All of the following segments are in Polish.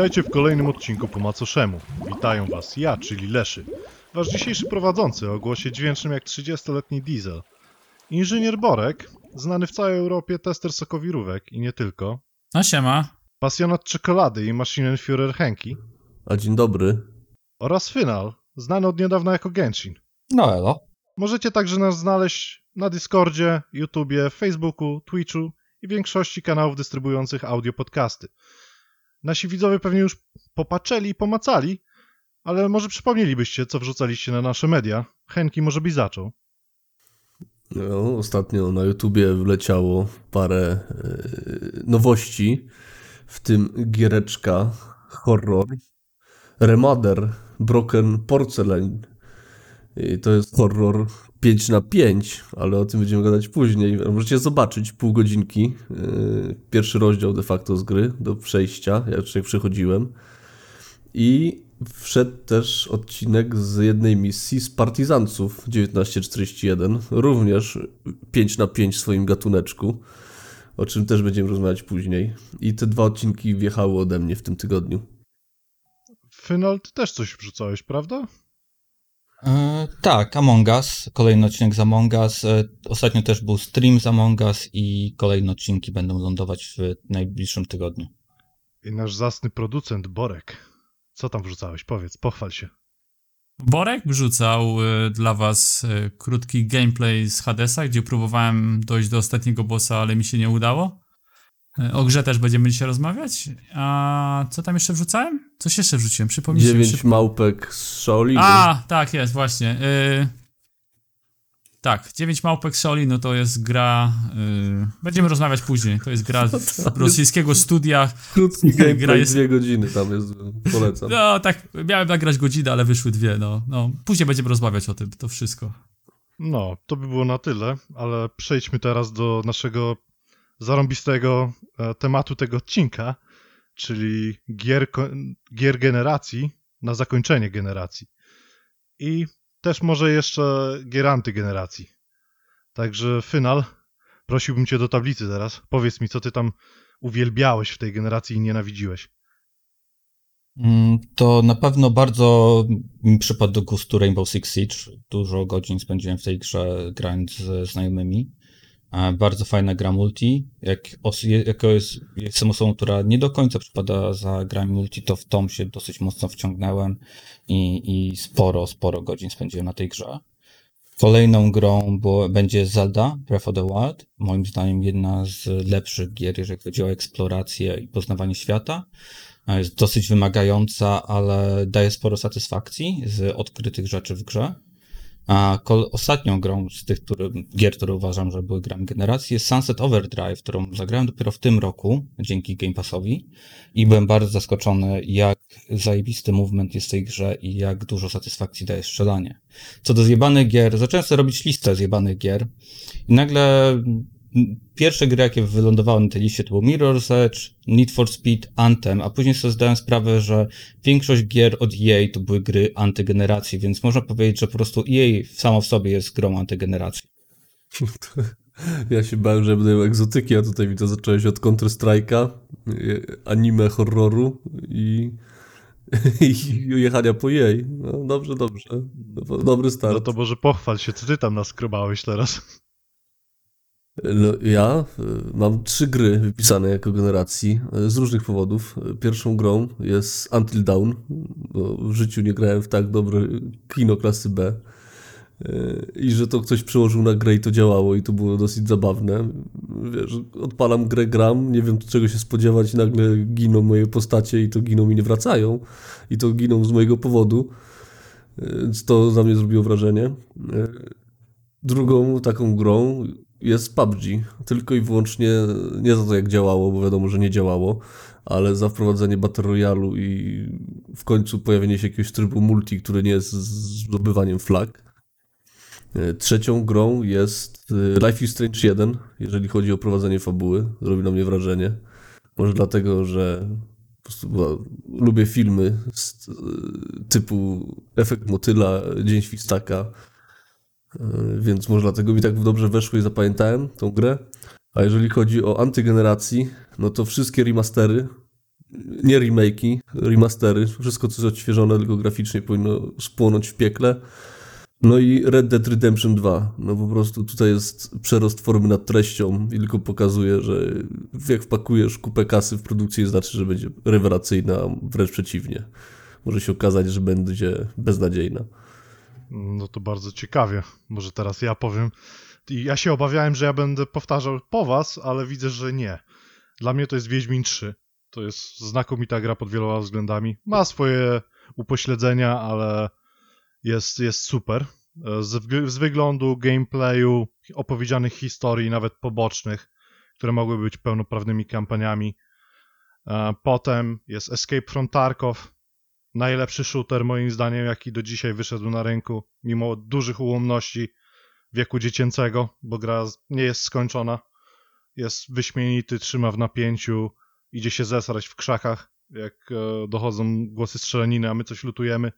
Witajcie w kolejnym odcinku po macoszemu. Witają was ja, czyli Leszy. Wasz dzisiejszy prowadzący o głosie dźwięcznym jak 30-letni diesel. Inżynier Borek, znany w całej Europie tester sokowirówek i nie tylko. No siema. Pasjonat czekolady i Maschinenführer Henki. A dzień dobry. Oraz Final, znany od niedawna jako Genshin. No elo. Możecie także nas znaleźć na Discordzie, YouTubie, Facebooku, Twitchu i większości kanałów dystrybuujących audio podcasty. Nasi widzowie pewnie już popatrzeli i pomacali, ale może przypomnielibyście, co wrzucaliście na nasze media. Henki może byś zaczął. No, ostatnio na YouTubie wleciało parę e, nowości, w tym giereczka horror Remader Broken Porcelain. I to jest horror 5 na 5, ale o tym będziemy gadać później. Możecie zobaczyć pół godzinki, e, pierwszy rozdział de facto z gry do przejścia, ja tutaj przychodziłem. I wszedł też odcinek z jednej misji z Partizanców 1941, również 5 na 5 w swoim gatuneczku, o czym też będziemy rozmawiać później. I te dwa odcinki wjechały ode mnie w tym tygodniu. Final, ty też coś wrzucałeś, prawda? E, tak, Among Us, kolejny odcinek z Among Us. E, ostatnio też był stream z Among Us i kolejne odcinki będą lądować w najbliższym tygodniu. I nasz zasny producent Borek. Co tam wrzucałeś? Powiedz, pochwal się. Borek wrzucał y, dla was y, krótki gameplay z Hadesa, gdzie próbowałem dojść do ostatniego bossa, ale mi się nie udało. Y, o grze też będziemy dzisiaj rozmawiać. A co tam jeszcze wrzucałem? Coś jeszcze wrzuciłem, przypomnijcie. Dziewięć szybko. małpek z Shaolinu. A, tak jest, właśnie. Y, tak, 9 małpek Soli, no to jest gra. y, będziemy rozmawiać później. To jest gra z rosyjskiego studia. Krótki gra gameplay, jest- dwie godziny tam jest, polecam. No, tak, miałem nagrać godzinę, ale wyszły dwie. No, no. Później będziemy rozmawiać o tym, to wszystko. No, to by było na tyle, ale przejdźmy teraz do naszego zarąbistego e, tematu tego odcinka, czyli gier, gier generacji na zakończenie generacji. I też może jeszcze gier antygeneracji. Także Final, prosiłbym cię do tablicy teraz. Powiedz mi, co ty tam uwielbiałeś w tej generacji i nienawidziłeś. Mm, To na pewno bardzo mi przypadł do gustu Rainbow Six Siege. Dużo godzin spędziłem w tej grze grając ze znajomymi. Bardzo fajna gra multi. Jak os- jako jest, jestem osobą, która nie do końca przypada za grami multi, to w tom się dosyć mocno wciągnąłem i, i sporo, sporo godzin spędziłem na tej grze. Kolejną grą było, będzie Zelda Breath of the Wild. Moim zdaniem jedna z lepszych gier, jeżeli chodzi o eksplorację i poznawanie świata. Jest dosyć wymagająca, ale daje sporo satysfakcji z odkrytych rzeczy w grze. A ostatnią grą z tych który, gier, które uważam, że były grami generacji, jest Sunset Overdrive, którą zagrałem dopiero w tym roku dzięki Game Passowi i byłem bardzo zaskoczony, jak zajebisty movement jest w tej grze i jak dużo satysfakcji daje strzelanie. Co do zjebanych gier, zacząłem sobie robić listę zjebanych gier i nagle pierwsze gry, jakie wylądowały na tej liście, to był Mirror's Edge, Need for Speed, Anthem, a później sobie zdałem sprawę, że większość gier od EA to były gry antygeneracji, więc można powiedzieć, że po prostu EA samo w sobie jest grą antygeneracji. Ja się bałem, że będą egzotyki, a tutaj widzę, zacząłeś od Counter-Strike'a, y, anime horroru i, i jechania po jej. No, dobrze, dobrze. No, Dobry start. No to może pochwal się, co ty tam naskrobałeś teraz. No, ja y, mam trzy gry wypisane jako generacji y, z różnych powodów. Pierwszą grą jest Until Dawn. W życiu nie grałem w tak dobre kino klasy B. Y, I że to ktoś przełożył na grę i to działało i to było dosyć zabawne. Wiesz, odpalam grę, gram, nie wiem czego się spodziewać nagle giną moje postacie i to giną i nie wracają. I to giną z mojego powodu. Więc to na mnie zrobiło wrażenie. Drugą taką grą jest PUBG. Tylko i wyłącznie nie za to, jak działało, bo wiadomo, że nie działało, ale za wprowadzenie Battle Royale'u i w końcu pojawienie się jakiegoś trybu multi, który nie jest zdobywaniem flag. E, Trzecią grą jest e, Life is Strange 1, jeżeli chodzi o prowadzenie fabuły. Zrobi na mnie wrażenie. Może dlatego, że prostu lubię filmy z, e, typu Efekt Motyla, Dzień Świstaka, Więc może dlatego mi tak dobrze weszło i zapamiętałem tą grę. A jeżeli chodzi o antygeneracji, no to wszystkie remastery nie remake'i, remastery, wszystko co jest odświeżone, tylko graficznie powinno spłonąć w piekle. No i Red Dead Redemption 2. No po prostu tutaj jest przerost formy nad treścią i tylko pokazuje, że jak wpakujesz kupę kasy w produkcję, znaczy, że będzie rewelacyjna, wręcz przeciwnie. Może się okazać, że będzie beznadziejna. No to bardzo ciekawie. Może teraz ja powiem. Ja się obawiałem, że ja będę powtarzał po was, ale widzę, że nie. Dla mnie to jest Wiedźmin 3. To jest znakomita gra pod wieloma względami. Ma swoje upośledzenia, ale jest, jest super. Z, z wyglądu, gameplayu, opowiedzianych historii, nawet pobocznych, które mogłyby być pełnoprawnymi kampaniami. E, Potem jest Escape from Tarkov, najlepszy shooter moim zdaniem, jaki do dzisiaj wyszedł na rynku, mimo dużych ułomności wieku dziecięcego, bo gra nie jest skończona. Jest wyśmienity, trzyma w napięciu, idzie się zesrać w krzakach, jak e, dochodzą głosy strzelaniny, a my coś lutujemy.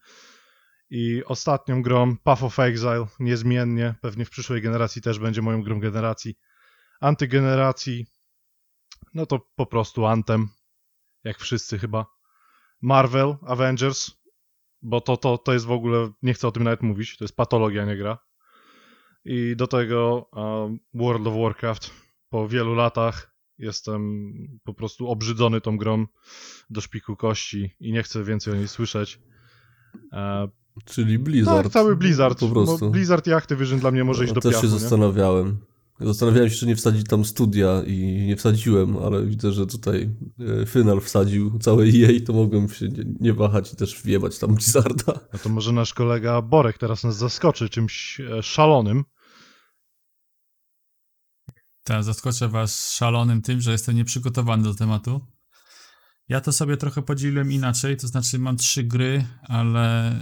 I ostatnią grą Path of Exile, niezmiennie, pewnie w przyszłej generacji też będzie moją grą generacji. Antygeneracji, no to po prostu Anthem, jak wszyscy chyba. Marvel, Avengers, bo to, to, to jest w ogóle, nie chcę o tym nawet mówić, to jest patologia, nie gra. I do tego um, World of Warcraft. Po wielu latach jestem po prostu obrzydzony tą grą do szpiku kości i nie chcę więcej o niej słyszeć. E, Czyli Blizzard. tak, cały Blizzard. Po prostu. Bo Blizzard i Activision dla mnie może iść No, do też piachu, się nie? zastanawiałem. Zastanawiałem się, czy nie wsadzić tam studia i nie wsadziłem, ale widzę, że tutaj e, Final wsadził całe EA, to mogłem się nie, nie wahać i też wjebać tam Blizzarda. No to może nasz kolega Borek teraz nas zaskoczy czymś e, szalonym. Teraz zaskoczę was szalonym tym, że jestem nieprzygotowany do tematu. Ja to sobie trochę podzieliłem inaczej, to znaczy mam trzy gry, ale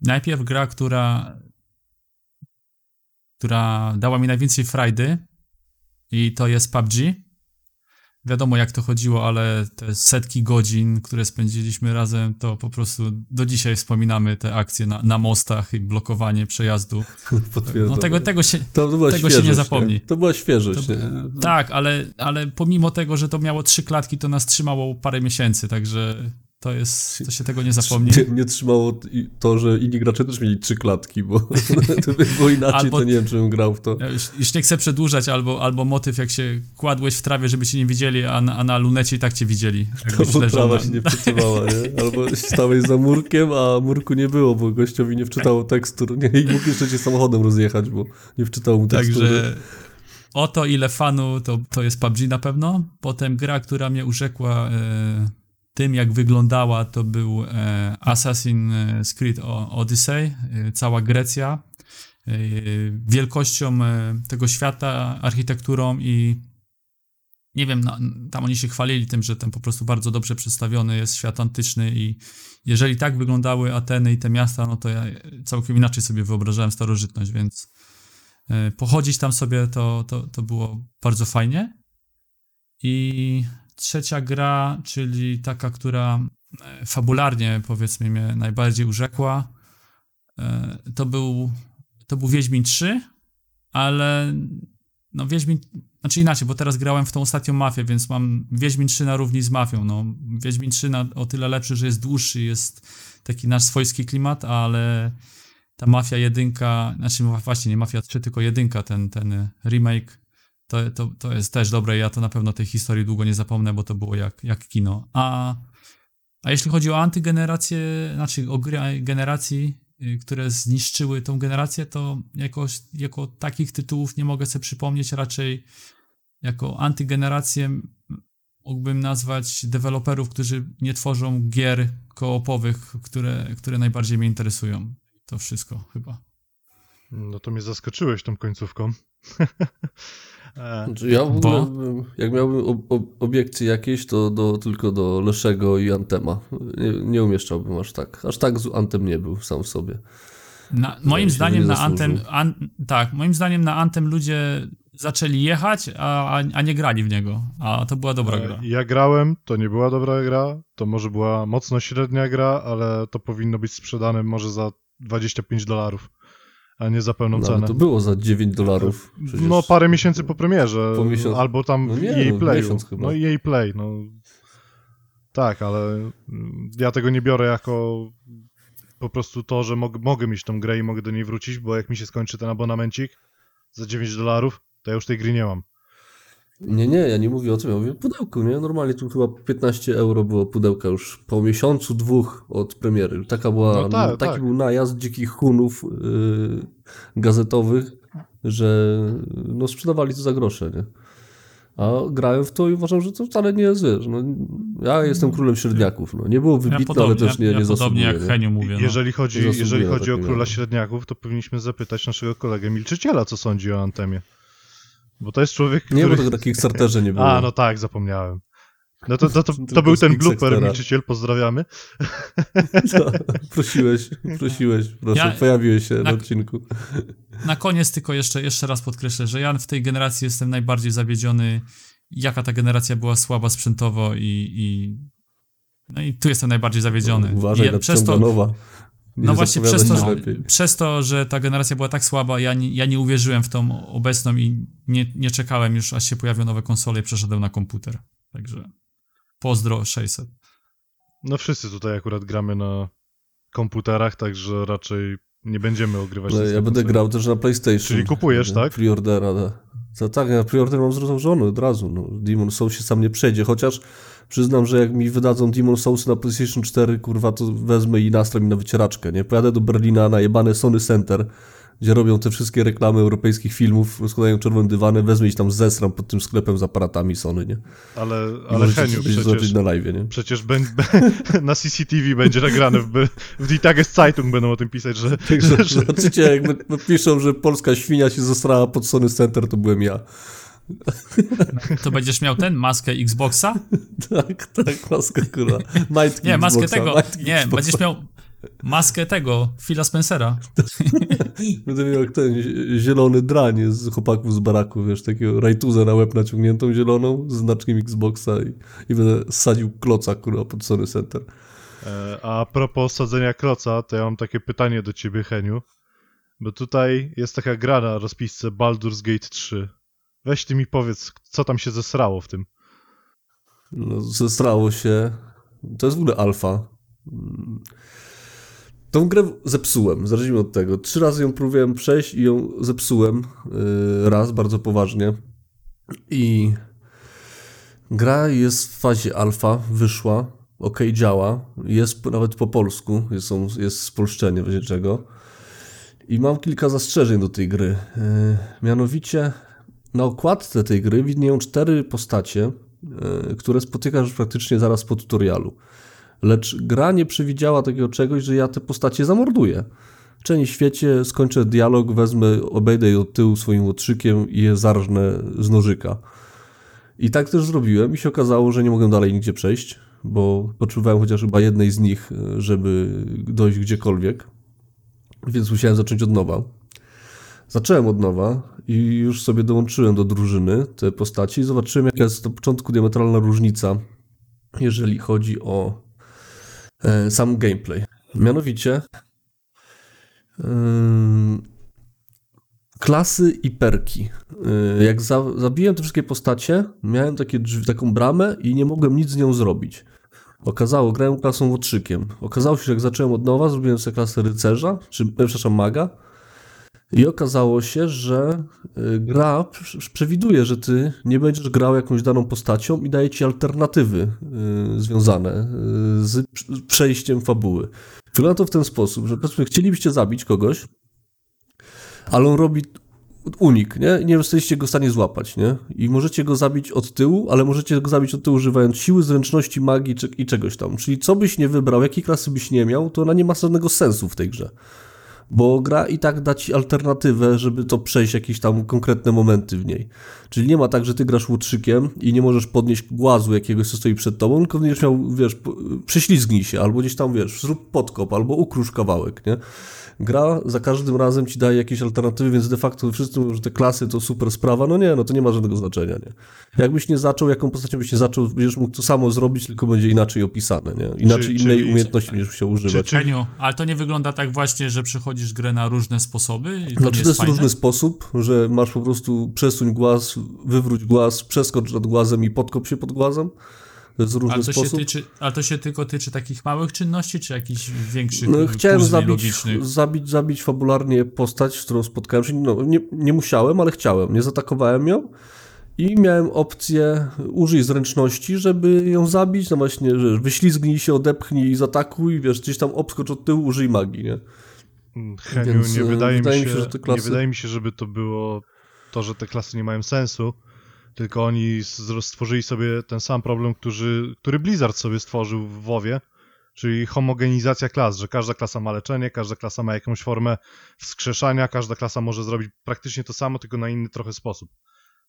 najpierw gra, która która dała mi najwięcej frajdy i to jest PUBG. Wiadomo jak to chodziło, ale te setki godzin, które spędziliśmy razem, to po prostu do dzisiaj wspominamy te akcje na, na mostach i blokowanie przejazdu. No tego, tego się, to była tego się nie zapomni. To była świeżość. To- nie? Tak, ale, ale pomimo tego, że to miało trzy klatki, to nas trzymało parę miesięcy, także to jest, to się tego nie zapomni. Nie, nie trzymało to, że inni gracze też mieli trzy klatki, bo inaczej, Albo- to nie wiem, czy bym grał w to. Ja Już, już nie chcę przedłużać, albo, albo motyw, jak się kładłeś w trawie, żeby cię nie widzieli, a na, a na lunecie i tak cię widzieli. To bo trawa na- się nie wczytywała, nie? Albo stałeś za murkiem, a murku nie było, bo gościowi nie wczytało tekstur, nie? I mógł jeszcze cię samochodem rozjechać, bo nie wczytał mu tekstury. Także o to ile fanu, to, to jest PUBG na pewno. Potem gra, która mnie urzekła e, tym, jak wyglądała, to był e, Assassin's Creed Odyssey, e, cała Grecja. E, wielkością tego świata, architekturą i nie wiem, no, tam oni się chwalili tym, że ten po prostu bardzo dobrze przedstawiony jest świat antyczny i jeżeli tak wyglądały Ateny i te miasta, no to ja całkiem inaczej sobie wyobrażałem starożytność, więc pochodzić tam sobie to, to, to było bardzo fajnie. I trzecia gra, czyli taka, która e, fabularnie powiedzmy mnie najbardziej urzekła, e, to był, to był Wiedźmin 3, ale no Wiedźmin, znaczy inaczej, bo teraz grałem w tą ostatnią Mafię, więc mam Wiedźmin 3 na równi z Mafią, no. Wiedźmin 3 na, o tyle lepszy, że jest dłuższy, jest taki nasz swojski klimat, ale ta Mafia jedynka, znaczy właśnie nie Mafia 3, tylko jedynka, ten, ten remake, to, to, to jest też dobre ja to na pewno tej historii długo nie zapomnę, bo to było jak, jak kino. A, a jeśli chodzi o antygenerację, znaczy o gry generacji, y, które zniszczyły tą generację, to jakoś, jako takich tytułów nie mogę sobie przypomnieć, raczej jako antygenerację mógłbym nazwać deweloperów, którzy nie tworzą gier koopowych, które, które najbardziej mnie interesują. To wszystko chyba. No to mnie zaskoczyłeś tą końcówką. E, Znaczy ja w ogóle, Bo? jak miałbym ob ob obiekcje jakieś, to do, tylko do Leszego i Antema. Nie, nie umieszczałbym aż tak. Aż tak z Antem nie był sam w sobie. Na, moim zdaniem nie na. Antem, an, tak, moim zdaniem na Antem ludzie zaczęli jechać, a, a, a nie grali w niego. A to była dobra e, gra. Ja grałem, to nie była dobra gra, to może była mocno średnia gra, ale to powinno być sprzedane może za 25 dolarów, a nie za pełną No, ale cenę. to było za 9 dolarów. Przecież No parę miesięcy po premierze, Po miesiąc- albo tam No nie, EA no, Playu. No EA Play, no. Tak, ale mm, ja tego nie biorę jako po prostu to, że mog mogę mieć tą grę i mogę do niej wrócić, bo jak mi się skończy ten abonamencik za 9 dolarów, to ja już tej gry nie mam. Nie, nie, ja nie mówię o tym, ja mówię o pudełku, nie? Normalnie tu chyba 15 euro było pudełka już po miesiącu, dwóch od premiery. Taka była, No tak, taki tak. był najazd dzikich hunów yy, gazetowych, że no sprzedawali to za grosze, nie? A grałem w to i uważam, że to wcale nie jest, wiesz, no, ja jestem królem średniaków, no. Nie było Ja wybitne, podobnie, ale też nie, ja, nie ja podobnie zasługuje, jak nie? Heniu mówię. No. Jeżeli chodzi, Nie jeżeli chodzi o Króla. Średniaków, to powinniśmy zapytać naszego kolegę Milczyciela, co sądzi o Antemie. Bo to jest człowiek, Nie, który... bo tego na Kickstarterze nie było. A, no tak, zapomniałem. No to, to, to, to był ten blooper, Milczyciel, pozdrawiamy. prosiłeś, prosiłeś, proszę, Ja- pojawiłeś się na na- odcinku. Na koniec tylko jeszcze, jeszcze raz podkreślę, że ja w tej generacji jestem najbardziej zawiedziony, jaka ta generacja była słaba sprzętowo i, i no i tu jestem najbardziej zawiedziony. Uważaj, I ja, przez to, nowa. Nie no właśnie przez to, że, przez to, że ta generacja była tak słaba, ja nie, ja nie uwierzyłem w tą obecną i nie, nie czekałem już, aż się pojawią nowe konsole i przeszedłem na komputer. Także pozdro 600. No wszyscy tutaj akurat gramy na komputerach, także raczej nie będziemy ogrywać. No, ja będę grał też na PlayStation. Czyli kupujesz, tak? Preordera. To, tak, ja preorder mam zrozumiony od razu. No. Demon Souls się sam nie przejdzie, chociaż przyznam, że jak mi wydadzą Demon Souls na PlayStation 4, kurwa, to wezmę i nastrę mi na wycieraczkę, nie? Pojadę do Berlina na jebane Sony Center, gdzie robią te wszystkie reklamy europejskich filmów, rozkładają czerwone dywany, wezmę i tam zesram pod tym sklepem z aparatami Sony, nie? Ale, ale Heniu, przecież, na live, nie? przecież bę- na CCTV będzie nagrane, w, w Die Tageszeitung będą o tym pisać, że, Także że, zobaczycie, jak piszą, że polska świnia się zastrała pod Sony Center, to byłem ja. To będziesz miał ten, maskę Xboxa? Tak, tak, maskę kurwa. Majtki Nie, maskę Xboxa, tego, majtki nie, Xboxa. będziesz miał maskę tego, Phila Spencera. Będę miał jak ten zi- zielony drań z chłopaków z baraku, wiesz, takiego rajtuza na łeb naciągniętą zieloną z znaczkiem Xboxa i, i będę sadził kloca, kurwa, pod Sony Center. E, A propos sadzenia kloca, to ja mam takie pytanie do ciebie, Heniu. Bo tutaj jest taka gra na rozpisce Baldur's Gate 3. Weź ty mi powiedz, co tam się zesrało w tym. No, zestrało się. To jest w ogóle alfa. Tą grę zepsułem, zacznijmy od tego. Trzy razy ją próbowałem przejść i ją zepsułem. Yy, raz, bardzo poważnie. I gra jest w fazie alfa, wyszła, ok, działa. Jest nawet po polsku, jest, jest spolszczenie w razie czego. I mam kilka zastrzeżeń do tej gry. Yy, mianowicie na okładce tej gry widnieją cztery postacie, e, które spotykasz praktycznie zaraz po tutorialu. Lecz gra nie przewidziała takiego czegoś, że ja te postacie zamorduję. Czenie świecie, skończę dialog, wezmę, obejdę je od tyłu swoim łotrzykiem i je zarżnę z nożyka. I tak też zrobiłem i się okazało, że nie mogę dalej nigdzie przejść, bo potrzebowałem chociaż chyba jednej z nich, e, żeby dojść gdziekolwiek. Więc musiałem zacząć od nowa. Zacząłem od nowa i już sobie dołączyłem do drużyny te postaci zobaczyłem, jaka jest na początku diametralna różnica, jeżeli chodzi o e, sam gameplay. Mianowicie ym, klasy i perki. Y, jak za, zabiłem te wszystkie postacie, miałem takie drzwi, taką bramę i nie mogłem nic z nią zrobić. Okazało, grałem klasą łotrzykiem. Okazało się, że jak zacząłem od nowa, zrobiłem sobie klasę rycerza, czy, przepraszam, maga, i okazało się, że y, gra prz- przewiduje, że ty nie będziesz grał jakąś daną postacią i daje ci alternatywy y, związane y, z prz- przejściem fabuły. Wygląda to w ten sposób, że powiedzmy chcielibyście zabić kogoś, ale on robi unik, nie? I nie jesteście go w stanie złapać, nie? I możecie go zabić od tyłu, ale możecie go zabić od tyłu używając siły, zręczności, magii i czegoś tam. Czyli co byś nie wybrał, jakiej klasy byś nie miał, to ona nie ma żadnego sensu w tej grze bo gra i tak da ci alternatywę, żeby to przejść jakieś tam konkretne momenty w niej. Czyli nie ma tak, że ty grasz łutrzykiem i nie możesz podnieść głazu jakiegoś, co stoi przed tobą, tylko będziesz miał, wiesz, prześlizgnij się, albo gdzieś tam, wiesz, zrób podkop, albo ukrusz kawałek, nie? Gra za każdym razem ci daje jakieś alternatywy, więc de facto wszyscy mówią, że te klasy to super sprawa. No nie, no to nie ma żadnego znaczenia, nie? Jakbyś nie zaczął, jaką postacią byś nie zaczął, będziesz mógł to samo zrobić, tylko będzie inaczej opisane, nie? Inaczej Czy- innej czyli- umiejętności będziesz musiał używać. Heniu, ale to nie wygląda tak właśnie, że przechodzisz grę na różne sposoby? I to Znaczy to jest fajne? różny sposób, że masz po prostu przesuń głaz, wywróć głaz, przeskocz nad głazem i podkop się pod głazem. Z różny Ale to, się sposób. tyczy, ale to się tylko tyczy takich małych czynności, czy jakichś większych No, no, chciałem zabić, zabić, zabić fabularnie postać, z którą spotkałem się. No, nie, nie musiałem, ale chciałem. Nie zaatakowałem ją i miałem opcję użyj zręczności, żeby ją zabić. No właśnie, że wyślizgnij się, odepchnij i zaatakuj, wiesz, gdzieś tam obskocz od tyłu, użyj magii, nie? Heniu, Więc, nie e, wydaje, wydaje mi mi się, się, że te klasy- nie wydaje mi się, żeby to było to, że te klasy nie mają sensu, tylko oni stworzyli sobie ten sam problem, który, który Blizzard sobie stworzył w WoWie, czyli homogenizacja klas, że każda klasa ma leczenie, każda klasa ma jakąś formę wskrzeszania, każda klasa może zrobić praktycznie to samo, tylko na inny trochę sposób.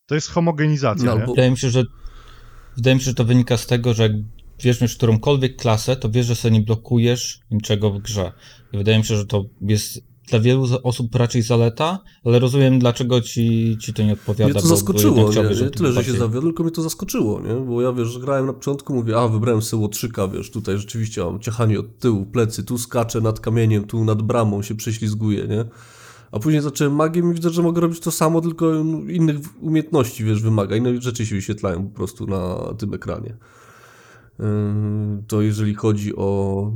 To jest homogenizacja, No, Wydaje mi się, że wydaje mi się, że to wynika z tego, że jak weźmiesz którąkolwiek klasę, to wiesz, że sobie nie blokujesz niczego w grze. I wydaje mi się, że to jest dla wielu osób raczej zaleta, ale rozumiem, dlaczego ci, ci to nie odpowiada. Mnie to zaskoczyło, nie, nie tyle, że się zawiodłem, tylko mnie to zaskoczyło, nie? Bo ja, wiesz, grałem na początku, mówię, a, wybrałem sobie łotrzyka, wiesz, tutaj rzeczywiście mam ciachanie od tyłu, plecy, tu skaczę nad kamieniem, tu nad bramą się prześlizguję, nie? A później zacząłem magię i widzę, że mogę robić to samo, tylko innych umiejętności, wiesz, wymaga. Inne rzeczy się wyświetlają po prostu na tym ekranie. Yy, To jeżeli chodzi o,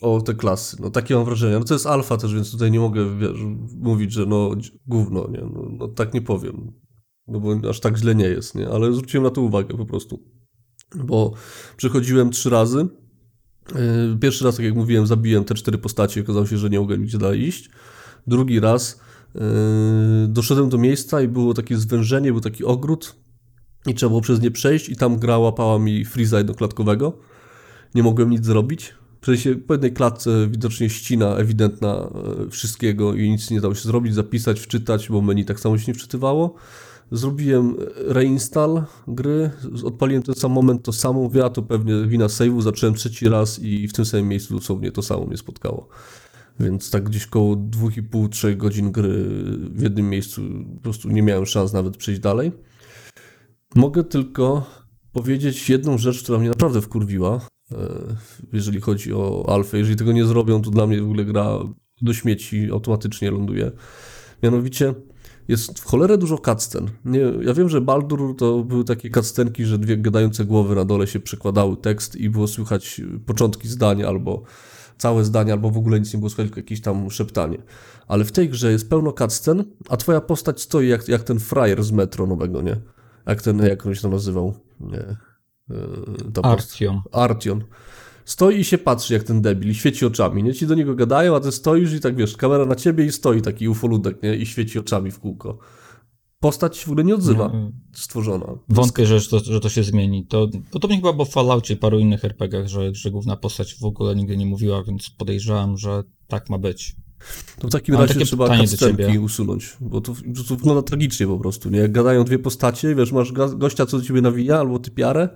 o te klasy. No takie mam wrażenie. No to jest alfa też, więc tutaj nie mogę, wiesz, mówić, że no gówno, nie? No, no tak nie powiem. No bo aż tak źle nie jest, nie? Ale zwróciłem na to uwagę po prostu. Bo przechodziłem trzy razy. Yy, Pierwszy raz, tak jak mówiłem, zabiłem te cztery postacie, okazało się, że nie mogłem nigdzie dalej iść. Drugi raz yy, doszedłem do miejsca i było takie zwężenie, był taki ogród i trzeba było przez nie przejść i tam gra łapała mi Freeza jednoklatkowego. Nie mogłem nic zrobić. W sensie po jednej klatce widocznie ścina ewidentna e, wszystkiego i nic nie dało się zrobić, zapisać, wczytać, bo menu tak samo się nie wczytywało. Zrobiłem reinstall gry, odpaliłem ten sam moment, to samo, mówię, to pewnie wina save'u, zacząłem trzeci raz i w tym samym miejscu dosłownie to samo mnie spotkało. Więc tak gdzieś koło 2,5-3 godzin gry w jednym miejscu po prostu nie miałem szans nawet przejść dalej. Mogę tylko powiedzieć jedną rzecz, która mnie naprawdę wkurwiła, jeżeli chodzi o Alfę. Jeżeli tego nie zrobią, to dla mnie w ogóle gra do śmieci automatycznie ląduje. Mianowicie jest w cholerę dużo cutscen. Nie, ja wiem, że Baldur to były takie cutscenki, że dwie gadające głowy na dole się przekładały tekst i było słychać początki zdania albo całe zdania, albo w ogóle nic nie było słychać, tylko jakieś tam szeptanie. Ale w tej grze jest pełno cutscen, a twoja postać stoi jak, jak ten frajer z metro nowego, nie? Jak ten, jak on się tam nazywał? Nie. Yy, ta postać. Artion. Artion. Stoi i się patrzy jak ten debil i świeci oczami, nie? Ci do niego gadają, a ty stoisz i tak, wiesz, kamera na ciebie i stoi taki ufoludek, nie? I świeci oczami w kółko. Postać się w ogóle nie odzywa, No, stworzona. Wątpię, że to, że to się zmieni. To podobnie chyba było w Falloutie paru innych RPGach, że, że główna postać w ogóle nigdy nie mówiła, więc podejrzewam, że tak ma być. To w takim Mam razie trzeba ciebie. usunąć, bo to, to, wygląda tragicznie po prostu, nie? Jak gadają dwie postacie, wiesz, masz gościa, co do ciebie nawija, albo typiarę,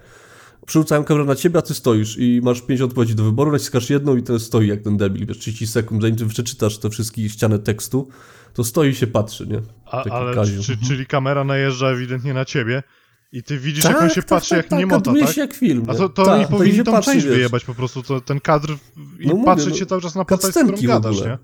przerzucają kamerę na ciebie, a ty stoisz i masz pięć odpowiedzi do wyboru, naciskasz jedną i ten stoi jak ten debil, wiesz, 30 sekund, zanim ty przeczytasz te wszystkie ściany tekstu, to stoi i się patrzy, nie? A, ale czy, czyli kamera najeżdża ewidentnie na ciebie i ty widzisz, jak on się patrzy, jak nie mota, tak? się jak film. A to, to Tak, oni powinni się tą patrzy, część wiesz. wyjebać po prostu, to, ten kadr i No patrzeć no, się cały czas na postać, z którą gadasz, ogóle. nie?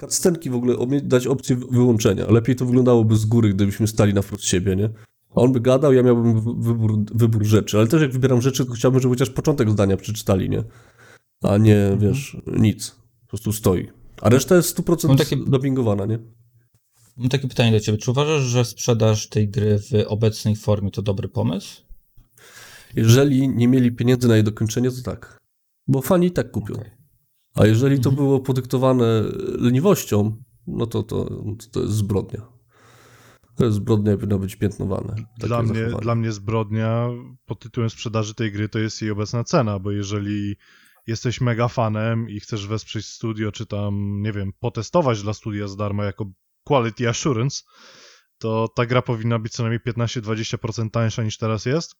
Cutscenki w ogóle, dać opcję wy- wyłączenia. Lepiej to wyglądało z góry, gdybyśmy stali na wprost siebie, nie? On by gadał, ja miałbym wy- wybór, wybór rzeczy, ale też jak wybieram rzeczy, to chciałbym, żeby chociaż początek zdania przeczytali, nie? A nie, Mhm. wiesz, nic. Po prostu stoi. A reszta jest 100% Mam takie- dubbingowana, nie? Mam takie pytanie do ciebie. Czy uważasz, że sprzedaż tej gry w obecnej formie to dobry pomysł? Jeżeli nie mieli pieniędzy na jej dokończenie, to tak. Bo fani i tak kupią. Okej. A jeżeli to Mhm. było podyktowane leniwością, no to, to, to jest zbrodnia. To jest zbrodnia i powinno być piętnowane. takie Dla mnie, zachowanie. dla mnie zbrodnia pod tytułem sprzedaży tej gry to jest jej obecna cena, bo jeżeli jesteś mega fanem i chcesz wesprzeć studio, czy tam, nie wiem, potestować dla studia za darmo jako quality assurance, to ta gra powinna być co najmniej 15-20% tańsza niż teraz jest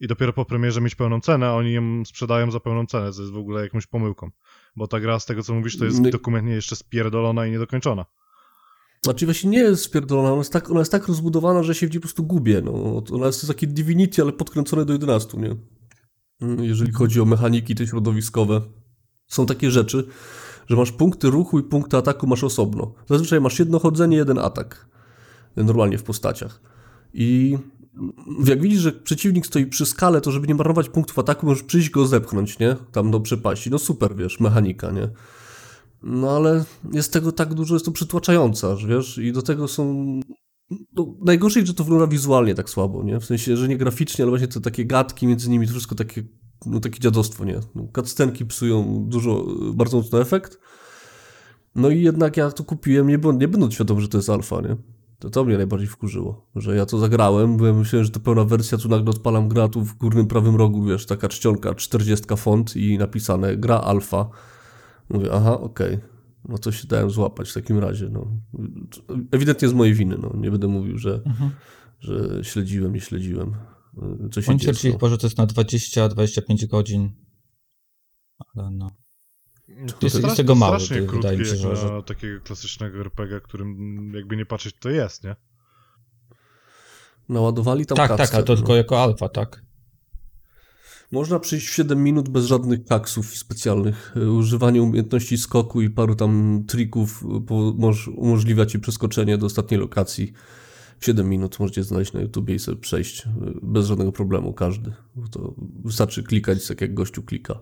i dopiero po premierze mieć pełną cenę, a oni ją sprzedają za pełną cenę, co jest w ogóle jakąś pomyłką. Bo ta gra, z tego co mówisz, to jest My- dokumentnie jeszcze spierdolona i niedokończona. Znaczy właśnie nie jest spierdolona, ona jest tak, ona jest tak rozbudowana, że się w niej po prostu gubię. No. Ona jest takie Divinity, ale podkręcone do 11, nie? Mm, Jeżeli chodzi o mechaniki te środowiskowe. Są takie rzeczy, że masz punkty ruchu i punkty ataku masz osobno. Zazwyczaj masz jedno chodzenie, jeden atak. Normalnie w postaciach. I jak widzisz, że przeciwnik stoi przy skale, to żeby nie marnować punktów ataku, możesz przyjść go zepchnąć, nie? Tam do przepaści. No super, wiesz, mechanika, nie? No ale jest tego tak dużo, jest to przytłaczające, aż, wiesz? I do tego są... No, najgorsze, że to wygląda wizualnie tak słabo, nie? W sensie, że nie graficznie, ale właśnie te takie gadki między nimi, to wszystko takie, no takie dziadostwo, nie? No, psują dużo, bardzo mocno efekt. No i jednak ja to kupiłem, nie, nie będąc świadom, że to jest alfa, nie? To to mnie najbardziej wkurzyło, że ja to zagrałem, byłem myślałem, że to pełna wersja, tu nagle odpalam gra, tu w górnym prawym rogu, wiesz, taka czcionka, 40 font i napisane gra alfa. Mówię, aha, okej, no to się dałem złapać w takim razie, no. Ewidentnie z mojej winy, no, nie będę mówił, że, Mhm. że śledziłem, nie śledziłem, y, co się Oni dzieje. twierdzili no. chyba, że to jest na 20-25 godzin. Ale no. To jest- jest tego mało, strasznie to wydaje mi się, że- na takiego klasycznego RPG, którym jakby nie patrzeć to jest, nie? Naładowali tam tak, tak, cutscene, ale to no. tylko jako alfa, tak? Można przyjść w 7 minut bez żadnych kaksów specjalnych. Y, Używanie umiejętności skoku i paru tam trików moż- umożliwia ci przeskoczenie do ostatniej lokacji. W 7 minut możecie znaleźć na YouTubie i sobie przejść y, bez żadnego problemu, każdy. To wystarczy klikać tak jak gościu klika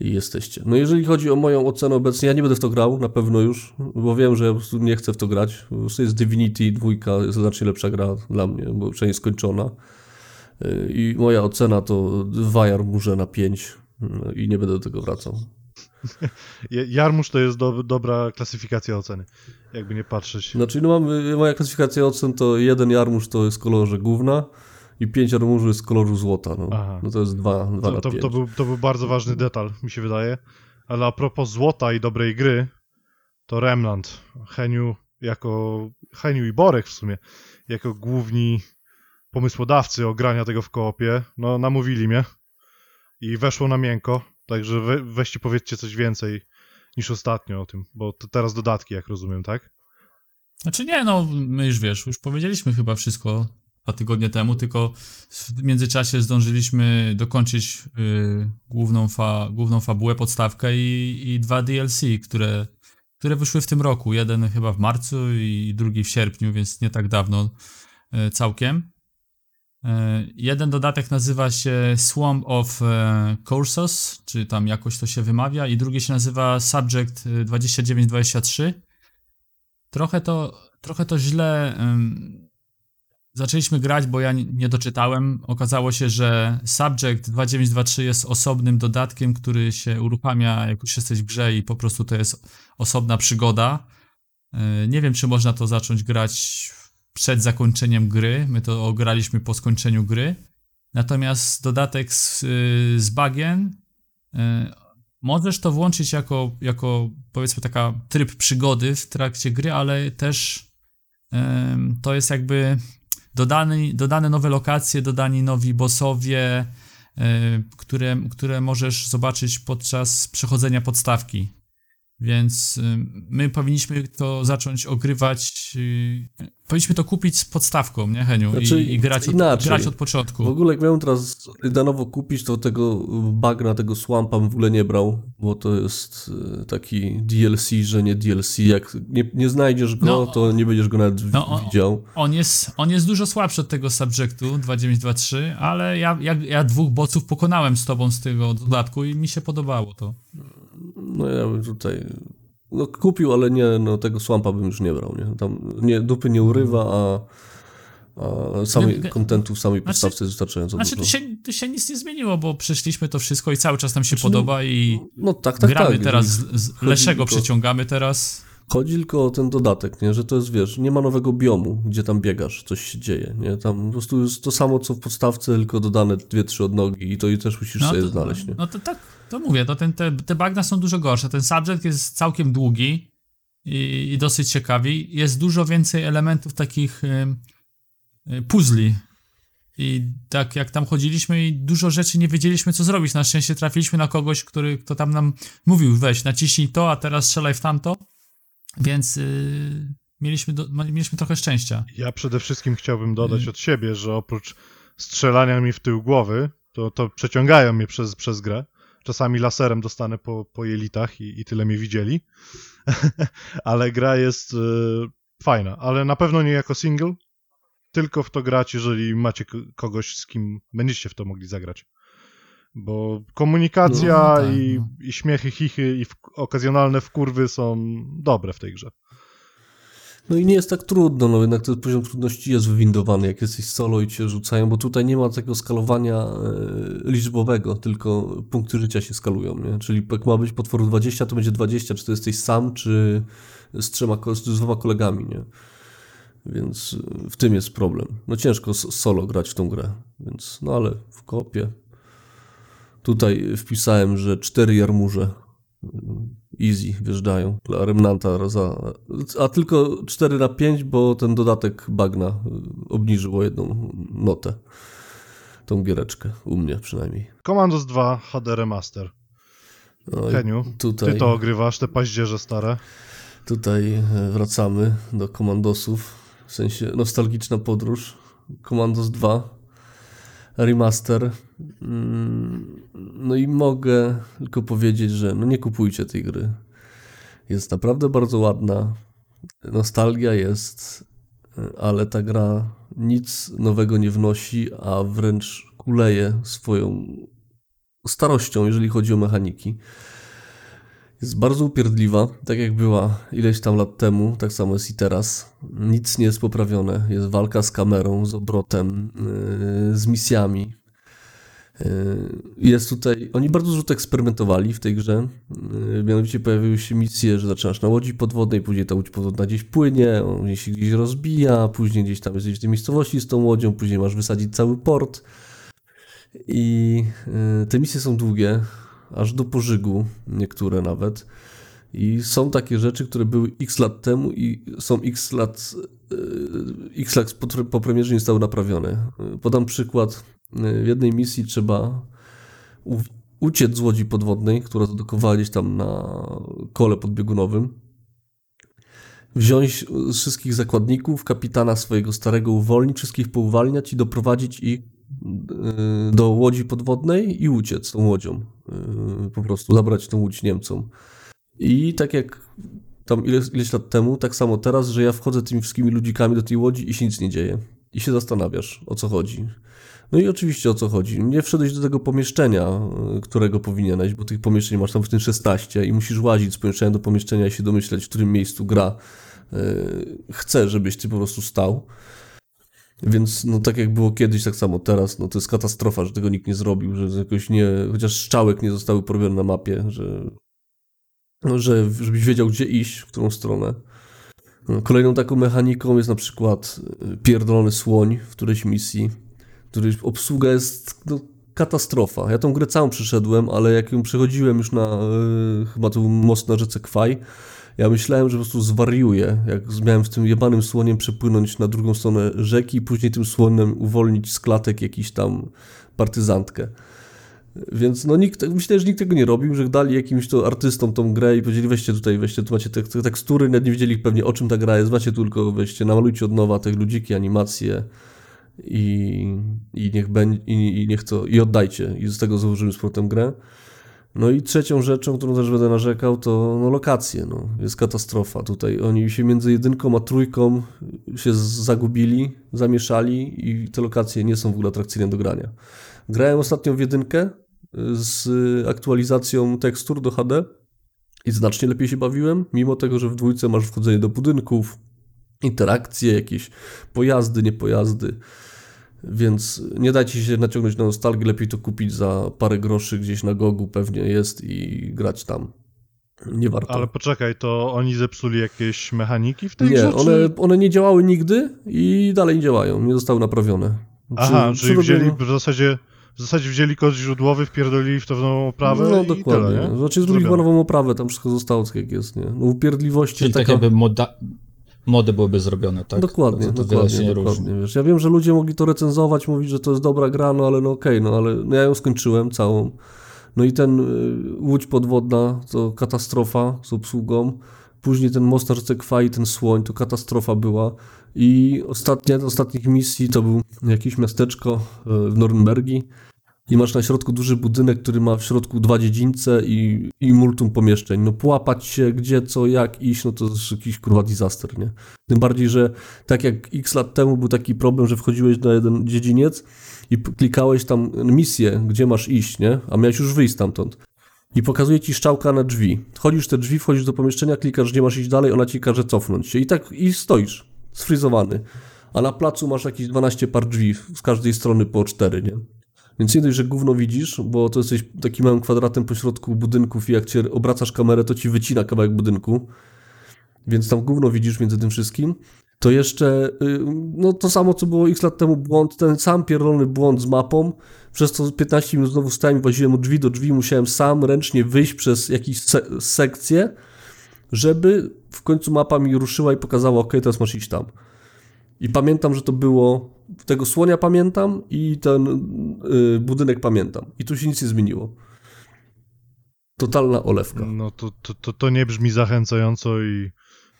i jesteście. No jeżeli chodzi o moją ocenę obecnie, ja nie będę w to grał, na pewno już, bo wiem, że ja po prostu nie chcę w to grać. Po prostu jest Divinity 2, jest znacznie lepsza gra dla mnie, bo przynajmniej skończona. I moja ocena to Wajar murze na 5 i nie będę do tego wracał. Jarmuż to jest do, dobra klasyfikacja oceny, jakby nie patrzeć. Znaczy, no mam, moja klasyfikacja ocen to jeden jarmuż to jest w kolorze gówna i pięć jarmużu jest z koloru złota. No, no to jest 2 dwa, To, na to, 5. to, był, to był bardzo ważny detal, mi się wydaje. Ale a propos złota i dobrej gry, to Remnant, Heniu jako Heniu i Borek w sumie, jako główni pomysłodawcy ogrania tego w koopie, no namówili mnie i weszło na miękko, także we, weźcie powiedzcie coś więcej niż ostatnio o tym, bo to teraz dodatki, jak rozumiem, tak? Znaczy nie, no my już wiesz, już powiedzieliśmy chyba wszystko dwa tygodnie temu, tylko w międzyczasie zdążyliśmy dokończyć y, główną, fa, główną fabułę, podstawkę i, i dwa DLC, które, które wyszły w tym roku. Jeden chyba w marcu i drugi w sierpniu, więc nie tak dawno y, całkiem. Y, jeden dodatek nazywa się Swamp of e, Cursos, czy tam jakoś to się wymawia, i drugi się nazywa Subject y, 2923. Trochę to, trochę to źle zaczęliśmy grać, bo ja nie, doczytałem. Okazało się, że Subject 2923 jest osobnym dodatkiem, który się uruchamia, jak już jesteś w grze i po prostu to jest osobna przygoda. Nie wiem, czy można to zacząć grać przed zakończeniem gry. My to ograliśmy po skończeniu gry. Natomiast dodatek z, yy, z bagien yy, Możesz to włączyć jako, jako powiedzmy taka tryb przygody w trakcie gry, ale też to jest jakby dodany, dodane nowe lokacje, dodani nowi bossowie, e, które, które możesz zobaczyć podczas przechodzenia podstawki. Więc ym, my powinniśmy to zacząć ogrywać. y, powinniśmy to kupić z podstawką, nie, Heniu? Znaczy, I, i grać, od, inaczej. grać od początku. W ogóle jak miałem teraz na nowo kupić, to tego bagna, tego swampa bym w ogóle nie brał, bo to jest y, taki DLC, że nie DLC. Jak nie, nie znajdziesz go, No, to nie będziesz go nawet no, o- widział. On jest, on jest dużo słabszy od tego subjectu 2923, ale ja, ja, ja dwóch bossów pokonałem z tobą z tego dodatku i mi się podobało to. No ja bym tutaj... No kupił, ale nie, no tego swampa bym już nie brał, nie? Tam nie, dupy nie urywa, a, a samej Nie, kontentu w samej znaczy- podstawce jest wystarczająco Znaczy, dużo. tu się, tu się nic nie zmieniło, bo przeszliśmy to wszystko i cały czas nam się Znaczy, no, podoba i No tak, tak, gramy tak. teraz, z, z Leszego tylko- przeciągamy teraz. Chodzi tylko o ten dodatek, nie? że to jest, wiesz, nie ma nowego biomu, gdzie tam biegasz, coś się dzieje, nie? Tam po prostu jest to samo, co w podstawce, tylko dodane dwie, trzy odnogi i to i też musisz sobie to, znaleźć, nie? no to tak, to mówię, to ten, te, te bagna są dużo gorsze. Ten subject jest całkiem długi i, i dosyć ciekawi. Jest dużo więcej elementów takich ym, y, puzli. I tak jak tam chodziliśmy i dużo rzeczy nie wiedzieliśmy co zrobić. Na szczęście trafiliśmy na kogoś, który kto tam nam mówił, weź naciśnij to, a teraz strzelaj w tamto. Więc y, mieliśmy, do, mieliśmy trochę szczęścia. Ja przede wszystkim chciałbym dodać Mm. od siebie, że oprócz strzelania mi w tył głowy, to, to przeciągają mnie przez, przez grę. Czasami laserem dostanę po, po jelitach i, i tyle mnie widzieli. ale gra jest y, fajna, ale na pewno nie jako single. tylko w to grać, jeżeli macie kogoś, z kim będziecie w to mogli zagrać. Bo komunikacja No, tak, i, no. i śmiechy, chichy i w, okazjonalne wkurwy są dobre w tej grze. No i nie jest tak trudno, no jednak ten poziom trudności jest wywindowany, jak jesteś solo i cię rzucają, bo tutaj nie ma takiego skalowania e, liczbowego, tylko punkty życia się skalują, nie? Czyli jak ma być potworu 20, to będzie 20, czy to jesteś sam, czy z trzema, z dwoma kolegami, nie? Więc w tym jest problem. No ciężko solo grać w tą grę, więc no ale w kopie. Tutaj wpisałem, że cztery jarmuże easy wjeżdżają dla Remnanta, za, a tylko 4 na 5, bo ten dodatek bagna y, obniżył o jedną notę. Tą giereczkę, u mnie przynajmniej. Commandos 2 HD Remaster. No Heniu, tutaj, ty to ogrywasz, te paździerze stare. tutaj e, wracamy do Komandosów, w sensie nostalgiczna podróż. Commandos 2 remaster. Mm, No i mogę tylko powiedzieć, że no nie kupujcie tej gry. Jest naprawdę bardzo ładna. Nostalgia jest, ale ta gra nic nowego nie wnosi, a wręcz kuleje swoją starością, jeżeli chodzi o mechaniki. Jest bardzo upierdliwa, tak jak była ileś tam lat temu, tak samo jest i teraz. Nic nie jest poprawione. Jest walka z kamerą, z obrotem, yy, z misjami. Yy, Jest tutaj. Oni bardzo dużo to eksperymentowali w tej grze. Yy, Mianowicie pojawiły się misje, że zaczynasz na łodzi podwodnej, później ta łódź podwodna gdzieś płynie, on się gdzieś rozbija, później gdzieś tam jesteś w tej miejscowości z tą łodzią, później masz wysadzić cały port. I yy, te misje są długie, aż do pożygu, niektóre nawet. I są takie rzeczy, które były x lat temu i są x lat, yy, x lat po, premierze nie zostały naprawione. Podam przykład. W jednej misji trzeba uciec z łodzi podwodnej, która zadokowała gdzieś tam na kole podbiegunowym. Wziąć wszystkich zakładników, kapitana swojego starego uwolnić, wszystkich pouwalniać i doprowadzić ich yy, do łodzi podwodnej i uciec tą łodzią. Yy, Po prostu zabrać tą łódź Niemcom. I tak jak tam ileś, ileś lat temu, tak samo teraz, że ja wchodzę tymi wszystkimi ludzikami do tej łodzi i się nic nie dzieje. I się zastanawiasz, o co chodzi. No i oczywiście o co chodzi. Nie wszedłeś do tego pomieszczenia, y, którego powinieneś, bo tych pomieszczeń masz tam w tym 16 i musisz łazić z pomieszczenia do pomieszczenia i się domyśleć, w którym miejscu gra y, chce, żebyś ty po prostu stał. Więc no tak jak było kiedyś, tak samo teraz, no to jest katastrofa, że tego nikt nie zrobił, że jakoś nie, chociaż strzałek nie zostały porobione na mapie, że no, że żebyś wiedział, gdzie iść, w którą stronę. No, Kolejną taką mechaniką jest na przykład y, pierdolony słoń w którejś misji, której obsługa jest no, katastrofa. Ja tą grę całą przyszedłem, ale jak ją przechodziłem już na y, chyba był most na rzece Kwaj, ja myślałem, że po prostu zwariuję, jak miałem z tym jebanym słoniem przepłynąć na drugą stronę rzeki i później tym słonem uwolnić z klatek jakiś tam partyzantkę. Więc no nikt, myślę, że nikt tego nie robił, że dali jakimś to artystom tą grę i powiedzieli weźcie tutaj, weźcie, tu macie te, te tekstury, nawet nie wiedzieli pewnie o czym ta gra jest, macie tylko, weźcie, namalujcie od nowa te ludziki, animacje i, i niech będzie, i, i niech to, i oddajcie i z tego założymy z powrotem grę. No i trzecią rzeczą, którą też będę narzekał, to no, lokacje. No. Jest katastrofa tutaj. Oni się między jedynką a trójką się zagubili, zamieszali i te lokacje nie są w ogóle atrakcyjne do grania. Grałem ostatnio w jedynkę y, z aktualizacją tekstur do HD i znacznie lepiej się bawiłem, mimo tego, że w dwójce masz wchodzenie do budynków, interakcje, jakieś pojazdy, niepojazdy. Więc nie dajcie się naciągnąć na nostalgię, lepiej to kupić za parę groszy gdzieś na gogu pewnie jest i grać tam. Nie warto. Ale poczekaj, to oni zepsuli jakieś mechaniki w tej nie, grze? one, czy... one nie działały nigdy i dalej nie działają, nie zostały naprawione. Aha, Przy- czyli wzięli w zasadzie, w zasadzie wzięli kod źródłowy, wpierdolili w to w nową oprawę No i dokładnie. tyle, nie? Znaczy zrobili nową oprawę, tam wszystko zostało tak jak jest, nie? No upierdliwości Czyli tak taka... jakby moda, mody byłyby zrobione, tak? Dokładnie, to, to dokładnie, nie dokładnie. Wiesz, ja wiem, że ludzie mogli to recenzować, mówić, że to jest dobra gra, no ale no okej, no ale no ja ją skończyłem całą. No i ten y, łódź podwodna to katastrofa z obsługą. Później ten most na rzece Kwai, ten słoń, to katastrofa była. I ostatnia z ostatnich misji to był jakieś miasteczko y, w Norymbergi. I masz na środku duży budynek, który ma w środku dwa dziedzińce i, i multum pomieszczeń. No połapać się gdzie, co, jak iść, no to jest jakiś kurwa disaster, nie? Tym bardziej, że tak jak x lat temu był taki problem, że wchodziłeś na jeden dziedziniec i klikałeś tam misję, gdzie masz iść, nie? A miałeś już wyjść stamtąd. I pokazuje ci szczałka na drzwi. Wchodzisz w te drzwi, wchodzisz do pomieszczenia, klikasz, gdzie masz iść dalej, ona ci każe cofnąć się. I tak i stoisz, sfryzowany. A na placu masz jakieś 12 par drzwi, z każdej strony po 4, nie? Więc nie dość, że gówno widzisz, bo to jesteś takim małym kwadratem pośrodku budynków i jak cię obracasz kamerę, to ci wycina kawałek budynku. Więc tam gówno widzisz między tym wszystkim. To jeszcze, y, no to samo co było x lat temu błąd, ten sam pierdolony błąd z mapą, przez to 15 minut znowu stałem i woziłem od drzwi do drzwi, musiałem sam ręcznie wyjść przez jakieś se sekcje, żeby w końcu mapa mi ruszyła i pokazała, ok, teraz masz iść tam. I pamiętam, że to było, tego słonia pamiętam i ten y, budynek pamiętam. I tu się nic nie zmieniło. Totalna olewka. No to, to, to, to nie brzmi zachęcająco i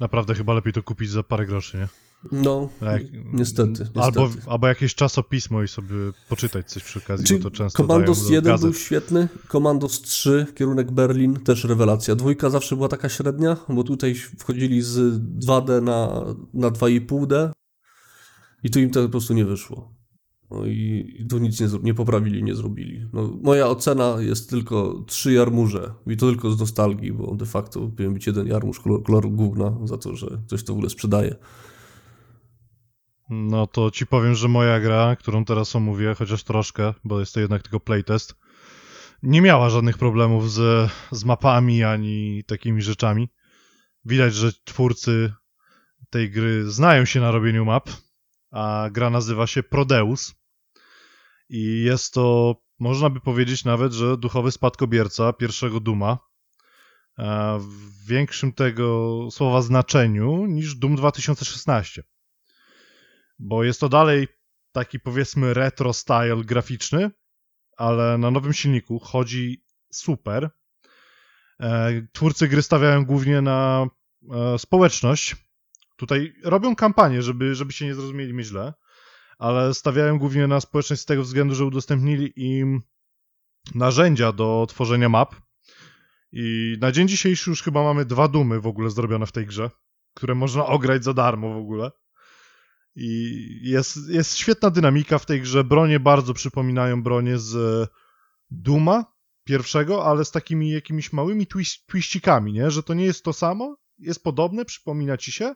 naprawdę chyba lepiej to kupić za parę groszy, nie? No, Tak. niestety, niestety. Albo, albo jakieś czasopismo i sobie poczytać coś przy okazji, Czy bo to często Commandos dają do 1 był świetny, Commandos 3, kierunek Berlin, też rewelacja. Dwójka zawsze była taka średnia, bo tutaj wchodzili z 2D na, na 2,5D i tu im to po prostu nie wyszło. No i, i tu nic nie, nie poprawili, nie zrobili. No, moja ocena jest tylko trzy jarmuże i to tylko z nostalgii, bo de facto powinien być jeden jarmuż kolor, koloru gówna za to, że ktoś to w ogóle sprzedaje. No to ci powiem, że moja gra, którą teraz omówię, chociaż troszkę, bo jest to jednak tylko playtest, nie miała żadnych problemów z, z mapami ani takimi rzeczami. Widać, że twórcy tej gry znają się na robieniu map, a gra nazywa się Prodeus. I jest to, można by powiedzieć nawet, że duchowy spadkobierca pierwszego Duma. e, W większym tego słowa znaczeniu niż Doom 2016 bo jest to dalej taki powiedzmy retro style graficzny, ale na nowym silniku chodzi super. E, Twórcy gry stawiają głównie na e, społeczność. Tutaj robią kampanię, żeby, żeby się nie zrozumieli mnie źle, ale stawiają głównie na społeczność z tego względu, że udostępnili im narzędzia do tworzenia map. I na dzień dzisiejszy już chyba mamy dwa dumy w ogóle zrobione w tej grze, które można ograć za darmo w ogóle. I jest, jest świetna dynamika w tej grze. Bronie bardzo przypominają bronie z Duma pierwszego, ale z takimi jakimiś małymi twiścikami, nie? Że to nie jest to samo, jest podobne, przypomina ci się,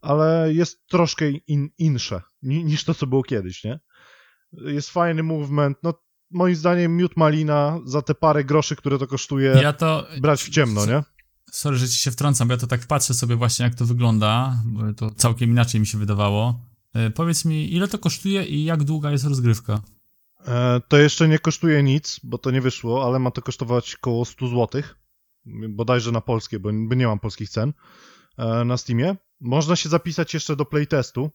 ale jest troszkę in, insze ni, niż to, co było kiedyś, nie? Jest fajny movement, no moim zdaniem miód malina za te parę groszy, które to kosztuje, Ja to... brać w ciemno, nie? Sorry, że ci się wtrącam, bo ja to tak patrzę sobie właśnie, jak to wygląda, bo to całkiem inaczej mi się wydawało. E, Powiedz mi, ile to kosztuje i jak długa jest rozgrywka? E, To jeszcze nie kosztuje nic, bo to nie wyszło, ale ma to kosztować około 100 zł. Bodajże na polskie, bo nie mam polskich cen na Steamie. Można się zapisać jeszcze do playtestu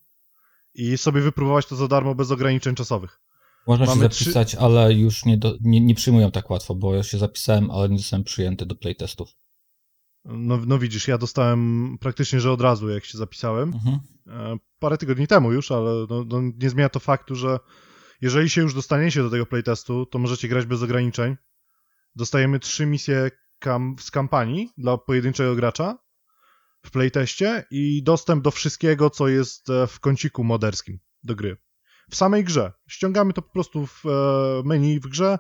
i sobie wypróbować to za darmo bez ograniczeń czasowych. Można się Mamy trzy- zapisać, ale już nie, do, nie, nie przyjmują tak łatwo, bo ja się zapisałem, ale nie zostałem przyjęty do playtestów. No, no widzisz, ja dostałem praktycznie, że od razu jak się zapisałem. Mhm. E, Parę tygodni temu już, ale no, no, nie zmienia to faktu, że jeżeli się już dostaniecie do tego playtestu, to możecie grać bez ograniczeń. Dostajemy trzy misje kam z kampanii dla pojedynczego gracza w playteście i dostęp do wszystkiego, co jest e, w kąciku moderskim do gry. W samej grze. Ściągamy to po prostu w e, menu w grze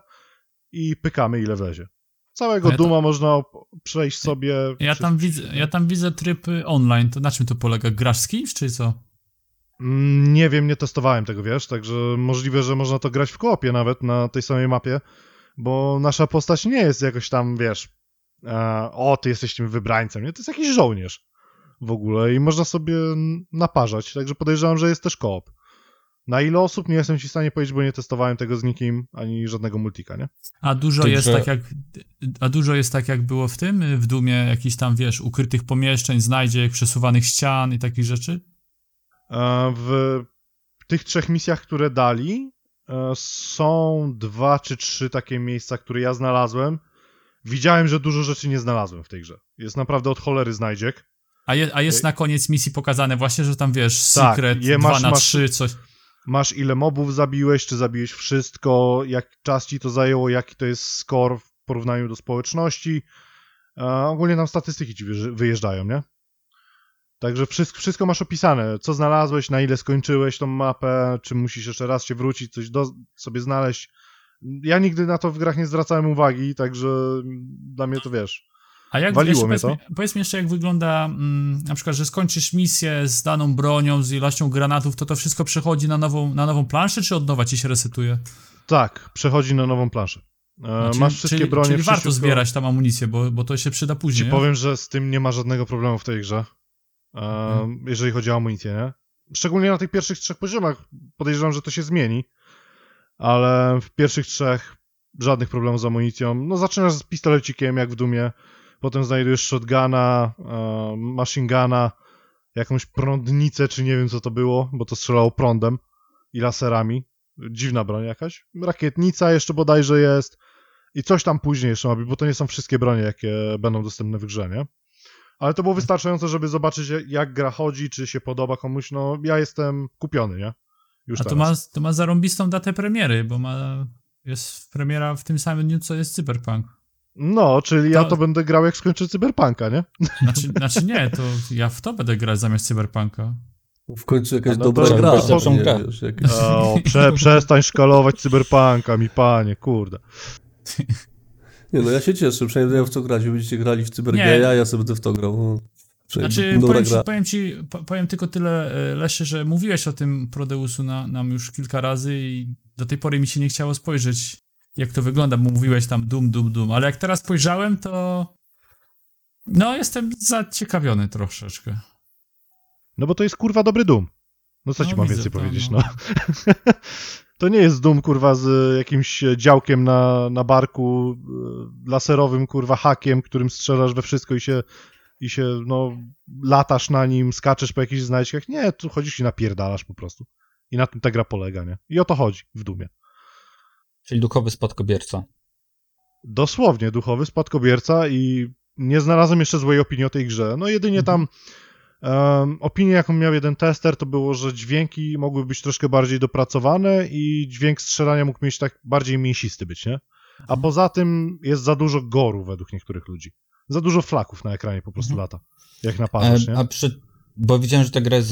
i pykamy ile wlezie. Całego A ja Duma można op- przejść sobie. Ja tam, widzę, ja tam widzę tryb y, online, to na czym to polega? Grasz z kimś, czy co? Mm, Nie wiem, nie testowałem tego, wiesz, także możliwe, że można to grać w koopie nawet na tej samej mapie, bo nasza postać nie jest jakoś tam, wiesz, e, o, ty jesteś tym wybrańcem, nie? To jest jakiś żołnierz w ogóle i można sobie naparzać, także podejrzewam, że jest też koop. Na ile osób nie jestem ci w stanie powiedzieć, bo nie testowałem tego z nikim, ani żadnego multika, nie? A dużo Tym, jest że- tak jak a dużo jest tak jak było w tym w Dumie jakichś tam wiesz ukrytych pomieszczeń, znajdziek, przesuwanych ścian i takich rzeczy? E, W tych trzech misjach, które dali, e, są dwa czy trzy takie miejsca, które ja znalazłem. Widziałem, że dużo rzeczy nie znalazłem w tej grze. Jest naprawdę od cholery znajdziek. A, je, a jest na koniec misji pokazane właśnie, że tam wiesz Tak, secret je 2 masz- na masz- 3 coś. masz ile mobów zabiłeś, czy zabiłeś wszystko, jak czas ci to zajęło, jaki to jest score w porównaniu do społeczności. A ogólnie tam statystyki ci wyjeżdż- wyjeżdżają, nie? Także wszystko, wszystko masz opisane, co znalazłeś, na ile skończyłeś tą mapę, czy musisz jeszcze raz się wrócić, coś do, sobie znaleźć. Ja nigdy na to w grach nie zwracałem uwagi, także dla mnie to wiesz. A jak Waliło jeszcze, mnie powiedz, mi, powiedz mi jeszcze, jak wygląda mm, na przykład, że skończysz misję z daną bronią, z ilością granatów, to to wszystko przechodzi na nową, na nową planszę, czy od nowa ci się resetuje? Tak, przechodzi na nową planszę. E, Znaczy, masz wszystkie czyli, bronie, Czyli warto zbierać tam amunicję, bo, bo to się przyda Ci później. nie? powiem, że z tym nie ma żadnego problemu w tej grze, e, Mhm. jeżeli chodzi o amunicję, nie? Szczególnie na tych pierwszych trzech poziomach podejrzewam, że to się zmieni, ale w pierwszych trzech żadnych problemów z amunicją. No zaczynasz z pistolecikiem, jak w Dumie, potem znajdujesz shotguna, e, machine guna, jakąś prądnicę, czy nie wiem co to było, bo to strzelało prądem i laserami. Dziwna broń jakaś. Rakietnica jeszcze bodajże jest. I coś tam później jeszcze ma być, bo to nie są wszystkie bronie, jakie będą dostępne w grze, nie? Ale to było wystarczające, żeby zobaczyć, jak gra chodzi, czy się podoba komuś. No, ja jestem kupiony, nie? Już A to ma, to ma zarąbistą datę premiery, bo ma, jest premiera w tym samym dniu, co jest Cyberpunk. No, czyli ja To- to będę grał, jak skończę Cyberpunka, nie? Znaczy, znaczy nie, to ja w to będę grać zamiast Cyberpunka. W końcu jakaś No to dobra jakby gra. lepszą nie, grę. wiesz, jakieś... O, prze, przestań szkalować Cyberpunka, mi panie, kurde. Nie no, ja się cieszę, przynajmniej ja w to grać. Wy będziecie grali w Cybergeja, ja sobie będę w to grał. No, Znaczy, powiem ci, powiem ci, po- powiem tylko tyle, e, Lesie, że mówiłeś o tym Prodeusu na, nam już kilka razy i do tej pory mi się nie chciało spojrzeć, jak to wygląda, bo mówiłeś tam dum, dum, dum, ale jak teraz spojrzałem, to no, jestem zaciekawiony troszeczkę. No bo to jest kurwa dobry dum. No co No ci mam więcej to, powiedzieć, no. no. to nie jest dum kurwa z jakimś działkiem na, na barku, e, laserowym kurwa hakiem, którym strzelasz we wszystko i się, i się no latasz na nim, skaczesz po jakichś znajdźkach. Nie, tu chodzisz i napierdalasz po prostu. I na tym ta gra polega, nie? I o to chodzi w dumie. Czyli duchowy spadkobierca. dosłownie duchowy spadkobierca i nie znalazłem jeszcze złej opinii o tej grze. No jedynie tam um, opinię, jaką miał jeden tester, to było, że dźwięki mogły być troszkę bardziej dopracowane i dźwięk strzelania mógł mieć tak bardziej mięsisty być, nie? A poza tym jest za dużo goru według niektórych ludzi. Za dużo flaków na ekranie po prostu Mhm. lata. Jak napadasz, E, nie? a przy, bo widziałem, że ta gra jest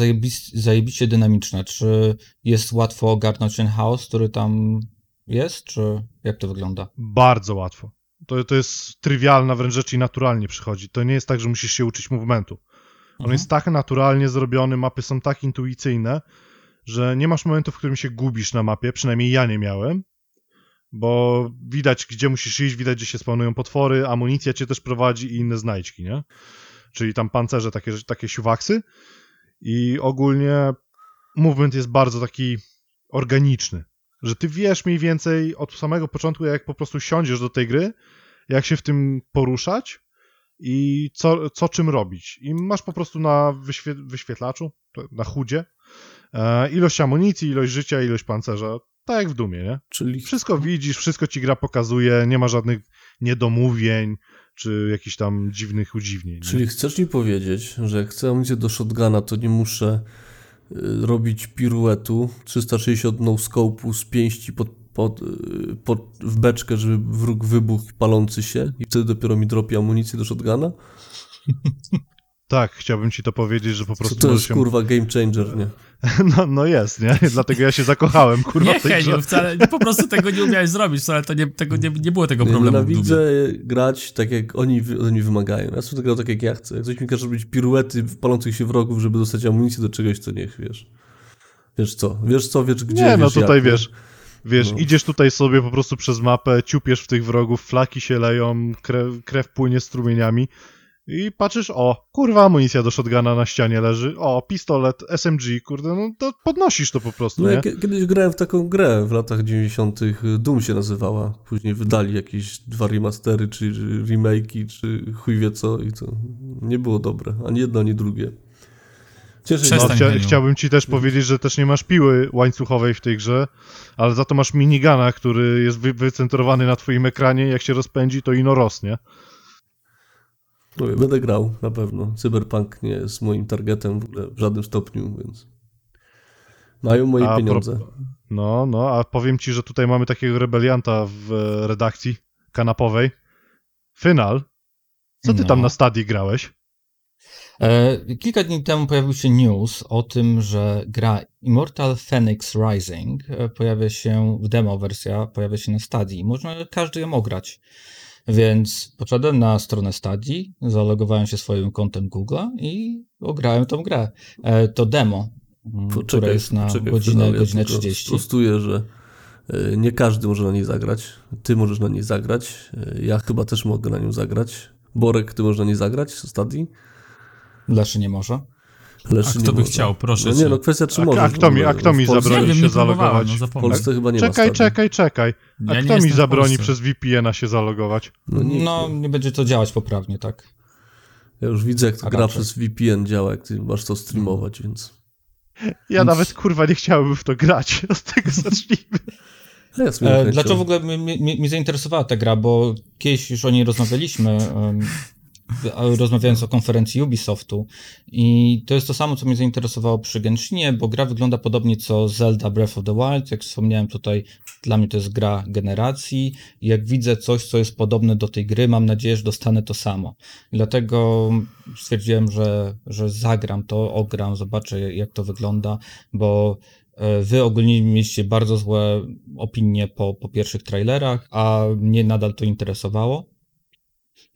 zajebiście dynamiczna. Czy jest łatwo ogarnąć ten chaos, który tam jest, czy jak to wygląda? Bardzo łatwo. To, to jest trywialna wręcz rzecz i naturalnie przychodzi. To nie jest tak, że musisz się uczyć movementu. On Mhm. jest tak naturalnie zrobiony, mapy są tak intuicyjne, że nie masz momentu, w którym się gubisz na mapie, przynajmniej ja nie miałem, bo widać, gdzie musisz iść, widać, gdzie się spawnują potwory, amunicja cię też prowadzi i inne znajdźki, nie? Czyli tam pancerze, takie, takie siuwaksy i ogólnie movement jest bardzo taki organiczny, że ty wiesz mniej więcej od samego początku, jak po prostu siądziesz do tej gry, jak się w tym poruszać i co, co czym robić. I masz po prostu na wyświe, wyświetlaczu, na chudzie, e, ilość amunicji, ilość życia, ilość pancerza. Tak jak w Dumie, nie? Czyli Wszystko widzisz, wszystko ci gra pokazuje, nie ma żadnych niedomówień, czy jakichś tam dziwnych udziwnień. nie? Czyli chcesz mi powiedzieć, że jak chcę amunicję do shotguna, to nie muszę robić piruetu 360 no scope'u z pięści pod, pod, y, pod, w beczkę, żeby wróg wybuchł palący się i wtedy dopiero mi dropi amunicję do shotguna? Tak, chciałbym ci to powiedzieć, że po Co prostu to możesz jest się... kurwa game changer, nie? No, no jest, nie? Dlatego ja się zakochałem, kurwa, Nie, w tej grze. Wcale, po prostu tego nie umiałeś zrobić, wcale to nie, tego nie, nie było tego Ja problemu w Dubie. Nienawidzę grać tak, jak oni, oni wymagają. Ja sobie grał tak, jak ja chcę. Jak ktoś mi każe robić piruety w palących się wrogów, żeby dostać amunicję do czegoś, to niech, wiesz. Wiesz co? Wiesz co? Wiesz gdzie? Nie, no wiesz tutaj jak, nie? wiesz, wiesz, No. idziesz tutaj sobie po prostu przez mapę, ciupiesz w tych wrogów, flaki się leją, krew, krew płynie strumieniami i patrzysz, o, kurwa, amunicja do shotguna na ścianie leży, o, pistolet, SMG, kurde, no to podnosisz to po prostu, No nie? ja kie- kiedyś grałem w taką grę w latach 90. Doom się nazywała. Później wydali jakieś dwa remastery, czy remake'i, czy chuj wie co i to nie było dobre. Ani jedno, ani drugie. Cieszę się. No, chcia, chciałbym ci też powiedzieć, że też nie masz piły łańcuchowej w tej grze, ale za to masz minigana, który jest wy, wycentrowany na twoim ekranie, jak się rozpędzi, to ino rosnie. Mówię, Będę grał na pewno. Cyberpunk nie jest moim targetem w ogóle w żadnym stopniu, więc Mają moje A pieniądze. pro- No, no, a powiem ci, że tutaj mamy takiego rebelianta w redakcji kanapowej. Final. Co ty No. tam na stadii grałeś? E, Kilka dni temu pojawił się news o tym, że gra Immortal Phoenix Rising e, pojawia się w demo wersja, pojawia się na Stadii. Można każdy ją ograć. Więc poszedłem na stronę Stadii, zalogowałem się swoim kontem Google i ograłem tą grę. E, To demo, m, które jest na poczekaj godzinę, ja godzinę tylko 30. Sprostuję, że e, nie każdy może na niej zagrać. Ty możesz na niej zagrać. e, Ja chyba też mogę na nią zagrać. Borek, ty możesz na niej zagrać z Stadii? Leszy nie może. Leszy A kto by może. chciał? Proszę No nie, no kwestia czy A- możesz. a kto mi- a kto mi zabroni się zalogować? no W. Polsce chyba nie ma Czekaj, Stadii. czekaj, czekaj. A Ja kto mi zabroni przez VPN-a się zalogować? No, nikt, No, nie będzie to działać poprawnie, tak. Ja już widzę, jak to gra przez VPN działa, jak ty masz to streamować, więc... Ja Więc- nawet kurwa nie chciałbym w to grać. Od tego zacznijmy. Ja E. Dlaczego w ogóle mnie, mnie, mnie zainteresowała ta gra, bo kiedyś już o niej rozmawialiśmy, a rozmawiając o konferencji Ubisoftu i to jest to samo, co mnie zainteresowało przy Genshinie, bo gra wygląda podobnie co Zelda Breath of the Wild, jak wspomniałem tutaj, dla mnie to jest gra generacji i jak widzę coś, co jest podobne do tej gry, mam nadzieję, że dostanę to samo. Dlatego stwierdziłem, że, że zagram to, ogram, zobaczę jak to wygląda, bo E, Wy ogólnie mieliście bardzo złe opinie po, po pierwszych trailerach, a mnie nadal to interesowało.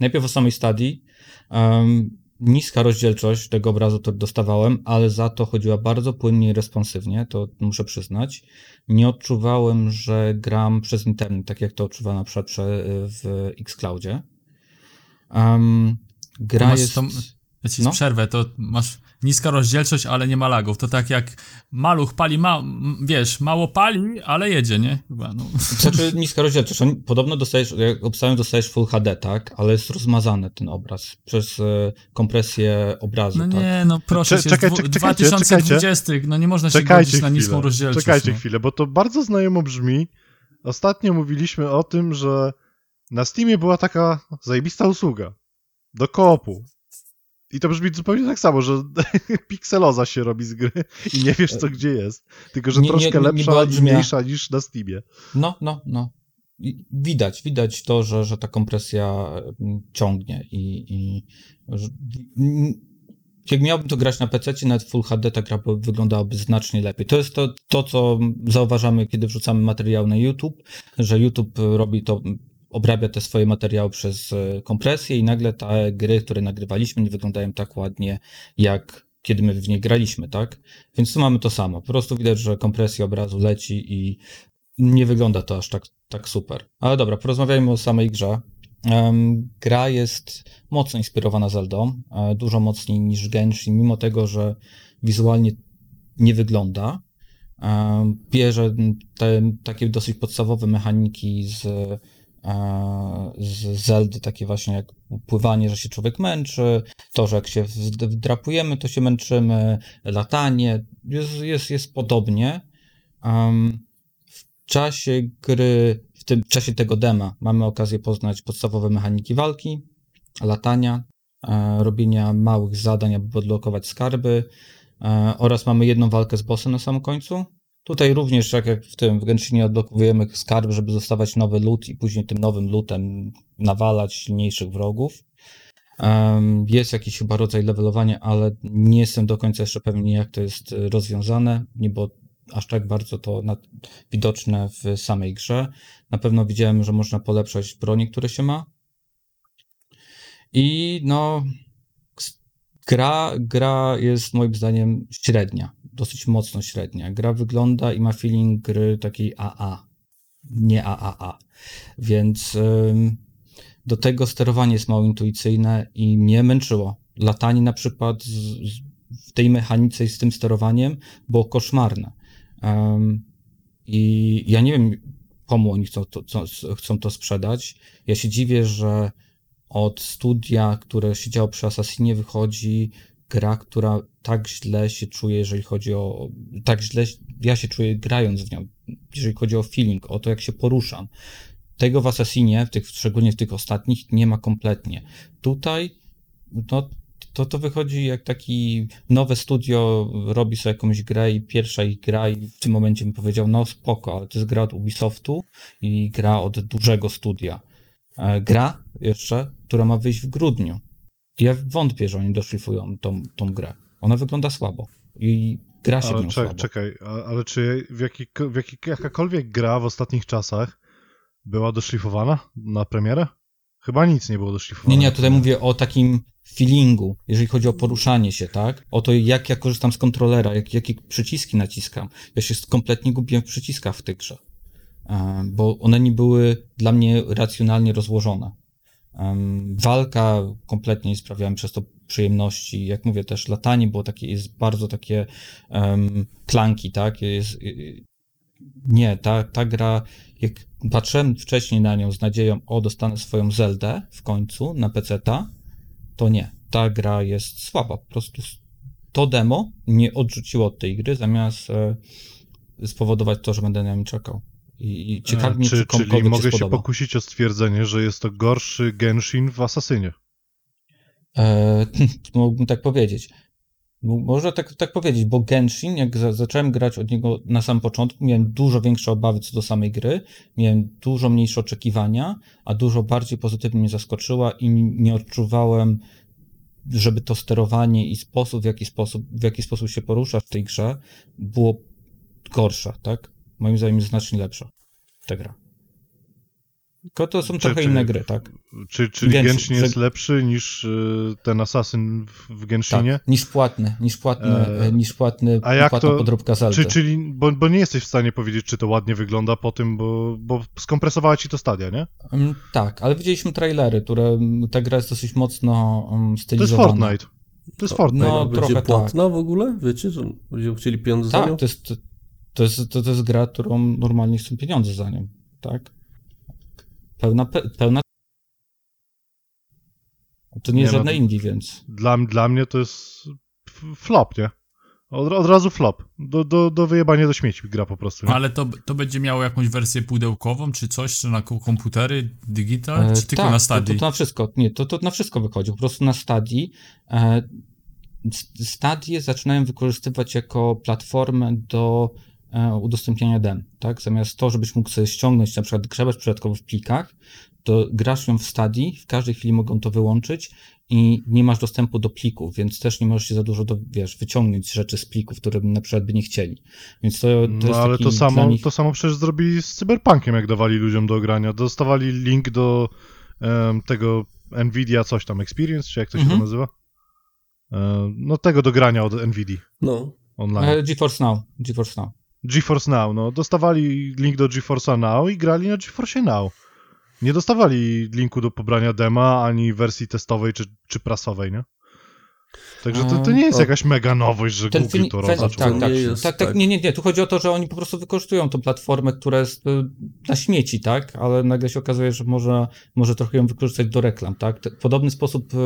Najpierw o samej stadii. Um, niska rozdzielczość tego obrazu, który dostawałem, ale za to chodziła bardzo płynnie i responsywnie, to muszę przyznać. Nie odczuwałem, że gram przez internet, tak jak to odczuwałem na przykład prze- w Xcloudzie. Um, gra jest... Ja ci No. przerwę, to masz niska rozdzielczość, ale nie ma lagów. To tak jak maluch pali, ma, wiesz, mało pali, ale jedzie, nie? Chyba, no. Znaczy niska rozdzielczość. On- Podobno dostajesz, jak obstawiam, dostajesz Full HD, tak? Ale jest rozmazany ten obraz przez e, kompresję obrazu, no tak? nie, no proszę Cze- cię, czekaj, dwu- czek- czekajcie, 2020, no nie można się Czekajcie godzić na niską chwilę. rozdzielczość. Czekajcie no. chwilę, bo to bardzo znajomo brzmi. Ostatnio mówiliśmy o tym, że na Steamie była taka zajebista usługa. Do koopu. I to brzmi zupełnie tak samo, że pikseloza się robi z gry i nie wiesz co gdzie jest. Tylko, że Nie- troszkę nie- nie lepsza i mniejsza niż na Steamie. No, no, no. Widać, widać to, że, że ta kompresja mm, ciągnie i, i że, jak miałbym to grać na PC, nawet Full HD, ta gra by- wyglądałaby znacznie lepiej. To jest to, to, co zauważamy, kiedy wrzucamy materiał na YouTube, że YouTube robi to, obrabia te swoje materiały przez e, kompresję i nagle te gry, które nagrywaliśmy, nie wyglądają tak ładnie, jak kiedy my w nie graliśmy, tak? Więc tu mamy to samo. Po prostu widać, że kompresja obrazu leci i nie wygląda to aż tak, tak super. Ale dobra, porozmawiajmy o samej grze. Gra jest mocno inspirowana Zeldą, e, dużo mocniej niż Genshin, mimo tego, że wizualnie nie wygląda. Bierze te takie dosyć podstawowe mechaniki z, z Zeldy, takie właśnie jak pływanie, że się człowiek męczy, to, że jak się wd- wdrapujemy, to się męczymy, latanie, jest, jest, jest podobnie. W czasie gry, w tym czasie tego dema, mamy okazję poznać podstawowe mechaniki walki, latania, e, robienia małych zadań, aby odblokować skarby e, oraz mamy jedną walkę z bossem na samym końcu. Tutaj również, tak jak w tym w Genshinie odblokowujemy skarb, żeby dostawać nowy loot i później tym nowym lootem nawalać silniejszych wrogów. Jest jakiś chyba rodzaj levelowania, ale nie jestem do końca jeszcze pewien, jak to jest e, rozwiązane, nie było aż tak bardzo to widoczne w samej grze. Na pewno widziałem, że można polepszać broni, które się ma. I no, gra, gra jest moim zdaniem średnia, dosyć mocno średnia. Gra wygląda i ma feeling gry takiej AA, nie AAA. Więc do tego sterowanie jest mało intuicyjne i mnie męczyło. Latanie na przykład z, z, w tej mechanice i z tym sterowaniem było koszmarne. I ja nie wiem, komu oni chcą to, co, chcą to sprzedać. Ja się dziwię, że od studia, które siedziało przy Assassinie, wychodzi gra, która tak źle się czuje, jeżeli chodzi o. Tak źle ja się czuję grając w nią, jeżeli chodzi o feeling, o to, jak się poruszam. Tego w Assassinie, w tych, szczególnie w tych ostatnich, nie ma kompletnie. Tutaj, no, To to wychodzi jak taki nowe studio robi sobie jakąś grę i pierwsza ich gra i w tym momencie bym powiedział, no spoko, ale to jest gra od Ubisoftu i gra od dużego studia. E, Gra jeszcze, która ma wyjść w grudniu. Ja wątpię, że oni doszlifują tą, tą grę. Ona wygląda słabo i gra się Ale czek, słabo. czekaj, ale czy w, jaki, w jaki, jakakolwiek gra w ostatnich czasach była doszlifowana na premierę? Chyba nic nie było doszlifowane. Nie, nie, tutaj mówię o takim feelingu, jeżeli chodzi o poruszanie się, tak? O to, jak ja korzystam z kontrolera, jak, jakie przyciski naciskam. Ja się kompletnie gubiłem w przyciskach w tej grze, E, bo one nie były dla mnie racjonalnie rozłożone. Walka kompletnie nie sprawiała mi przez to przyjemności. Jak mówię, też latanie było takie, jest bardzo takie um, klanki, tak? Jest, y, y, nie, ta, ta gra, jak patrzyłem wcześniej na nią z nadzieją, o, dostanę swoją Zeldę w końcu na PC-ta, to nie. Ta gra jest słaba. Po prostu to demo mnie odrzuciło od tej gry, zamiast e, spowodować to, że będę na nią czekał. I, i ciekawi mnie, czy, czy Czyli mogę się się pokusić o stwierdzenie, że jest to gorszy Genshin w Asasynie. E, mógłbym tak powiedzieć. Mo- Można tak, tak powiedzieć, bo Genshin, jak za, zacząłem grać od niego na samym początku, miałem dużo większe obawy co do samej gry, miałem dużo mniejsze oczekiwania, a dużo bardziej pozytywnie mnie zaskoczyła i nie odczuwałem, żeby to sterowanie i sposób, w jaki sposób, w jaki sposób się porusza w tej grze, było gorsze, tak? Moim zdaniem znacznie lepsza ta gra. Tylko to są Czy- trochę czy- inne gry, tak? Czy, czyli Genshin, Genshin jest lepszy niż y, ten Asasyn w, w Genshinie? Tak, niż płatny, niż płatny, E, e, niż płatny, a jak płatna to- podróbka Zeldy. Czy, czyli, bo, bo nie jesteś w stanie powiedzieć, czy to ładnie wygląda po tym, bo, bo skompresowała ci to stadia, nie? Mm, Tak, ale widzieliśmy trailery, które mm, ta gra jest dosyć mocno um, To jest stylizowana. Fortnite. To jest Fortnite. No, Będzie trochę płatna w ogóle? Wiecie, że będziemy chcieli pieniądze za nią? Tak, to jest, to, jest, to, to jest gra, którą normalnie chcą pieniądze za nią, tak? Pełna, pe, pełna... To nie, Nie, jest no żadne to- indie, więc... Dla, dla mnie to jest flop, nie? Od, od razu flop. Do, do, do wyjebania do śmieci gra po prostu. Nie? Ale to, to będzie miało jakąś wersję pudełkową, czy coś, czy na ko- komputery, digital, E, czy tylko tak, na To, stadii? to na wszystko, nie, to, to na wszystko wychodzi, po prostu na stadii. E, stadie zaczynają wykorzystywać jako platformę do udostępniania dem, tak? Zamiast to, żebyś mógł sobie ściągnąć, na przykład grzebać przypadkowo w plikach, to grasz ją w stadii, w każdej chwili mogą to wyłączyć i nie masz dostępu do plików, więc też nie możesz się za dużo, do, wiesz, wyciągnąć rzeczy z plików, które na przykład by nie chcieli. Więc to, to No jest ale taki to samo, nich... to samo przecież zrobili z Cyberpunkiem, jak dawali ludziom do grania. Dostawali link do em, tego Nvidia coś tam, Experience, czy jak to się Mhm. to nazywa? E, no tego do grania od Nvidia No. online. E, GeForce Now, GeForce Now. GeForce Now, no. Dostawali link do GeForce'a Now i grali na GeForce Now. Nie dostawali linku do pobrania dema, ani wersji testowej czy, czy prasowej, nie? Także to, to nie jest jakaś mega nowość, że Ten Google film, to zaczął tak, tak, jest tak, tak, tak. nie, nie, nie, tu chodzi o to, że oni po prostu wykorzystują tą platformę, która jest y, na śmieci, tak, ale nagle się okazuje, że może, może trochę ją wykorzystać do reklam, tak. W podobny sposób y,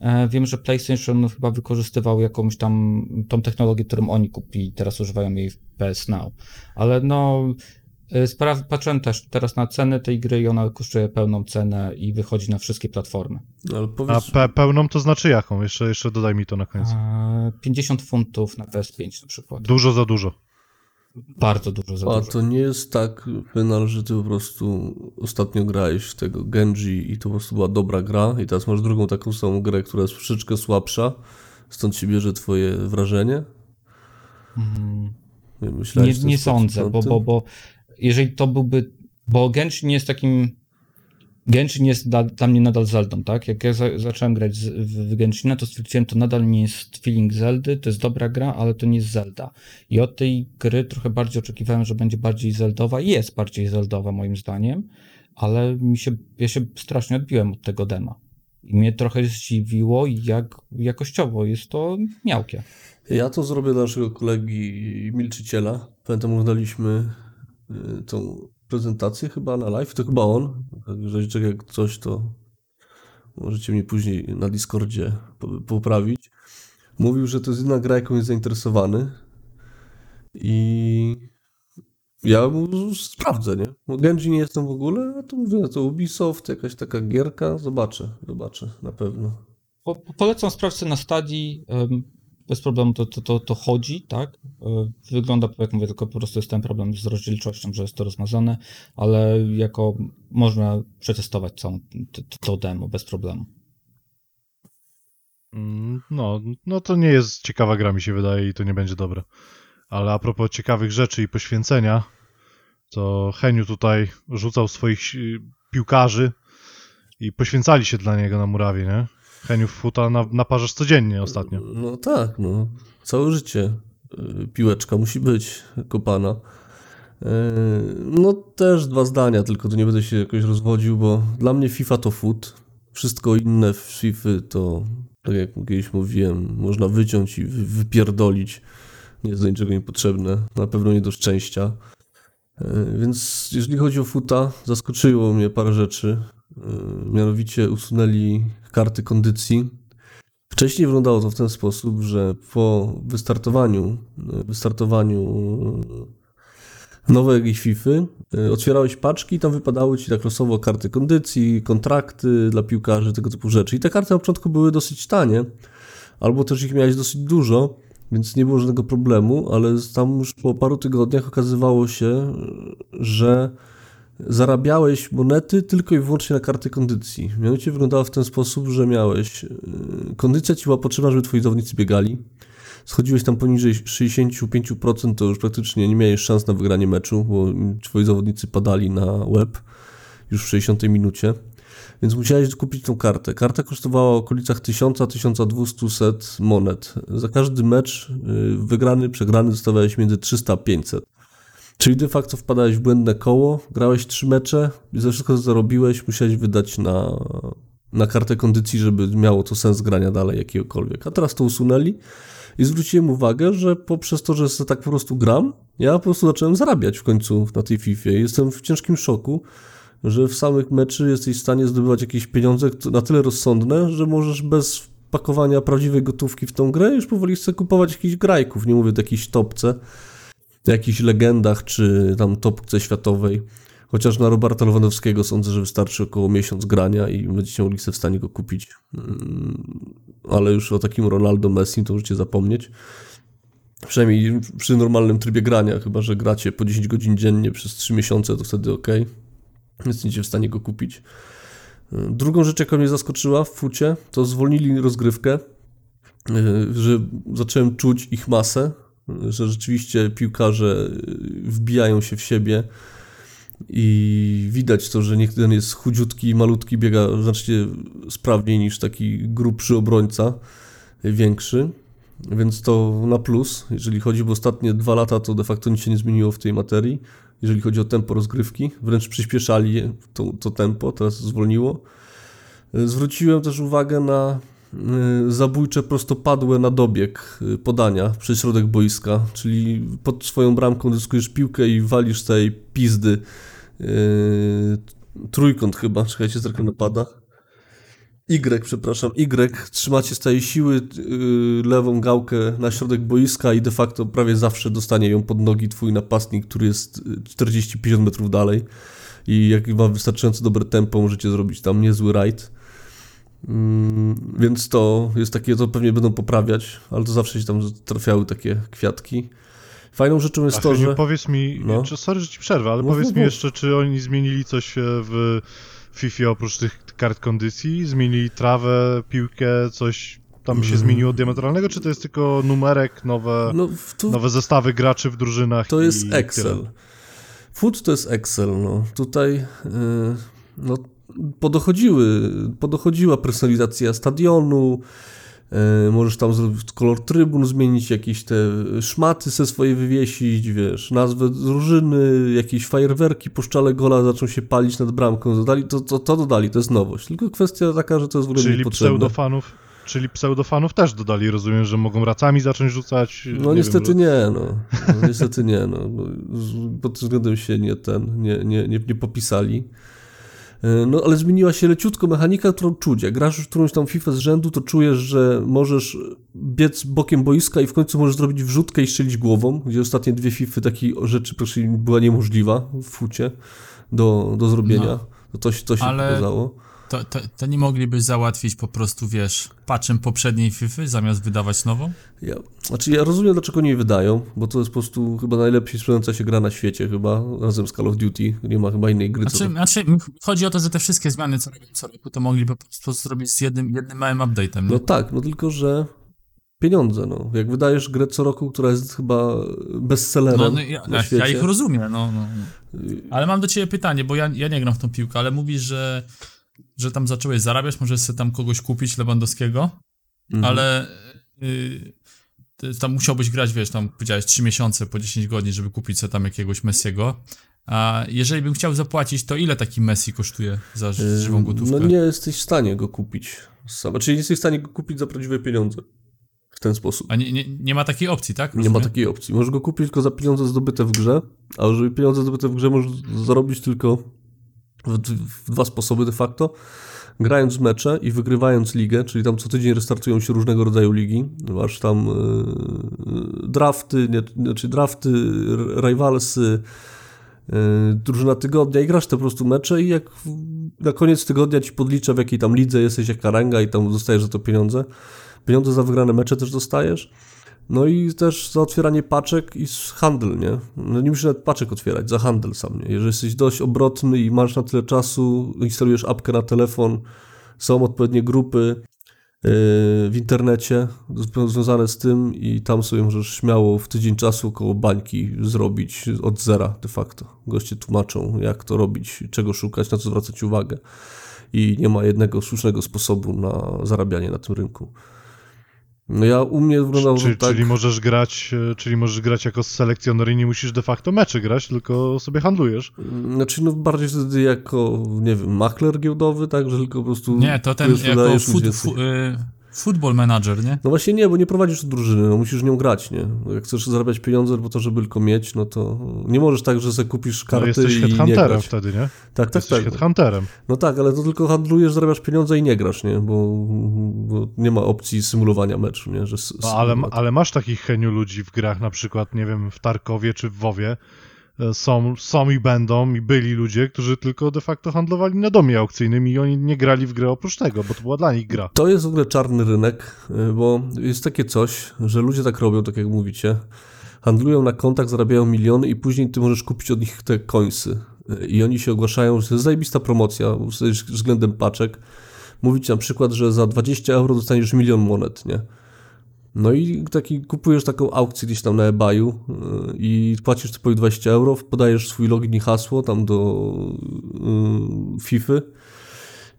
e, wiem, że PlayStation chyba wykorzystywał jakąś tam tą technologię, którą oni kupili, teraz używają jej w PS Now, ale no y, spraw, patrzyłem też teraz na cenę tej gry i ona kosztuje pełną cenę i wychodzi na wszystkie platformy. A powiedz, pe pełną to znaczy jaką? Jeszcze, jeszcze dodaj mi to na koniec. E, 50 funtów na PS5 na przykład. Dużo za dużo. Bardzo dużo za a dużo. to nie jest tak, Penal, że ty po prostu ostatnio grałeś w tego Genji i to po prostu była dobra gra i teraz masz drugą taką samą grę, która jest troszeczkę słabsza, stąd się bierze twoje wrażenie? Mm. Myślałeś Nie, nie sądzę, bo, bo, bo jeżeli to byłby. Bo Genshin jest takim. Genshin jest dla, dla mnie nadal Zeldą, tak? Jak ja za, zacząłem grać z, w, w Genshina, to stwierdziłem, to nadal nie jest feeling Zeldy, to jest dobra gra, ale to nie jest Zelda. I od tej gry trochę bardziej oczekiwałem, że będzie bardziej Zeldowa i jest bardziej Zeldowa moim zdaniem, ale mi się, ja się strasznie odbiłem od tego dema. I mnie trochę zdziwiło, jak jakościowo jest to miałkie. Ja to zrobię dla naszego kolegi Milczyciela. Pamiętam, oglądaliśmy tą prezentację chyba na live, to chyba on. Także jak coś, to możecie mnie później na Discordzie po- poprawić. Mówił, że to jest jedna gra, jaką jest zainteresowany i ja mu sprawdzę, nie? Bo Genji nie jestem w ogóle, a to mówię, to Ubisoft, jakaś taka gierka, zobaczę, zobaczę, na pewno. Po- polecam sprawdźcie na stadii. Bez problemu to, to, to, to chodzi, tak? E, Wygląda, jak mówię, tylko po prostu jest ten problem z rozdzielczością, że jest to rozmazane, ale jako można przetestować całą to, demo bez problemu. Mm, No, no to nie jest ciekawa gra, mi się wydaje, i to nie będzie dobre. Ale a propos ciekawych rzeczy i poświęcenia, to Heniu tutaj rzucał swoich piłkarzy i poświęcali się dla niego na murawie, nie? Heniu futa na, naparzasz codziennie ostatnio. No tak, no. Całe życie y, piłeczka musi być kopana. Y, No też dwa zdania, tylko tu nie będę się jakoś rozwodził, bo dla mnie FIFA to foot. Wszystko inne w FIFA to, tak jak kiedyś mówiłem, można wyciąć i wy- wypierdolić. Nie jest do niczego niepotrzebne, na pewno nie do szczęścia. Y, Więc jeżeli chodzi o futa, zaskoczyło mnie parę rzeczy. Mianowicie usunęli karty kondycji, Wcześniej wyglądało to w ten sposób, że po wystartowaniu, wystartowaniu nowej jakiejś FIFA y, otwierałeś paczki i tam wypadały ci tak losowo karty kondycji, kontrakty dla piłkarzy, tego typu rzeczy. I te karty na początku były dosyć tanie, albo też ich miałeś dosyć dużo, więc nie było żadnego problemu, ale tam już po paru tygodniach okazywało się, że zarabiałeś monety tylko i wyłącznie na karty kondycji. Mianowicie wyglądało w ten sposób, że miałeś yy, kondycja ci była potrzebna, żeby twoi zawodnicy biegali. Schodziłeś tam poniżej 65%, to już praktycznie nie miałeś szans na wygranie meczu, bo twoi zawodnicy padali na łeb już w 60 minucie. Więc musiałeś kupić tą kartę. Karta kosztowała w okolicach 1000-1200 monet. Za każdy mecz yy, wygrany, przegrany dostawałeś między 300 a 500. Czyli de facto wpadałeś w błędne koło, grałeś trzy mecze i za wszystko co zarobiłeś musiałeś wydać na, na kartę kondycji, żeby miało to sens grania dalej jakiegokolwiek. A teraz to usunęli i zwróciłem uwagę, że poprzez to, że sobie tak po prostu gram, ja po prostu zacząłem zarabiać w końcu na tej FIFA. Jestem w ciężkim szoku, że w samych meczy jesteś w stanie zdobywać jakieś pieniądze na tyle rozsądne, że możesz bez pakowania prawdziwej gotówki w tą grę już powoli chcę kupować jakichś grajków, nie mówię o jakiejś topce, jakichś legendach, czy tam topce światowej. Chociaż na Roberta Lewandowskiego sądzę, że wystarczy około miesiąc grania i będziecie sobie w stanie go kupić. Mm, Ale już o takim Ronaldo Messi to możecie zapomnieć. Przynajmniej przy normalnym trybie grania, chyba że gracie po 10 godzin dziennie przez 3 miesiące, to wtedy ok. Jesteście w stanie go kupić. Drugą rzecz, jaka mnie zaskoczyła w fucie, to zwolnili rozgrywkę, yy, że zacząłem czuć ich masę, że rzeczywiście piłkarze wbijają się w siebie i widać to, że ten jest chudziutki malutki, biega znacznie sprawniej niż taki grubszy obrońca, większy. Więc to na plus, jeżeli chodzi, bo ostatnie dwa lata to de facto nic się nie zmieniło w tej materii, jeżeli chodzi o tempo rozgrywki. Wręcz przyspieszali to, to tempo, teraz zwolniło. Zwróciłem też uwagę na y, zabójcze prostopadłe na dobieg y, podania przez środek boiska, czyli pod swoją bramką zyskujesz piłkę i walisz tej pizdy yy, trójkąt chyba, czekajcie, zerknę napada. Y, przepraszam, Y, trzymacie z tej siły lewą gałkę na środek boiska i de facto prawie zawsze dostanie ją pod nogi twój napastnik, który jest y, 40-50 metrów dalej i jak ma wystarczająco dobre tempo, możecie zrobić tam niezły rajd. Mm, Więc to jest takie, to pewnie będą poprawiać, ale to zawsze się tam trafiały takie kwiatki. Fajną rzeczą jest A to, że... powiedz mi, No. czy, sorry, że ci przerwę, ale Mów, powiedz mów, mi mów. jeszcze, czy oni zmienili coś e, w FIFA oprócz tych kart kondycji? Zmienili trawę, piłkę, coś tam się Mm. zmieniło diametralnego, czy to jest tylko numerek, nowe, No, tu nowe zestawy graczy w drużynach? to jest tyle? Excel. Food to jest Excel, no. Tutaj yy, no, podochodziły, podochodziła personalizacja stadionu, yy, możesz tam kolor trybun, zmienić jakieś te szmaty se swoje wywiesić, wiesz, nazwę drużyny, jakieś fajerwerki po szczale gola zaczną się palić nad bramką, dodali, to, to, to dodali, to jest nowość. Tylko kwestia taka, że to jest w ogóle Czyli pseudofanów, czyli pseudofanów też dodali, rozumiem, że mogą racami zacząć rzucać? No nie niestety wiem, nie, no. no. Niestety nie, no. No, z- Pod tym względem się nie ten, nie, nie, nie, nie popisali. E, No ale zmieniła się leciutko mechanika, którą czuć. Jak grasz już którąś tam FIFA z rzędu, to czujesz, że możesz biec bokiem boiska i w końcu możesz zrobić wrzutkę i strzelić głową, gdzie ostatnie dwie FIFA takiej rzeczy proszę, była niemożliwa w fucie do, do zrobienia. No. To, to, się- to się Ale- pokazało. To, to, to nie mogliby załatwić po prostu, wiesz, patchem poprzedniej FIFA zamiast wydawać nową? Ja, znaczy ja rozumiem, dlaczego nie wydają, bo to jest po prostu chyba najlepiej sprzedająca się gra na świecie chyba, razem z Call of Duty. Nie ma chyba innej gry, co... Znaczy, znaczy, chodzi o to, że te wszystkie zmiany, co robią co roku, to mogliby po prostu zrobić z jednym, jednym małym update'em? No tak, no tylko, że pieniądze, no. Jak wydajesz grę co roku, która jest chyba bestsellerem No, no, ja, na świecie... ja ich rozumiem, no, no. no. Ale mam do ciebie pytanie, bo ja, ja nie gram w tą piłkę, ale mówisz, że, że tam zacząłeś zarabiać, możesz sobie tam kogoś kupić, Lewandowskiego, Mhm. ale y, tam musiałbyś grać, wiesz, tam powiedziałeś 3 miesiące po 10 godzin, żeby kupić sobie tam jakiegoś Messiego. A jeżeli bym chciał zapłacić, to ile taki Messi kosztuje za ży- żywą gotówkę? No nie jesteś w stanie go kupić sam. Czyli nie jesteś w stanie go kupić za prawdziwe pieniądze. W ten sposób. A nie, nie, nie ma takiej opcji, tak? Nie ma Rozumiem? takiej opcji. Możesz go kupić tylko za pieniądze zdobyte w grze, a żeby pieniądze zdobyte w grze możesz zarobić tylko w, dwa sposoby de facto. Grając mecze i wygrywając ligę, czyli tam co tydzień restartują się różnego rodzaju ligi. Masz tam yy, drafty, nie, znaczy drafty, rivalsy, yy, drużyna tygodnia i grasz te po prostu mecze i jak na koniec tygodnia ci podlicza w jakiej tam lidze jesteś, jaka ranga i tam dostajesz za to pieniądze. Pieniądze za wygrane mecze też dostajesz. No i też za otwieranie paczek i handel, nie? No nie musisz nawet paczek otwierać, za handel sam, nie? Jeżeli jesteś dość obrotny i masz na tyle czasu, instalujesz apkę na telefon, są odpowiednie grupy yy, w internecie zw- związane z tym i tam sobie możesz śmiało w tydzień czasu około bańki zrobić od zera de facto. Goście tłumaczą, jak to robić, czego szukać, na co zwracać uwagę. I nie ma jednego słusznego sposobu na zarabianie na tym rynku. No ja u mnie wyglądało Czy, tak... Czyli możesz grać, e, czyli możesz grać jako selekcjoner i nie musisz de facto mecze grać, tylko sobie handlujesz. Znaczy, no bardziej wtedy jako, nie wiem, makler giełdowy, tak, że tylko po prostu... Nie, to ten jako food, fu, y, football manager, nie? No właśnie nie, bo nie prowadzisz drużyny, no musisz nią grać, nie? Jak chcesz zarabiać pieniądze po to, żeby tylko mieć, no to nie możesz tak, że sobie kupisz No, karty jesteś i nie headhunterem grać. wtedy, nie? Tak, tak, Jesteś tak. headhunterem. No tak, ale to tylko handlujesz, zarabiasz pieniądze i nie grasz, nie? Bo, bo nie ma opcji symulowania meczu, nie? Że No, ale, ale masz takich heniu ludzi w grach, na przykład, nie wiem, w Tarkowie czy w WoWie. E, Są, są i będą i byli ludzie, którzy tylko de facto handlowali na domie aukcyjnym i oni nie grali w grę oprócz tego, bo to była dla nich gra. To jest w ogóle czarny rynek, y, bo jest takie coś, że ludzie tak robią, tak jak mówicie. Handlują na kontach, zarabiają miliony i później ty możesz kupić od nich te końsy. Y, I oni się ogłaszają, że to jest zajebista promocja względem paczek. Mówić na przykład, że za 20 euro dostaniesz milion monet, nie? No i taki kupujesz taką aukcję gdzieś tam na eBayu y, i płacisz typowi 20 euro, podajesz swój login i hasło tam do y, FIFA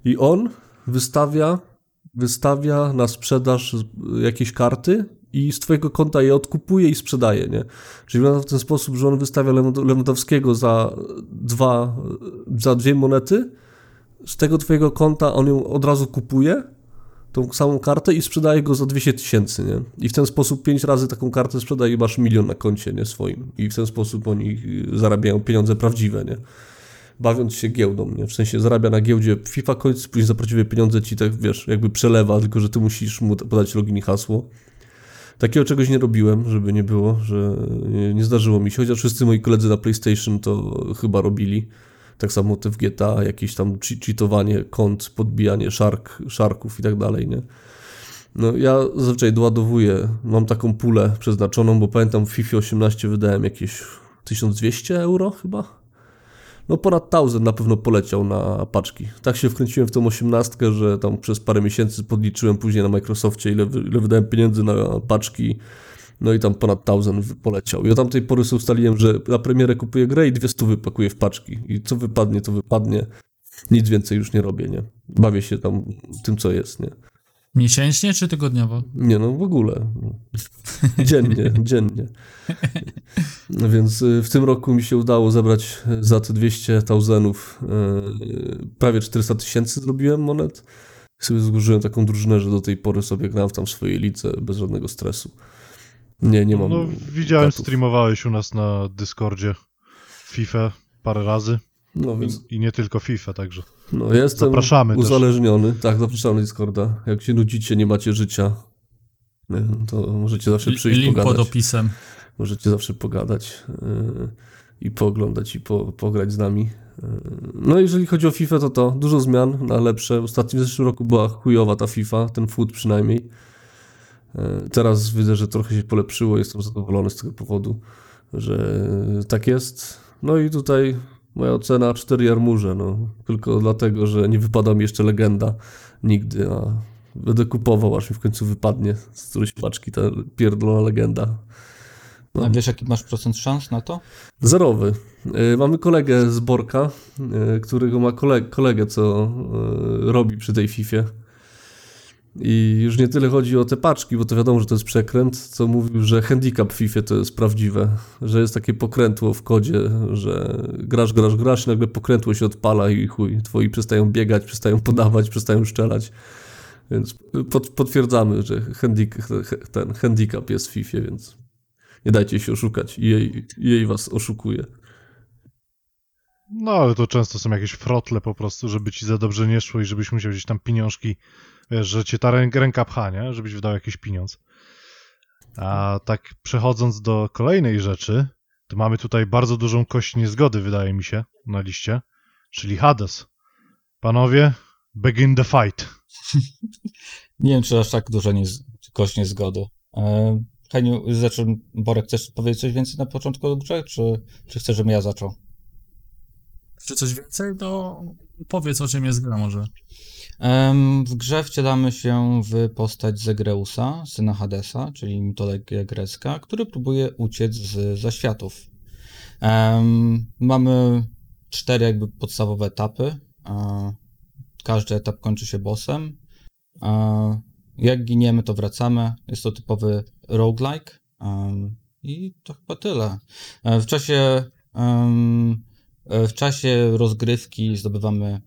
i on wystawia wystawia na sprzedaż jakieś karty i z twojego konta je odkupuje i sprzedaje, nie? Czyli wygląda w ten sposób, że on wystawia Lewand- Lewandowskiego za dwa, za dwie monety, z tego twojego konta on ją od razu kupuje, tą samą kartę i sprzedaje go za 200 tysięcy, nie? I w ten sposób pięć razy taką kartę sprzedaje i masz milion na koncie, nie? Swoim. I w ten sposób oni y, zarabiają pieniądze prawdziwe, nie? bawiąc się giełdą, nie? W sensie zarabia na giełdzie FIFA coins, później za prawdziwe pieniądze ci tak, wiesz, jakby przelewa, tylko że ty musisz mu podać login i hasło. Takiego czegoś nie robiłem, żeby nie było, że nie, nie zdarzyło mi się, chociaż wszyscy moi koledzy na PlayStation to chyba robili. Tak samo te w GTA, jakieś tam che- cheatowanie kont, podbijanie szark, szarków i tak dalej, nie? No ja zazwyczaj doładowuję, mam taką pulę przeznaczoną, bo pamiętam w FIFA 18 wydałem jakieś 1200 euro chyba, no ponad 1000 na pewno poleciał na paczki. Tak się wkręciłem w tą osiemnastkę, że tam przez parę miesięcy podliczyłem później na Microsoftie, ile, ile wydałem pieniędzy na paczki. No i tam ponad 1000 wy- poleciał. I od tamtej pory sobie ustaliłem, że na premierę kupuję grę i dwie stówy pakuję w paczki. I co wypadnie, to wypadnie. Nic więcej już nie robię, nie? Bawię się tam tym, co jest, nie? Miesięcznie czy tygodniowo? Nie no, w ogóle. Dziennie, dziennie. No Więc y, w tym roku mi się udało zebrać za te 200 tauzenów y, prawie 400 tysięcy zrobiłem monet. Sobie złożyłem taką drużynę, że do tej pory sobie gram w tam swojej lidze bez żadnego stresu. Nie, nie mam. No, widziałem, katów. streamowałeś u nas na Discordzie FIFA parę razy No więc i, i nie tylko FIFA, także. no, jestem Zapraszamy też. uzależniony. Tak, zapraszamy na Discorda. Jak się nudzicie, nie macie życia, to możecie zawsze przyjść Link pogadać. pod opisem. Możecie zawsze pogadać yy, i pooglądać i po, pograć z nami. No jeżeli chodzi o FIFA, to to dużo zmian na lepsze. W ostatnim w zeszłym roku była chujowa ta FIFA, ten foot przynajmniej. E, Teraz widzę, że trochę się polepszyło, jestem zadowolony z tego powodu, że tak jest. No i tutaj moja ocena 4 jarmuże, no. Tylko dlatego, że nie wypada mi jeszcze legenda nigdy, a będę kupował, aż mi w końcu wypadnie z którejś paczki ta pierdolona legenda. No. A wiesz, jaki masz procent szans na to? Zerowy. Y, Mamy kolegę z Borka, y, którego ma koleg- kolegę, co robi przy tej Fifie. I już nie tyle chodzi o te paczki, bo to wiadomo, że to jest przekręt, co mówił, że handicap w FIFA to jest prawdziwe, że jest takie pokrętło w kodzie, że grasz, grasz, grasz i nagle pokrętło się odpala i chuj, twoi przestają biegać, przestają podawać, przestają strzelać. Więc pot- potwierdzamy, że handik- ten handicap jest w FIFA, więc nie dajcie się oszukać. Jej, jej was oszukuje. No, ale to często są jakieś frotle po prostu, żeby ci za dobrze nie szło i żebyś musiał gdzieś tam pieniążki, wiesz, że cię ta ręka, pcha, nie? Żebyś wydał jakiś pieniądz. A tak przechodząc do kolejnej rzeczy, to mamy tutaj bardzo dużą kość niezgody, wydaje mi się, na liście, czyli Hades. Panowie, begin the fight. Nie wiem, czy aż tak dużo nie, kość niezgody. E, Heniu, znaczy, Borek, chcesz powiedzieć coś więcej na początku o grze, czy, czy chcesz, żebym ja zaczął? Czy coś więcej? To powiedz, o czym jest gra może. W grze wcielamy się w postać Zegreusa, syna Hadesa, czyli mitologia grecka, który próbuje uciec z zaświatów. Mamy cztery jakby podstawowe etapy. E, Każdy etap kończy się bossem. E, Jak giniemy, to wracamy. Jest to typowy roguelike. I to chyba tyle. E, W czasie, w czasie rozgrywki zdobywamy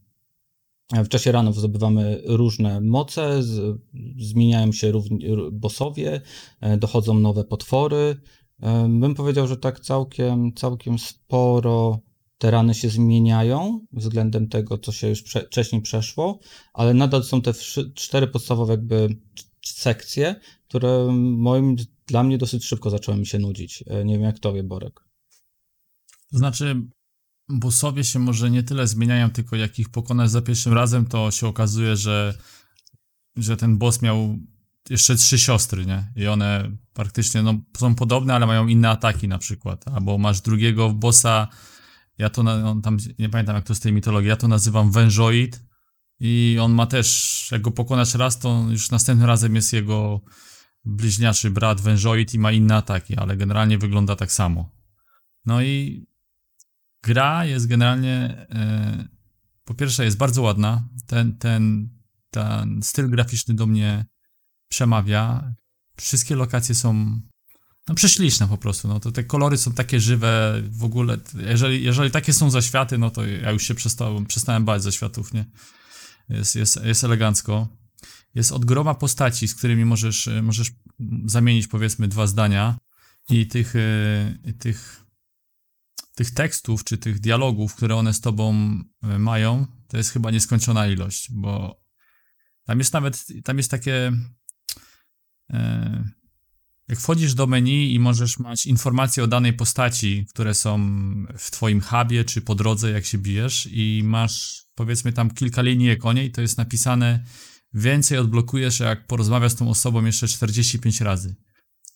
w czasie ranów zdobywamy różne moce, z, zmieniają się równi, bossowie, e, dochodzą nowe potwory. E, Bym powiedział, że tak całkiem, całkiem sporo te rany się zmieniają względem tego, co się już prze, wcześniej przeszło, ale nadal są te wszy- cztery podstawowe jakby sekcje, które moim, dla mnie dosyć szybko zaczęły mi się nudzić. E, Nie wiem jak tobie, Borek. Znaczy, bossowie się może nie tyle zmieniają, tylko jak ich pokonasz za pierwszym razem, to się okazuje, że, że ten boss miał jeszcze trzy siostry, nie? I one praktycznie no, są podobne, ale mają inne ataki na przykład. Albo masz drugiego bossa, ja to, on tam, nie pamiętam jak to z tej mitologii, ja to nazywam wężoid i on ma też, jak go pokonasz raz, to już następnym razem jest jego bliźniaczy brat wężoid i ma inne ataki, ale generalnie wygląda tak samo. No i gra jest generalnie, e, po pierwsze jest bardzo ładna, ten, ten, ten styl graficzny do mnie przemawia, wszystkie lokacje są no prześliczne po prostu, no to te kolory są takie żywe, w ogóle, jeżeli, jeżeli takie są zaświaty, no to ja już się przestałem, przestałem bać zaświatów, nie? Jest, jest, jest elegancko. Jest od groma postaci, z którymi możesz, możesz zamienić powiedzmy dwa zdania i tych, e, tych tych tekstów, czy tych dialogów, które one z tobą e, mają, to jest chyba nieskończona ilość, bo tam jest nawet, tam jest takie e, jak wchodzisz do menu i możesz mieć informacje o danej postaci, które są w twoim hubie, czy po drodze, jak się bijesz i masz, powiedzmy tam kilka linijek o niej, to jest napisane więcej odblokujesz, jak porozmawiasz z tą osobą jeszcze 45 razy.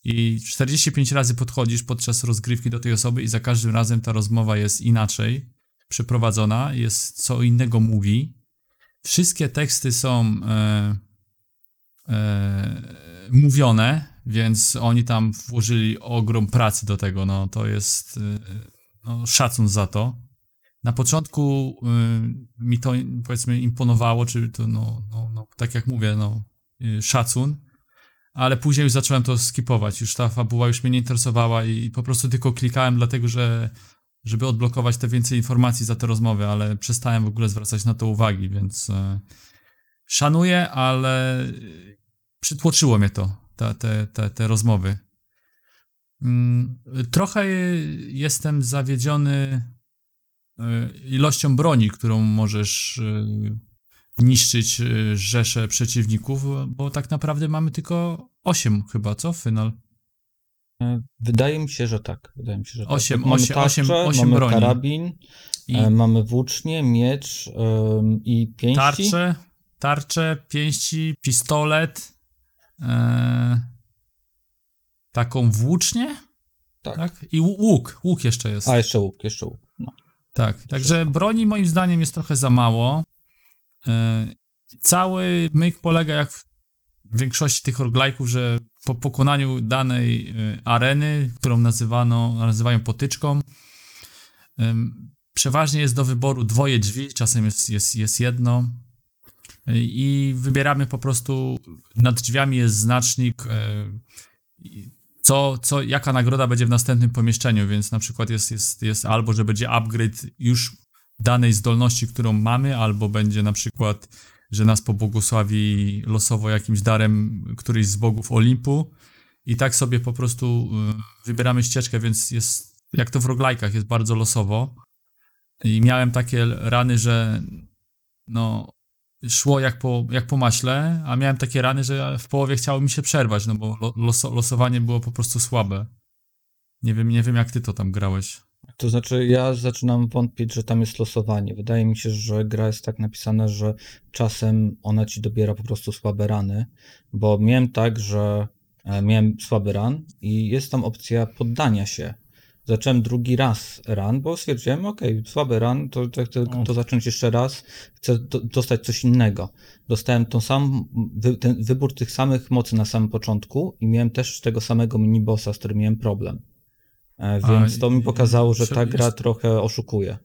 I 45 razy podchodzisz podczas rozgrywki do tej osoby i za każdym razem ta rozmowa jest inaczej przeprowadzona, jest co innego mówi. Wszystkie teksty są e, e, mówione, więc oni tam włożyli ogrom pracy do tego. No to jest e, no, szacun za to. Na początku e, mi to powiedzmy imponowało, czy to no, no, no tak jak mówię, no e, szacun ale później już zacząłem to skipować. Już ta fabuła już mnie nie interesowała i po prostu tylko klikałem dlatego, że żeby odblokować te więcej informacji za te rozmowy, ale przestałem w ogóle zwracać na to uwagi, więc e, szanuję, ale przytłoczyło mnie to, te, te, te, te rozmowy. Mm, Trochę jestem zawiedziony e, ilością broni, którą możesz e, niszczyć rzesze przeciwników, bo tak naprawdę mamy tylko 8 chyba, co? Final. E, Wydaje mi się, że tak. Wydaje mi się, że Osiem, tak. Mamy osiem, osiem, tarczę, osiem mamy broni. karabin, I E, mamy włócznie, miecz em, i pięści. tarcze, tarcze, pięści, pistolet, e, taką włócznię, Tak. tak? I łu- łuk, łuk jeszcze jest. A, jeszcze łuk, jeszcze łuk. No. Tak, także broni moim zdaniem jest trochę za mało. E, Cały myk polega jak większości tych roguelike'ów, że po pokonaniu danej e, areny, którą nazywano, nazywają potyczką, przeważnie jest do wyboru dwoje drzwi, czasem jest, jest, jest jedno. E, i wybieramy po prostu, nad drzwiami jest znacznik, i co, co, jaka nagroda będzie w następnym pomieszczeniu, więc na przykład jest, jest, jest albo, że będzie upgrade już danej zdolności, którą mamy, albo będzie na przykład, że nas pobłogosławi losowo jakimś darem któryś z bogów Olimpu i tak sobie po prostu y, wybieramy ścieżkę, więc jest, jak to w roglajkach, jest bardzo losowo i miałem takie rany, że no szło jak po, jak po maśle, a miałem takie rany, że w połowie chciało mi się przerwać, no bo lo, loso, losowanie było po prostu słabe. Nie wiem, nie wiem jak ty to tam grałeś. To znaczy, ja zaczynam wątpić, że tam jest losowanie. Wydaje mi się, że gra jest tak napisana, że czasem ona ci dobiera po prostu słabe rany, bo miałem tak, że e, miałem słaby ran i jest tam opcja poddania się. Zacząłem drugi raz ran, bo stwierdziłem, ok, słaby ran, to, to chcę to zacząć jeszcze raz, chcę do, dostać coś innego. Dostałem tą sam, wy, ten wybór tych samych mocy na samym początku i miałem też tego samego minibossa, z którym miałem problem. E, A, Więc to mi pokazało, że ta gra trochę oszukuje.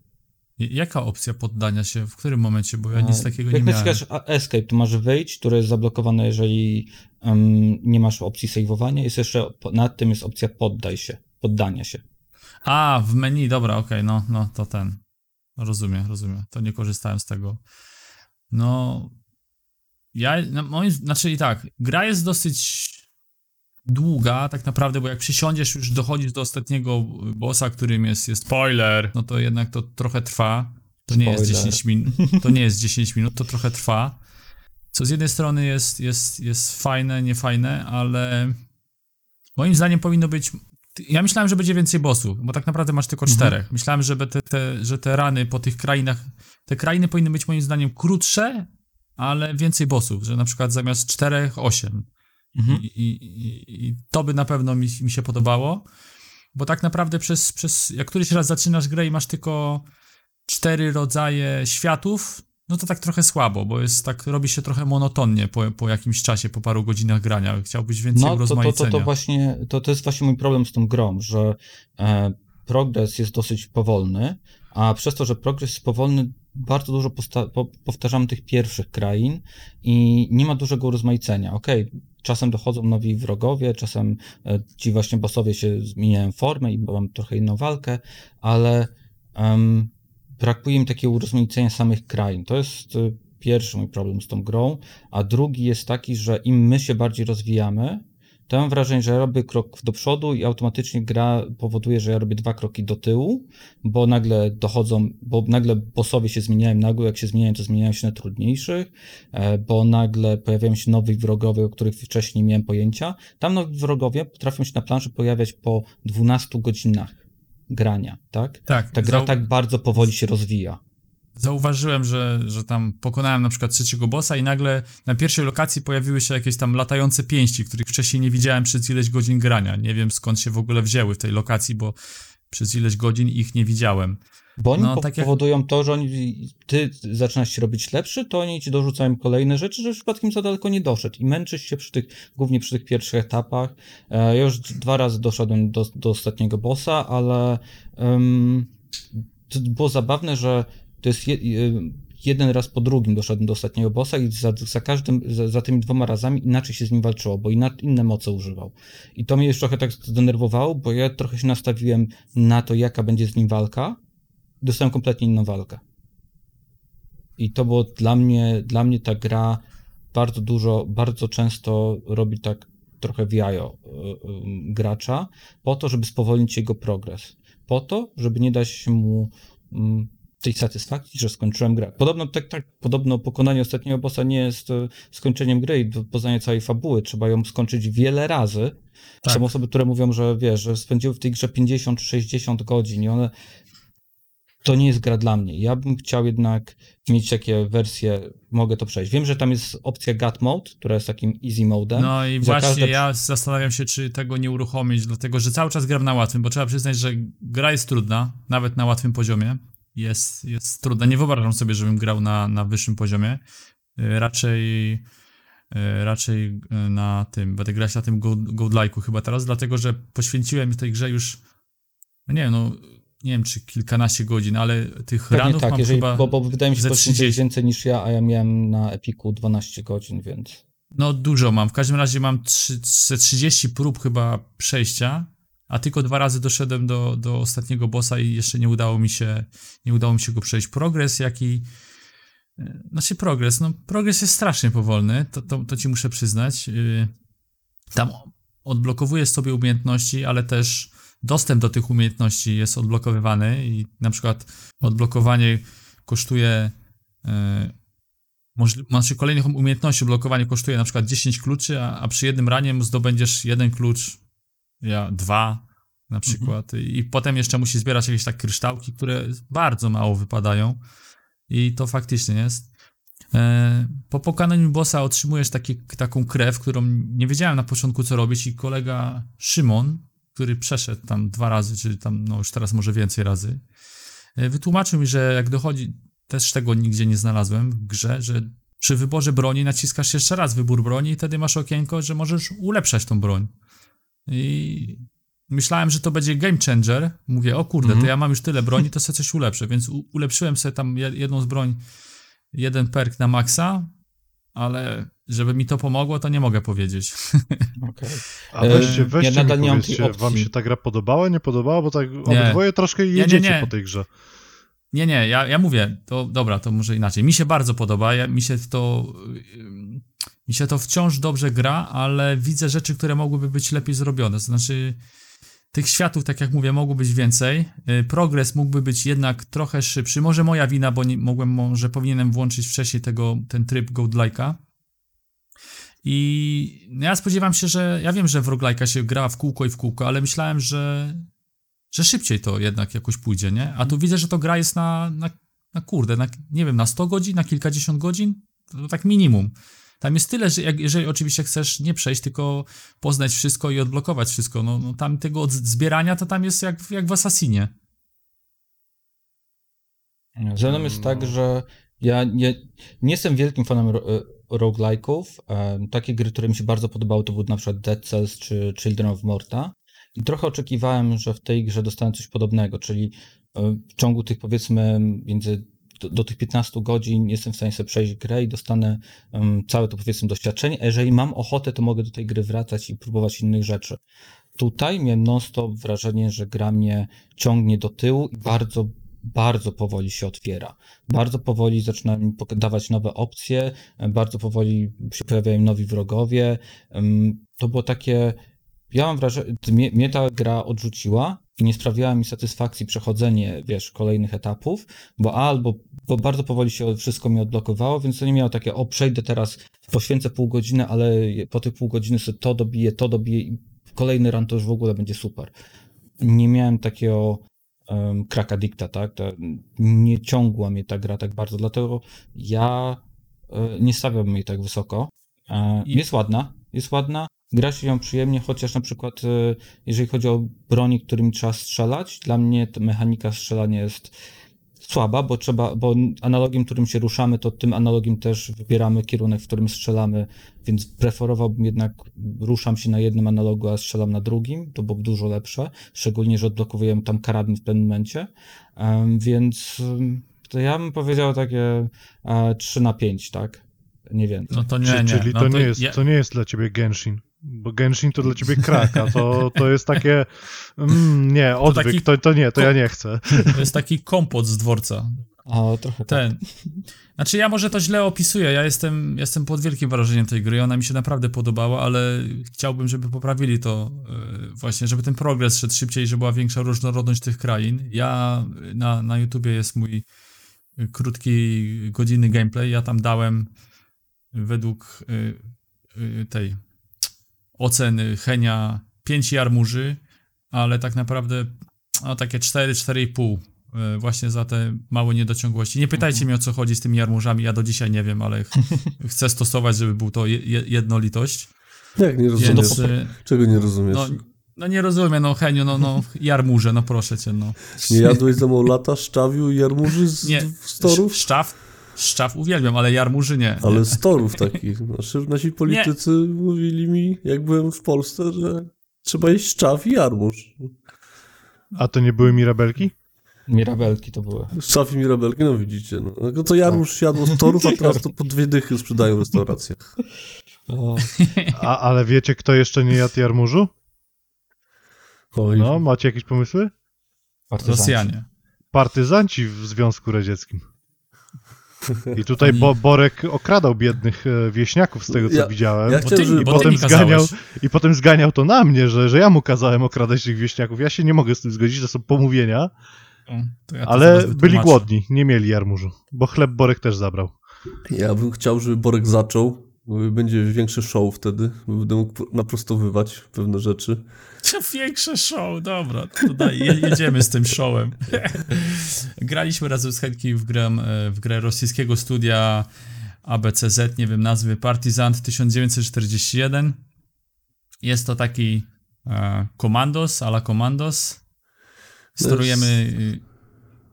Jaka opcja poddania się? W którym momencie? Bo ja nic E, takiego Jak nie miałem. naciskasz a- Escape, to masz wyjść, które jest zablokowane, jeżeli em, nie masz opcji saveowania. Jest jeszcze, nad tym jest opcja poddaj się, poddania się. A, w menu, dobra, okej, no, no, to ten. Rozumiem, rozumiem. To nie korzystałem z tego. No, ja, no, moim, znaczy i tak, gra jest dosyć długa, tak naprawdę, bo jak przysiądziesz, już dochodzisz do ostatniego bossa, którym jest, jest spoiler, no to jednak to trochę trwa. To nie jest Spoiler. 10 minut, to nie jest 10 minut, to trochę trwa. Co z jednej strony jest, jest, jest fajne, nie fajne, ale moim zdaniem powinno być ja myślałem, że będzie więcej bossów, bo tak naprawdę masz tylko Mhm. czterech. Myślałem, że te, te, że te rany po tych krainach, te krainy powinny być moim zdaniem krótsze, ale więcej bossów, że na przykład zamiast czterech, osiem. Mhm. I, i, i, to by na pewno mi, mi się podobało, bo tak naprawdę przez, przez, jak któryś raz zaczynasz grę i masz tylko cztery rodzaje światów, no to tak trochę słabo, bo jest tak, robi się trochę monotonnie po, po jakimś czasie, po paru godzinach grania. Chciałbyś więcej No to, to, to, to właśnie, to, to jest właśnie mój problem z tą grą, że e, progres jest dosyć powolny, a przez to, że progres jest powolny, bardzo dużo po, powtarzamy tych pierwszych krain i nie ma dużego urozmaicenia. Okej, czasem dochodzą nowi wrogowie, czasem e, ci właśnie bossowie się zmieniają formę i mam trochę inną walkę, ale em, brakuje mi takiego urozmaicenia samych krain. To jest e, pierwszy mój problem z tą grą, a drugi jest taki, że im my się bardziej rozwijamy, to mam wrażenie, że ja robię krok do przodu i automatycznie gra powoduje, że ja robię dwa kroki do tyłu, bo nagle dochodzą, bo nagle bossowie się zmieniają, nagle jak się zmieniają, to zmieniają się na trudniejszych, e, bo nagle pojawiają się nowi wrogowie, o których wcześniej nie miałem pojęcia. Tam nowi wrogowie potrafią się na planszy pojawiać po 12 godzinach grania, tak? Tak, Ta gra tak bardzo powoli się rozwija. Zauważyłem, że, że tam pokonałem na przykład trzeciego bossa i nagle na pierwszej lokacji pojawiły się jakieś tam latające pięści, których wcześniej nie widziałem przez ileś godzin grania. Nie wiem skąd się w ogóle wzięły w tej lokacji, bo przez ileś godzin ich nie widziałem. Bo oni No, po- tak jak- powodują to, że oni, ty zaczynasz się robić lepszy, to oni ci dorzucają kolejne rzeczy, że przypadkiem za daleko nie doszedł i męczysz się przy tych, głównie przy tych pierwszych etapach. E, ja już dwa razy doszedłem do, do ostatniego bossa, ale em, to było zabawne, że to jest je, jeden raz po drugim doszedłem do ostatniego bossa i za, za każdym, za, za tymi dwoma razami inaczej się z nim walczyło, bo inna, inne moce używał. I to mnie już trochę tak zdenerwowało, bo ja trochę się nastawiłem na to, jaka będzie z nim walka, dostałem kompletnie inną walkę. I to było dla mnie, dla mnie ta gra bardzo dużo, bardzo często robi tak trochę w jajo y, y, gracza, po to, żeby spowolnić jego progres. Po to, żeby nie dać mu mm, tej satysfakcji, że skończyłem grę. Podobno tak, tak, podobno pokonanie ostatniego bossa nie jest e, skończeniem gry i poznanie całej fabuły. Trzeba ją skończyć wiele razy. Tak. Są osoby, które mówią, że wiesz, że spędziły w tej grze 50 czy 60 godzin i one to nie jest gra dla mnie. Ja bym chciał jednak mieć takie wersje, mogę to przejść. Wiem, że tam jest opcja God Mode, która jest takim easy modem. No i Za właśnie każde- ja zastanawiam się, czy tego nie uruchomić, dlatego że cały czas gram na łatwym, bo trzeba przyznać, że gra jest trudna, nawet na łatwym poziomie. Jest, jest trudna. Nie wyobrażam sobie, żebym grał na, na wyższym poziomie. Y, Raczej, y, raczej y, na tym, będę grać na tym go- godlike'u chyba teraz, dlatego że poświęciłem tej grze już, no nie wiem, no, nie wiem czy kilkanaście godzin, ale tych Pewnie ranów tak, mam jeżeli, chyba... bo, bo wydaje mi się, że poświęciłeś 30. więcej niż ja, a ja miałem na Epiku 12 godzin, więc... No dużo mam. W każdym razie mam trzy- ze 30 prób chyba przejścia, a tylko dwa razy doszedłem do, do ostatniego bossa i jeszcze nie udało mi się nie udało mi się go przejść. Progres jaki e, znaczy progres, no progres jest strasznie powolny, to, to, to ci muszę przyznać. Yy, Tam odblokowujesz sobie umiejętności, ale też dostęp do tych umiejętności jest odblokowywany i na przykład odblokowanie kosztuje e, możli- znaczy kolejnych umiejętności blokowanie kosztuje na przykład 10 kluczy, a, a przy jednym ranie zdobędziesz jeden klucz, ja dwa na przykład. I potem jeszcze musi zbierać jakieś tak kryształki, które bardzo mało wypadają. I to faktycznie jest. E, po pokonaniu bossa otrzymujesz taki, taką krew, którą nie wiedziałem na początku co robić i kolega Szymon, który przeszedł tam dwa razy, czy tam no już teraz może więcej razy, e, wytłumaczył mi, że jak dochodzi, też tego nigdzie nie znalazłem w grze, że przy wyborze broni naciskasz jeszcze raz wybór broni i wtedy masz okienko, że możesz ulepszać tą broń. I myślałem, że to będzie game changer. Mówię, o kurde, to Mhm. ja mam już tyle broni, to sobie coś ulepszę. Więc u- ulepszyłem sobie tam je- jedną z broń, jeden perk na maksa, ale żeby mi to pomogło, to nie mogę powiedzieć. Okay. A E, weźcie, ja weźcie nadal nie wam się ta gra podobała, nie podobała? Bo tak obydwoje troszkę jedziecie nie. po tej grze. Nie, nie, ja, ja mówię, to dobra, to może inaczej. Mi się bardzo podoba, ja, mi się to mi się to wciąż dobrze gra, ale widzę rzeczy, które mogłyby być lepiej zrobione. To znaczy tych światów, tak jak mówię, mogło być więcej. Y, Progres mógłby być jednak trochę szybszy. Może moja wina, bo nie, mogłem, może powinienem włączyć wcześniej tego, ten tryb Godlike'a. I no ja spodziewam się, że ja wiem, że w roguelike'a się gra w kółko i w kółko, ale myślałem, że że szybciej to jednak jakoś pójdzie, nie? A tu widzę, że to gra jest na, na, na kurde, na, nie wiem, na 100 godzin, na kilkadziesiąt godzin, to, to tak minimum. Tam jest tyle, że jak, jeżeli oczywiście chcesz nie przejść, tylko poznać wszystko i odblokować wszystko, no, no tam tego zbierania to tam jest jak, jak w Assassinie. Ze mną jest tak, że ja nie, nie jestem wielkim fanem ro, e, roguelike'ów. E, takie gry, które mi się bardzo podobały, to były na przykład Dead Cells czy Children of Morta. I trochę oczekiwałem, że w tej grze dostanę coś podobnego, czyli e, w ciągu tych powiedzmy między do, tych 15 godzin jestem w stanie sobie przejść grę i dostanę em, całe to powiedzmy doświadczenie, a jeżeli mam ochotę, to mogę do tej gry wracać i próbować innych rzeczy. Tutaj miałem non-stop wrażenie, że gra mnie ciągnie do tyłu i bardzo, bardzo powoli się otwiera. Bardzo powoli zaczyna mi dawać nowe opcje, bardzo powoli się pojawiają nowi wrogowie. To było takie. Ja mam wrażenie, mnie ta gra odrzuciła i nie sprawiała mi satysfakcji przechodzenie, wiesz, kolejnych etapów, bo albo bo bardzo powoli się wszystko mi odblokowało, więc to nie miało takie, o przejdę teraz, poświęcę pół godziny, ale po tych pół godziny sobie to dobiję, to dobiję i kolejny run to już w ogóle będzie super. Nie miałem takiego um, kraka dikta, tak? To nie ciągła mnie ta gra tak bardzo, dlatego ja e, nie stawiałbym jej tak wysoko. E, Jest ładna, jest ładna, gra się ją przyjemnie, chociaż na przykład e, jeżeli chodzi o broni, którymi trzeba strzelać, dla mnie ta mechanika strzelania jest słaba, bo trzeba, bo analogiem, którym się ruszamy, to tym analogiem też wybieramy kierunek, w którym strzelamy, więc preferowałbym jednak, ruszam się na jednym analogu, a strzelam na drugim, to byłoby dużo lepsze, szczególnie, że odblokowujemy tam karabin w pewnym momencie, więc to ja bym powiedział takie e, 3 na 5, tak? Nie więcej. No to nie, Czy, nie. czyli no to, nie jest, ja- to nie jest dla ciebie Genshin. Bo Genshin to dla ciebie krak, a to, to jest takie. Mm, nie, odwyk, taki to, to nie, to ko- ja nie chcę. To jest taki kompot z dworca. A, trochę tak. Ten. Znaczy ja może to źle opisuję, ja jestem, jestem pod wielkim wrażeniem tej gry, ona mi się naprawdę podobała, ale chciałbym, żeby poprawili to e, właśnie, żeby ten progres szedł szybciej, żeby była większa różnorodność tych krain. Ja, na, na YouTubie jest mój krótki, godzinny gameplay, ja tam dałem według y, y, tej oceny Henia 5 jarmuży, ale tak naprawdę no, takie 4, 4,5 e, właśnie za te małe niedociągłości. Nie pytajcie mnie o co chodzi z tymi jarmużami, ja do dzisiaj nie wiem, ale ch chcę stosować, żeby był to je jednolitość. Jak nie rozumiesz? Więc, e, Czego nie rozumiesz? no, no nie rozumiem, no Heniu, no, no jarmuże, no proszę cię, no. Nie jadłeś za mało lata szczawiu i jarmuży z, Nie, z torów? Sz- Szczaw, szczaw uwielbiam, ale jarmuży nie. Ale z torów takich. Znaczy, nasi politycy mówili mi, jak byłem w Polsce, że trzeba jeść szczaw i jarmuż. A to nie były mirabelki? Mirabelki to były. Szczaw i mirabelki, no widzicie. No. No to jarmuż jadło z torów, a teraz to po dwie dychy sprzedają w restauracjach. O, A, ale wiecie, kto jeszcze nie jadł jarmużu? Oj, No, macie jakieś pomysły? partyzanci. Rosjanie. Partyzanci w Związku Radzieckim. I tutaj Bo Borek okradał biednych e, wieśniaków, z tego co Ja- widziałem. ja chciałem, żeby bo potem zganiał. I potem zganiał to na mnie, że, że ja mu kazałem okradać tych wieśniaków. Ja się nie mogę z tym zgodzić, to są pomówienia, to ja to ale byli głodni, nie mieli jarmużu, bo chleb Borek też zabrał. Ja bym chciał, żeby Borek zaczął. bo Będzie większe show wtedy. bo Będę mógł naprostowywać pewne rzeczy. Większe show, dobra, je- jedziemy z tym showem. Graliśmy razem z Henki w grę, e, w grę rosyjskiego studia ABCZ, nie wiem nazwy, Partizan 1941. Jest to taki e, komandos, a la komandos. Sterujemy... y,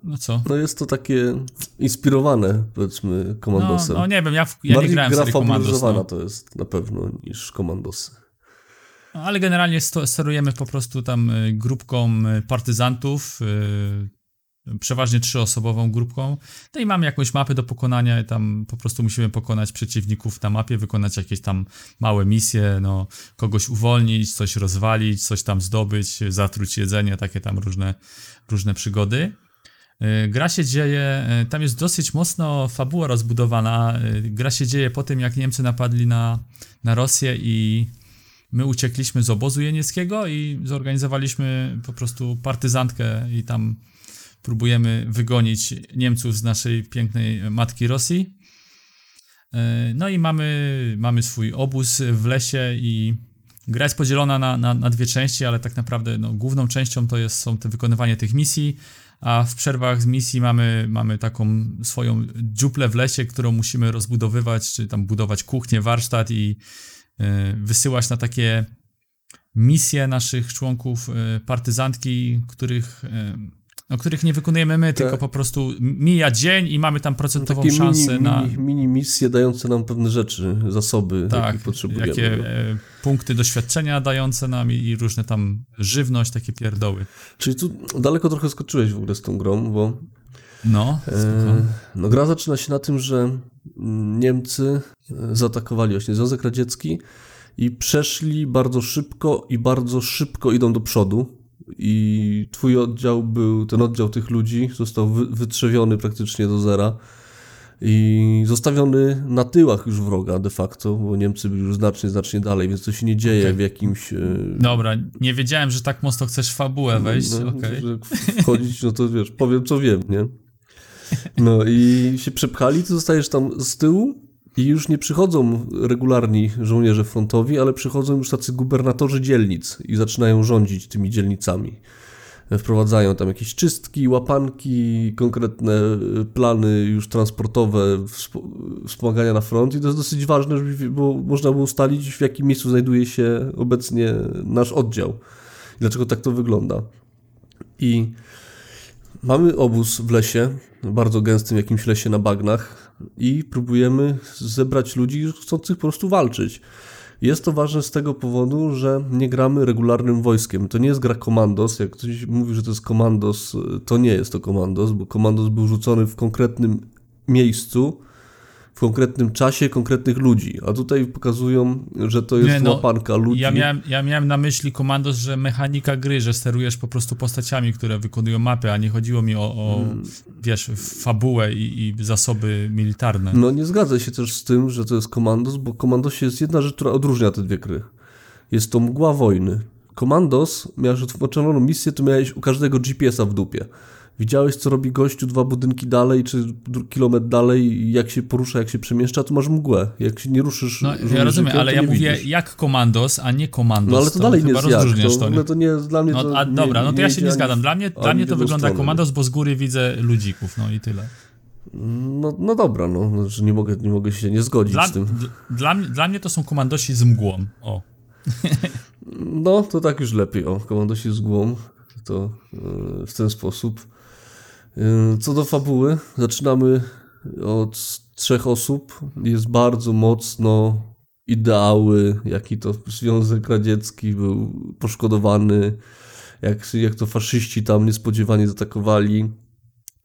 No co? No jest to takie inspirowane, powiedzmy, No, komandosem. no nie wiem, ja, w, ja nie Bardziej grałem w gra fabularzowana No. to jest na pewno niż komandosy. No, Ale generalnie sterujemy po prostu tam y, grupką y, partyzantów, y, przeważnie trzyosobową grupką. No i mamy jakąś mapę do pokonania i tam po prostu musimy pokonać przeciwników na mapie, wykonać jakieś tam małe misje, no, kogoś uwolnić, coś rozwalić, coś tam zdobyć, zatruć jedzenie, takie tam różne, różne przygody. Gra się dzieje, tam jest dosyć mocno fabuła rozbudowana. Gra się dzieje po tym, jak Niemcy napadli na, na Rosję i my uciekliśmy z obozu jenieckiego i zorganizowaliśmy po prostu partyzantkę i tam próbujemy wygonić Niemców z naszej pięknej matki Rosji. E, No i mamy, mamy swój obóz w lesie i gra jest podzielona na, na, na dwie części, ale tak naprawdę no, główną częścią to jest, są te wykonywanie tych misji, a w przerwach z misji mamy, mamy taką swoją dziuplę w lesie, którą musimy rozbudowywać, czy tam budować kuchnię, warsztat i wysyłać na takie misje naszych członków e, partyzantki, których, no, których nie wykonujemy my, tylko po prostu mija dzień i mamy tam procentową Takie szansę mini, na mini, mini misje dające nam pewne rzeczy, zasoby, tak, jakich potrzebujemy. jakie no. e, punkty doświadczenia dające nam i, i różne tam żywność, takie pierdoły. Czyli tu daleko trochę skoczyłeś w ogóle z tą grą, bo No, e, no, gra zaczyna się na tym, że Niemcy e, zaatakowali właśnie Związek Radziecki i przeszli bardzo szybko i bardzo szybko idą do przodu. I twój oddział był, ten oddział tych ludzi został wy, wytrzewiony praktycznie do zera i zostawiony na tyłach już wroga de facto, bo Niemcy byli już znacznie, znacznie dalej, więc to się nie dzieje Okej. w jakimś... e, dobra, nie wiedziałem, że tak mocno chcesz w fabułę wejść, no, okej. że wchodzić, no to wiesz, powiem co wiem, nie? No i się przepchali, ty zostajesz tam z tyłu i już nie przychodzą regularni żołnierze frontowi, ale przychodzą już tacy gubernatorzy dzielnic i zaczynają rządzić tymi dzielnicami. Wprowadzają tam jakieś czystki, łapanki, konkretne y, plany już transportowe, wsp- wspomagania na front i to jest dosyć ważne, żeby można było ustalić w jakim miejscu znajduje się obecnie nasz oddział. I dlaczego tak to wygląda. I mamy obóz w lesie, bardzo gęstym jakimś lesie na bagnach i próbujemy zebrać ludzi chcących po prostu walczyć. Jest to ważne z tego powodu, że nie gramy regularnym wojskiem. To nie jest gra komandos. Jak ktoś mówi, że to jest komandos, to nie jest to komandos, bo komandos był rzucony w konkretnym miejscu, w konkretnym czasie konkretnych ludzi. A tutaj pokazują, że to jest Nie, no, łapanka ludzi. Ja miałem, ja miałem na myśli komandos, że mechanika gry, że sterujesz po prostu postaciami, które wykonują mapy, a nie chodziło mi o, o Mm. wiesz, fabułę i, i zasoby militarne. No nie zgadzam się też z tym, że to jest Komandos, bo Komandos jest jedna rzecz, która odróżnia te dwie gry. Jest to mgła wojny. Komandos, miałeś otworzoną misję, to miałeś u każdego GPS-a w dupie. Widziałeś, co robi gościu dwa budynki dalej, czy kilometr dalej, jak się porusza, jak się przemieszcza, to masz mgłę. Jak się nie ruszysz No, ja rozumiem, ale to ja mówię widzisz. jak komandos, a nie komandos. No ale to, dalej nie jest jak. To, to, nie? to nie dla mnie No, to a nie, dobra, no to ja się nie zgadzam. Dla mnie, dla mnie to wygląda stronę. komandos, bo z góry widzę ludzików, no i tyle. No, no dobra, no, znaczy nie mogę, nie mogę się nie zgodzić Dla, z tym. dla, mnie, dla mnie to są komandosi z mgłą. O. No, to tak już lepiej. O, komandosi z głą, to yy, w ten sposób. Yy, co do fabuły, zaczynamy od trzech osób. Jest bardzo mocno ideały, jaki to Związek Radziecki był poszkodowany, jak, jak to faszyści tam niespodziewanie zaatakowali.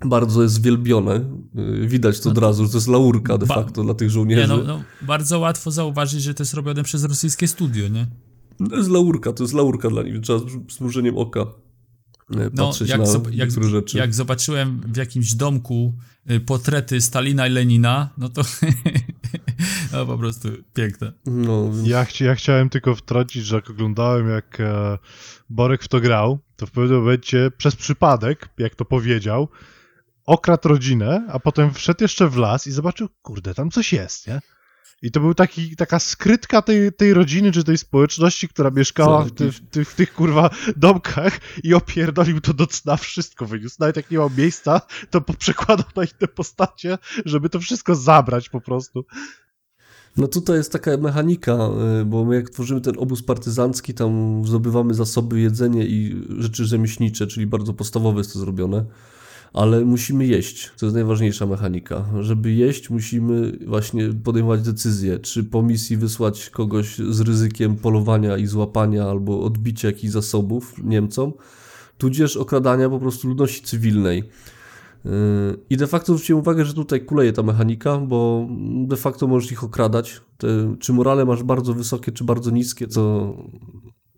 Bardzo jest wielbione. Yy, Widać to od razu, że to jest laurka de facto dla tych Nie, żołnierzy. no, no, bardzo łatwo zauważyć, że to jest robione przez rosyjskie studio, nie? To jest laurka, to jest laurka dla nich. Trzeba z zmrużeniem oka No, patrzeć jak, na zob- jak, niektóre rzeczy. jak zobaczyłem w jakimś domku y, portrety Stalina i Lenina, no to no, po prostu piękne. No, więc- Ja, chci- ja chciałem tylko wtrącić, że jak oglądałem, jak e, Borek w to grał, to w pewnym momencie przez przypadek, jak to powiedział, okradł rodzinę, a potem wszedł jeszcze w las i zobaczył, kurde, tam coś jest, nie? I to był taki, taka skrytka tej, tej rodziny, czy tej społeczności, która mieszkała w, ty, w, ty, w tych kurwa domkach i opierdolił to do cna, wszystko wyniósł. Nawet jak nie miał miejsca, to przekładał na inne postacie, żeby to wszystko zabrać po prostu. no tutaj jest taka mechanika, y, bo my jak tworzymy ten obóz partyzancki, tam zdobywamy zasoby, jedzenie i rzeczy rzemieślnicze, czyli bardzo podstawowe jest to zrobione. Ale musimy jeść. To jest najważniejsza mechanika. Żeby jeść, musimy właśnie podejmować decyzje, czy po misji wysłać kogoś z ryzykiem polowania i złapania albo odbicia jakichś zasobów Niemcom, tudzież okradania po prostu ludności cywilnej. Yy, I de facto zwróciłem uwagę, że tutaj kuleje ta mechanika, bo de facto możesz ich okradać. Te, czy morale masz bardzo wysokie, czy bardzo niskie, to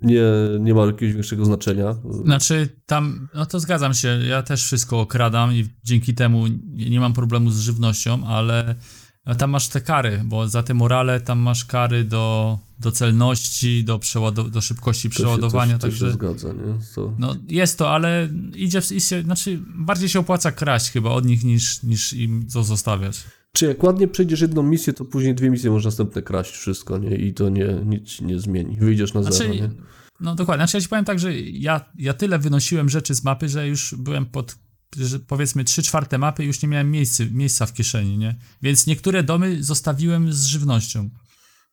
nie, nie ma jakiegoś większego znaczenia. Znaczy tam, no to zgadzam się, ja też wszystko okradam i dzięki temu nie mam problemu z żywnością, ale tam masz te kary, bo za te morale tam masz kary do, do celności, do, przeładu- do szybkości To przeładowania, to, się- to także się zgadza, nie? To... no jest to, ale idzie, w- idzie, znaczy bardziej się opłaca kraść chyba od nich niż, niż im to zostawiać. Czy jak ładnie przejdziesz jedną misję, to później dwie misje możesz następne kraść wszystko, nie? I to nie, nic nie zmieni. Wyjdziesz na zero, Znaczy, nie? no dokładnie. Znaczy ja ci powiem tak, że ja, ja tyle wynosiłem rzeczy z mapy, że już byłem pod że powiedzmy 3 czwarte mapy i już nie miałem miejscy, miejsca w kieszeni, nie? Więc niektóre domy zostawiłem z żywnością.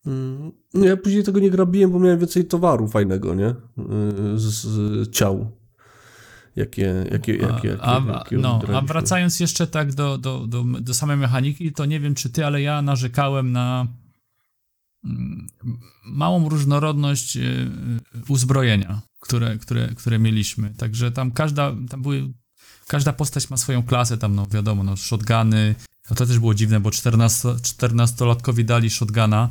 Mm, Nie, ja później tego nie grabiłem, bo miałem więcej towaru fajnego, nie? Yy, Z, z ciał. Jakie, jakie, jakie, jakie, a, jakie no, a wracając jeszcze tak do, do, do, do samej mechaniki, to nie wiem czy ty, ale ja narzekałem na mm, małą różnorodność y, y, uzbrojenia, które, które, które mieliśmy. Także tam każda, tam były, każda postać ma swoją klasę, tam no wiadomo, no shotguny, no to też było dziwne, bo 14, 14-latkowi dali shotguna,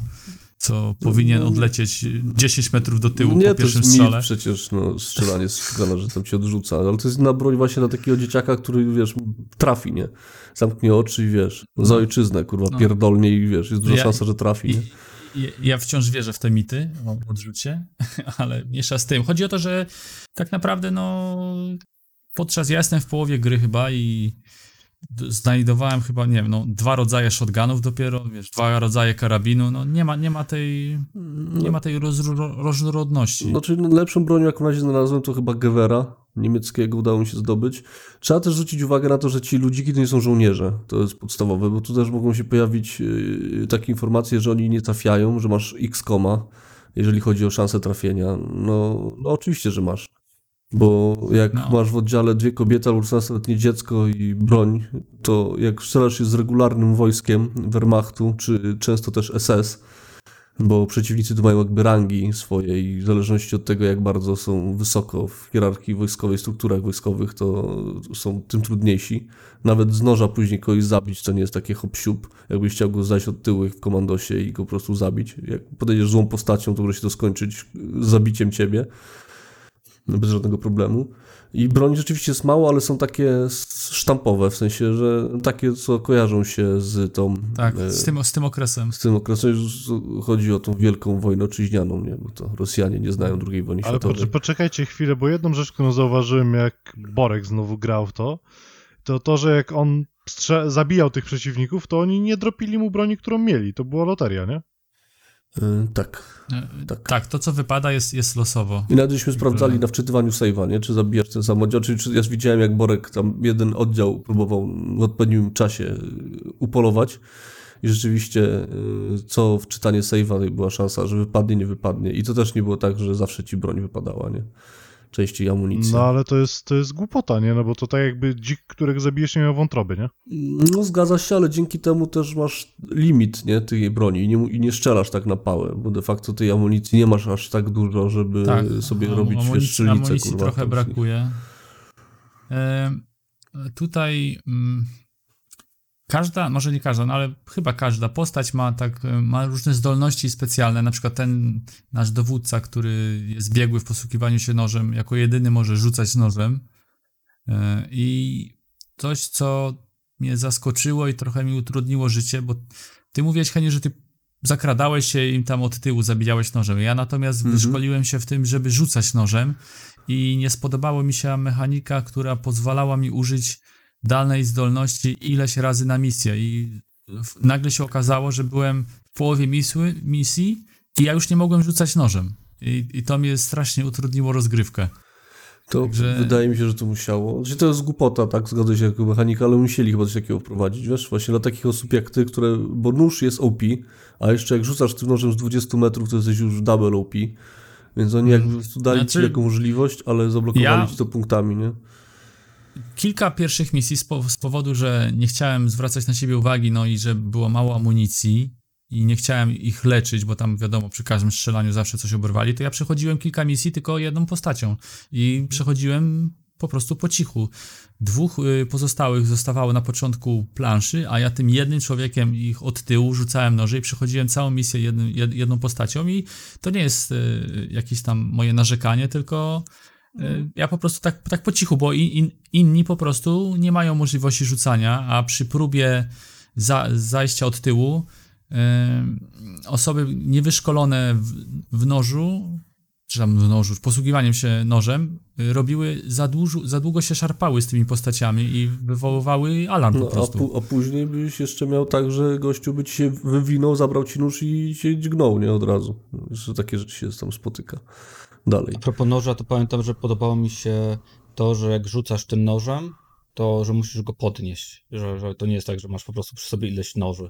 co powinien odlecieć 10 metrów do tyłu nie, po pierwszym to jest strzale. mit przecież, no, strzelanie z shotguna, że tam cię odrzuca, ale to jest na broń właśnie na takiego dzieciaka, który, wiesz, trafi, nie? Zamknie oczy i wiesz, za ojczyznę, kurwa, No. pierdolnie i wiesz, jest duża Ja- szansa, że trafi? I, i, ja wciąż wierzę w te mity o odrzucie, ale mniejsza z tym. Chodzi o to, że tak naprawdę no podczas ja jestem w połowie gry chyba i znajdowałem chyba, nie wiem, no dwa rodzaje shotgunów dopiero, wiesz, dwa rodzaje karabinu, no nie ma, nie ma tej, nie ma tej rozro- różnorodności. Znaczy, no, lepszą bronią, jaką razie znalazłem, to chyba Gewera niemieckiego udało mi się zdobyć. Trzeba też zwrócić uwagę na to, że ci ludziki to nie są żołnierze. To jest podstawowe, bo tu też mogą się pojawić yy, takie informacje, że oni nie trafiają, że masz x koma, jeżeli chodzi o szansę trafienia. No, no oczywiście, że masz. Bo jak No. masz w oddziale dwie kobiety albo 16-letnie dziecko i broń, to jak strzelasz się z regularnym wojskiem Wehrmachtu, czy często też SS, bo przeciwnicy tu mają jakby rangi swoje i w zależności od tego, jak bardzo są wysoko w hierarchii wojskowej, strukturach wojskowych, to są tym trudniejsi. Nawet z noża później kogoś zabić, to nie jest takie hop siup, jakbyś chciał go zajść od tyłu w komandosie i go po prostu zabić. Jak podejdziesz złą postacią, to może się to skończyć zabiciem ciebie. Bez żadnego problemu. I broni rzeczywiście jest mało, ale są takie sztampowe, w sensie, że takie, co kojarzą się z tą... Tak, e, z tym, z tym okresem. z tym okresem chodzi o tą wielką wojnę oczyźnianą, nie? Bo to Rosjanie nie znają II wojny Ale światowej. poczek- poczekajcie chwilę, bo jedną rzecz, którą zauważyłem, jak Borek znowu grał w to, to to, że jak on zabijał tych przeciwników, to oni nie dropili mu broni, którą mieli. To była loteria, nie? Y, tak. E, Tak. Tak, to co wypada jest, jest losowo. I nawet żeśmy sprawdzali na wczytywaniu save'a, nie? Czy zabijasz ten sam oddział, czy, ja widziałem jak Borek tam jeden oddział próbował w odpowiednim czasie y, upolować i rzeczywiście co w czytanie save'a była szansa, że wypadnie, nie wypadnie i to też nie było tak, że zawsze ci broń wypadała, nie? Częściej amunicja. No ale to jest, to jest głupota, nie? No bo to tak jakby dzik, którego zabijesz, nie miał wątroby, nie? No zgadza się, ale dzięki temu też masz limit, nie? Tej broni i nie, i nie strzelasz tak na pałę, bo de facto tej amunicji nie masz aż tak dużo, żeby Tak, sobie am- robić wiesz, amunicji, strzelnicę, amunicji kurwa, trochę brakuje. E, tutaj mm, każda, może nie każda, no ale chyba każda postać ma tak, e, ma różne zdolności specjalne, na przykład ten nasz dowódca, który jest biegły w posługiwaniu się nożem, jako jedyny może rzucać nożem E, i coś, co mnie zaskoczyło i trochę mi utrudniło życie, bo ty mówiłeś, Henie, że ty zakradałeś się im tam od tyłu zabijałeś nożem. Ja natomiast Mhm. wyszkoliłem się w tym, żeby rzucać nożem i nie spodobało mi się mechanika, która pozwalała mi użyć dalnej zdolności ileś razy na misję i nagle się okazało, że byłem w połowie misły, misji i ja już nie mogłem rzucać nożem. I, I to mnie strasznie utrudniło rozgrywkę. To Także- wydaje mi się, że to musiało. Znaczy to jest głupota, tak, zgodzę się jako mechanika, ale musieli chyba coś takiego wprowadzić, wiesz, właśnie dla takich osób jak ty, które, bo nóż jest OP, a jeszcze jak rzucasz tym nożem z 20 metrów, to jesteś już double OP, więc oni jakby prostu dali ci Znaczy- taką możliwość, ale zablokowali Ja- ci to punktami, nie? Kilka pierwszych misji z, po, z powodu, że nie chciałem zwracać na siebie uwagi, no i że było mało amunicji i nie chciałem ich leczyć, bo tam wiadomo, przy każdym strzelaniu zawsze coś oberwali, to ja przechodziłem kilka misji tylko jedną postacią i przechodziłem po prostu po cichu. Dwóch y, pozostałych zostawało na początku planszy, a ja tym jednym człowiekiem ich od tyłu rzucałem noże i przechodziłem całą misję jednym, jed, jedną postacią i to nie jest y, jakieś tam moje narzekanie, tylko ja po prostu tak, tak po cichu, bo in, in, inni po prostu nie mają możliwości rzucania, a przy próbie za, zajścia od tyłu y, osoby niewyszkolone w, w nożu, czy tam w nożu, posługiwaniem się nożem, y, robiły za, dłużu, za długo się szarpały z tymi postaciami i wywoływały alarm No, po a, prostu. pu- a później byś jeszcze miał tak, że gościu by ci się wywinął, zabrał ci nóż i się dźgnął, nie, od razu. Że takie rzeczy się tam spotyka. Dalej. A propos noża, to pamiętam, że podobało mi się to, że jak rzucasz tym nożem, to że musisz go podnieść. Że, że to nie jest tak, że masz po prostu przy sobie ileś noży.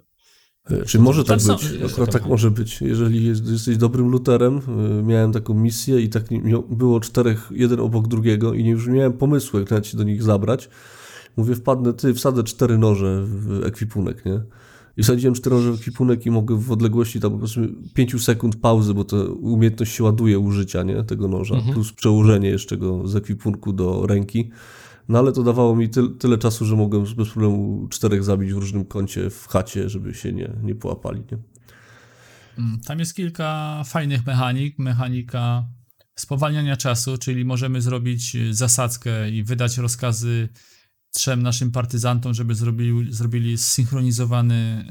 E, Czy może tak Tam są- być? Akurat tak może być. Jeżeli jest, jesteś dobrym luterem, y, miałem taką misję i tak było czterech, jeden obok drugiego i nie już nie miałem pomysłu, jak nawet się do nich zabrać. Mówię, wpadnę, ty, wsadzę cztery noże w ekwipunek, nie? I noże w ekwipunek i mogę w odległości tam powiedzmy 5 sekund pauzy, bo to umiejętność się ładuje użycia, nie? Tego noża, plus przełożenie jeszcze go z ekwipunku do ręki. No ale to dawało mi tyl, tyle czasu, że mogłem bez problemu czterech zabić w różnym kącie w chacie, żeby się nie, nie połapali, nie? Mm, Tam jest kilka fajnych mechanik. Mechanika spowalniania czasu, czyli możemy zrobić y, zasadzkę i wydać rozkazy trzem naszym partyzantom, żeby zrobili, zrobili zsynchronizowany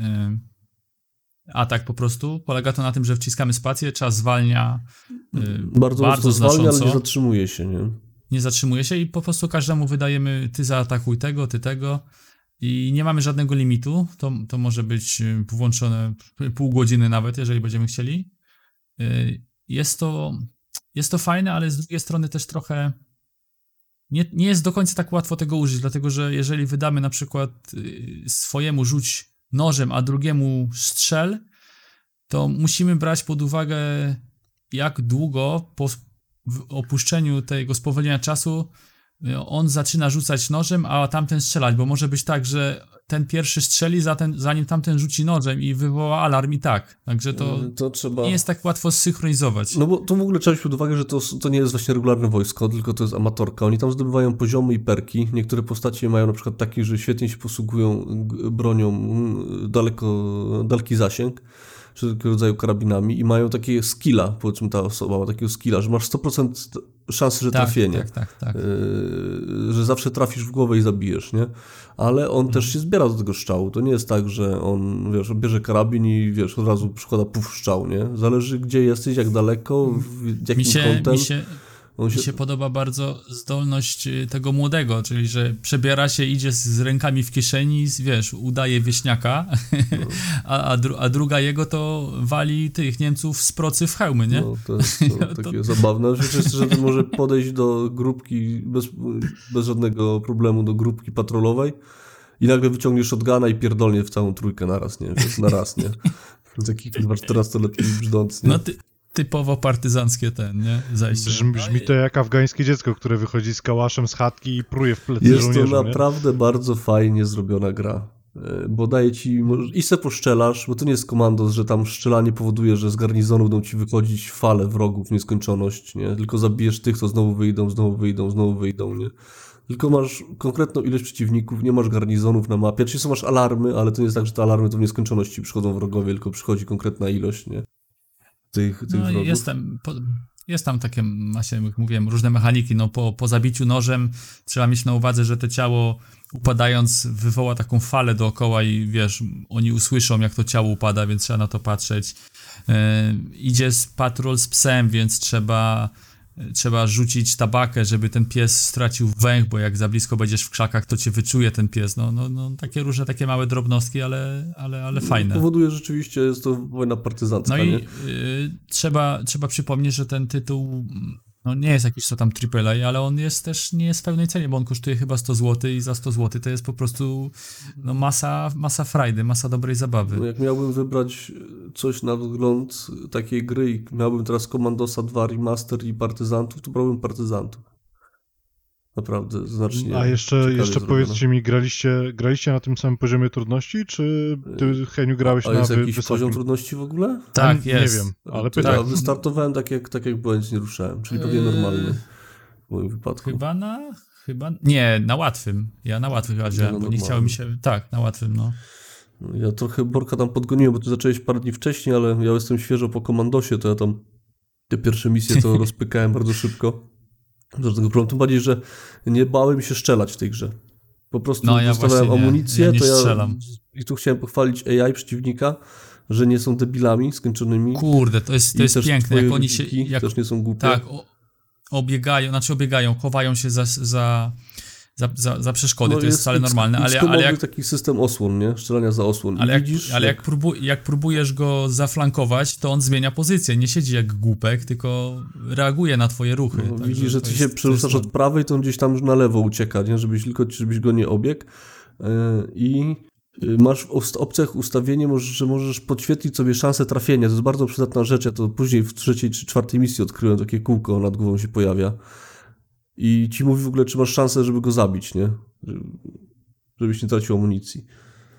y, atak po prostu. Polega to na tym, że wciskamy spację, czas zwalnia y, Bardzo, bardzo zwalnia, ale nie zatrzymuje się, nie? nie zatrzymuje się i po prostu każdemu wydajemy ty zaatakuj tego, ty tego i nie mamy żadnego limitu. To, to może być y, włączone pół godziny nawet, jeżeli będziemy chcieli. Y, Jest to, jest to fajne, ale z drugiej strony też trochę nie, nie jest do końca tak łatwo tego użyć, dlatego że jeżeli wydamy na przykład y, swojemu rzuć nożem, a drugiemu strzel, to musimy brać pod uwagę, jak długo po opuszczeniu tego spowolnienia czasu y, on zaczyna rzucać nożem, a tamten strzelać, bo może być tak, że ten pierwszy strzeli, zatem, zanim tamten rzuci nożem i wywoła alarm i tak. Także to to trzeba... nie jest tak łatwo zsynchronizować. No bo to w ogóle trzeba wziąć pod uwagę, że to, to nie jest właśnie regularne wojsko, tylko to jest amatorka. Oni tam zdobywają poziomy i perki. Niektóre postacie mają na przykład takie, że świetnie się posługują bronią mm, daleko, daleki zasięg, czy takiego rodzaju karabinami i mają takie skilla, powiedzmy ta osoba ma takiego skilla, że masz 100% szansy, że Tak, trafienie. tak, tak, tak. Yy, że zawsze trafisz w głowę i zabijesz, nie? Ale on Mhm. też się zbiera do tego szczału. To nie jest tak, że on, wiesz, bierze karabin i wiesz, od razu przykłada puf szczał, nie? Zależy gdzie jesteś, jak daleko, w jakim Mi się, kątem. mi, się, on mi się podoba bardzo zdolność y, tego młodego, czyli że przebiera się, idzie z, rękami w kieszeni, z- wiesz, udaje wieśniaka, a, a, dru, a druga jego to wali tych Niemców z procy w hełmy, nie? No, to jest to To- takie zabawne. Rzecz jest, że ty może podejść do grupki bez, bez żadnego problemu do grupki patrolowej i nagle wyciągniesz shotguna i pierdolnie w całą trójkę naraz, nie? Wiesz, na raz, nie? Taki chyba 14-letni brzdąc, nie? No ty, typowo partyzanckie ten, nie? Zajście. Brzmi, brzmi to jak afgańskie dziecko, które wychodzi z kałaszem z chatki i pruje w plecy Jest to żołnierzom, nie? naprawdę bardzo fajnie zrobiona gra. E, Bo daje ci. I se poszczelasz, bo to nie jest komandos, że tam strzelanie powoduje, że z garnizonu będą ci wychodzić fale wrogów w nieskończoność, nie? Tylko zabijesz tych, co znowu wyjdą, znowu wyjdą, znowu wyjdą, nie? Tylko masz konkretną ilość przeciwników, nie masz garnizonów na mapie. Oczywiście masz alarmy, ale to nie jest tak, że te alarmy to w nieskończoności przychodzą wrogowie, tylko przychodzi konkretna ilość, nie? Tych, tych No wrogów. jest tam, po, jest tam takie, właśnie jak mówiłem, różne mechaniki. No po, po zabiciu nożem trzeba mieć na uwadze, że to ciało upadając wywoła taką falę dookoła i wiesz, oni usłyszą jak to ciało upada, więc trzeba na to patrzeć. E, idzie z patrol z psem, więc trzeba trzeba rzucić tabakę, żeby ten pies stracił węch, bo jak za blisko będziesz w krzakach, to cię wyczuje ten pies. No, no, no takie różne takie małe drobnostki, ale, ale, ale fajne. Powoduje rzeczywiście, jest to wojna partyzancka, No i y, trzeba, trzeba przypomnieć, że ten tytuł no nie jest jakiś co tam AAA, ale on jest też nie jest w pełnej cenie, bo on kosztuje chyba 100 zł i za 100 zł to jest po prostu no masa, masa frajdy, masa dobrej No zabawy. jak miałbym wybrać coś na wzgląd takiej gry i miałbym teraz Commandosa 2 Remaster i Partyzantów, to brałbym Partyzantów. Naprawdę, znacznie A jeszcze, jeszcze zrobione. powiedzcie mi, graliście, graliście na tym samym poziomie trudności, czy ty, Heniu, grałeś A na jest jakiś wysokim? poziom trudności w ogóle? Tak, Nie jest. wiem, ale pytam. Ja wystartowałem tak jak, tak jak byłem, nie ruszałem, czyli pewnie Eee, normalny w moim wypadku. Chyba na, chyba, nie, na łatwym. Ja na łatwych chyba wziąłem, na bo nie mi się, tak, na łatwym, no. Ja trochę Borka tam podgoniłem, bo ty zacząłeś parę dni wcześniej, ale ja jestem świeżo po komandosie, to ja tam te pierwsze misje to rozpykałem bardzo szybko. Żadnego problemu. Tym bardziej, że nie bałem się strzelać w tej grze. Po prostu No, ja dostawałem właśnie nie. amunicję, Ja to ja strzelam. i tu chciałem pochwalić AI przeciwnika, że nie są debilami skończonymi. Kurde, to jest, to jest piękne, jak oni się, jak też nie są głupie. Tak, o, obiegają, znaczy obiegają, chowają się za, za, za, za, za przeszkody, to jest wcale X- normalne, ale, ale jak, taki system osłon, nie? Strzelania za osłon. ale jak, widzisz, ale jak, próbu, jak próbujesz go zaflankować, to on zmienia pozycję, nie siedzi jak głupek, tylko reaguje na twoje ruchy. No, widzisz, że ty jest- się przerzucasz jest od prawej, to on gdzieś tam już na lewo ucieka, nie? Żebyś tylko, żebyś go nie obiegł. Yy, I yy, masz w opcjach ustawienie, że możesz podświetlić sobie szansę trafienia. To jest bardzo przydatna rzecz. Ja to później w trzeciej czy czwartej misji odkryłem, takie kółko nad głową się pojawia. I ci mówi w ogóle, czy masz szansę, żeby go zabić, nie? Żeby- Żebyś nie tracił amunicji.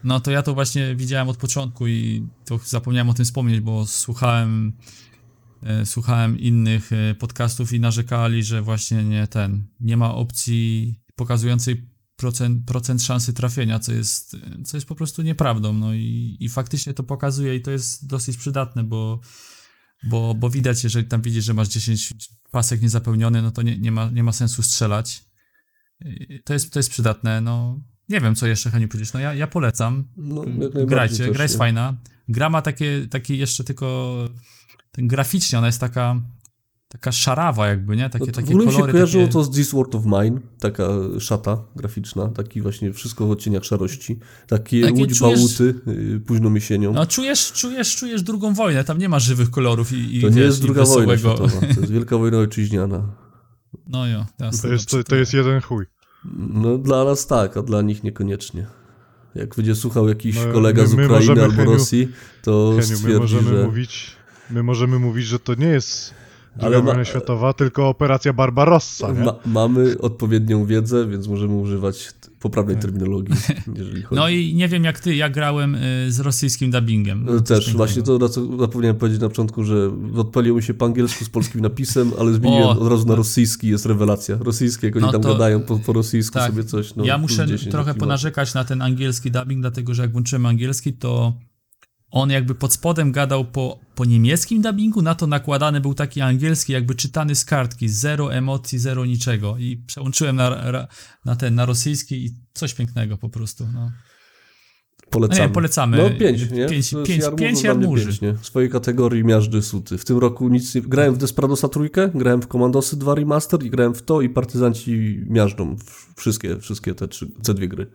No to ja to właśnie widziałem od początku i to zapomniałem o tym wspomnieć, bo słuchałem e, słuchałem innych e, podcastów i narzekali, że właśnie nie ten, nie ma opcji pokazującej procent, procent szansy trafienia, co jest, co jest po prostu nieprawdą, no i, i faktycznie to pokazuje i to jest dosyć przydatne, bo, bo, bo widać, jeżeli tam widzisz, że masz 10 pasek niezapełniony, no to nie, nie, ma, nie ma sensu strzelać. To jest, to jest przydatne, no nie wiem, co jeszcze Heniu powiedzieć, no ja, ja polecam, No, grajcie, gra jest nie? fajna. Gra ma takie, takie jeszcze tylko graficznie, ona jest taka taka szarawa jakby, nie? Takie, No takie w ogóle mi się kolory, kojarzyło takie... to z This World of Mine, taka szata graficzna, taki właśnie wszystko w odcieniach szarości. Takie, Takie łódź czujesz- bałuty y, późną jesienią. No czujesz, czujesz, czujesz drugą wojnę, tam nie ma żywych kolorów i, i to nie wiesz, jest druga wojna światowa, to jest wielka wojna ojczyźniana. No jo, jasne, To jest, to, dobrze, to jest jeden chuj. No dla nas tak, a dla nich niekoniecznie. Jak będzie słuchał jakiś No, kolega my- z my Ukrainy możemy, albo Heniu- Rosji, to Heniu, my stwierdzi, możemy że... mówić, my możemy mówić, że to nie jest druga Ale ma- wojna światowa, tylko operacja Barbarossa, nie? Ma, mamy odpowiednią wiedzę, więc możemy używać poprawnej terminologii, jeżeli chodzi. Tak. No i nie wiem jak ty, ja grałem y, z rosyjskim dubbingiem. No, też, właśnie to, na co zapomniałem powiedzieć na początku, że odpaliło mi się po angielsku z polskim napisem, ale zmieniłem O, od razu na rosyjski, jest rewelacja. Rosyjskie, jak oni No tam to- gadają po, po rosyjsku tak. sobie coś. No, ja muszę 10 trochę ponarzekać na ten angielski dubbing, dlatego że jak włączyłem angielski, to on jakby pod spodem gadał po, po niemieckim dubbingu, na to nakładany był taki angielski, jakby czytany z kartki, zero emocji, zero niczego i przełączyłem na, na ten, na rosyjski i coś pięknego po prostu, no. Polecamy. No nie, polecamy. No pięć, nie? Pięć- pięć- pięć Jarmuży. pięć, nie? W swojej kategorii miażdży suty. W tym roku nic nie... Grałem w Desperadosa trójkę, grałem w Commandosy 2 Remaster i grałem w to i Partyzanci miażdżą. Wszystkie, wszystkie te, trzy, te dwie gry.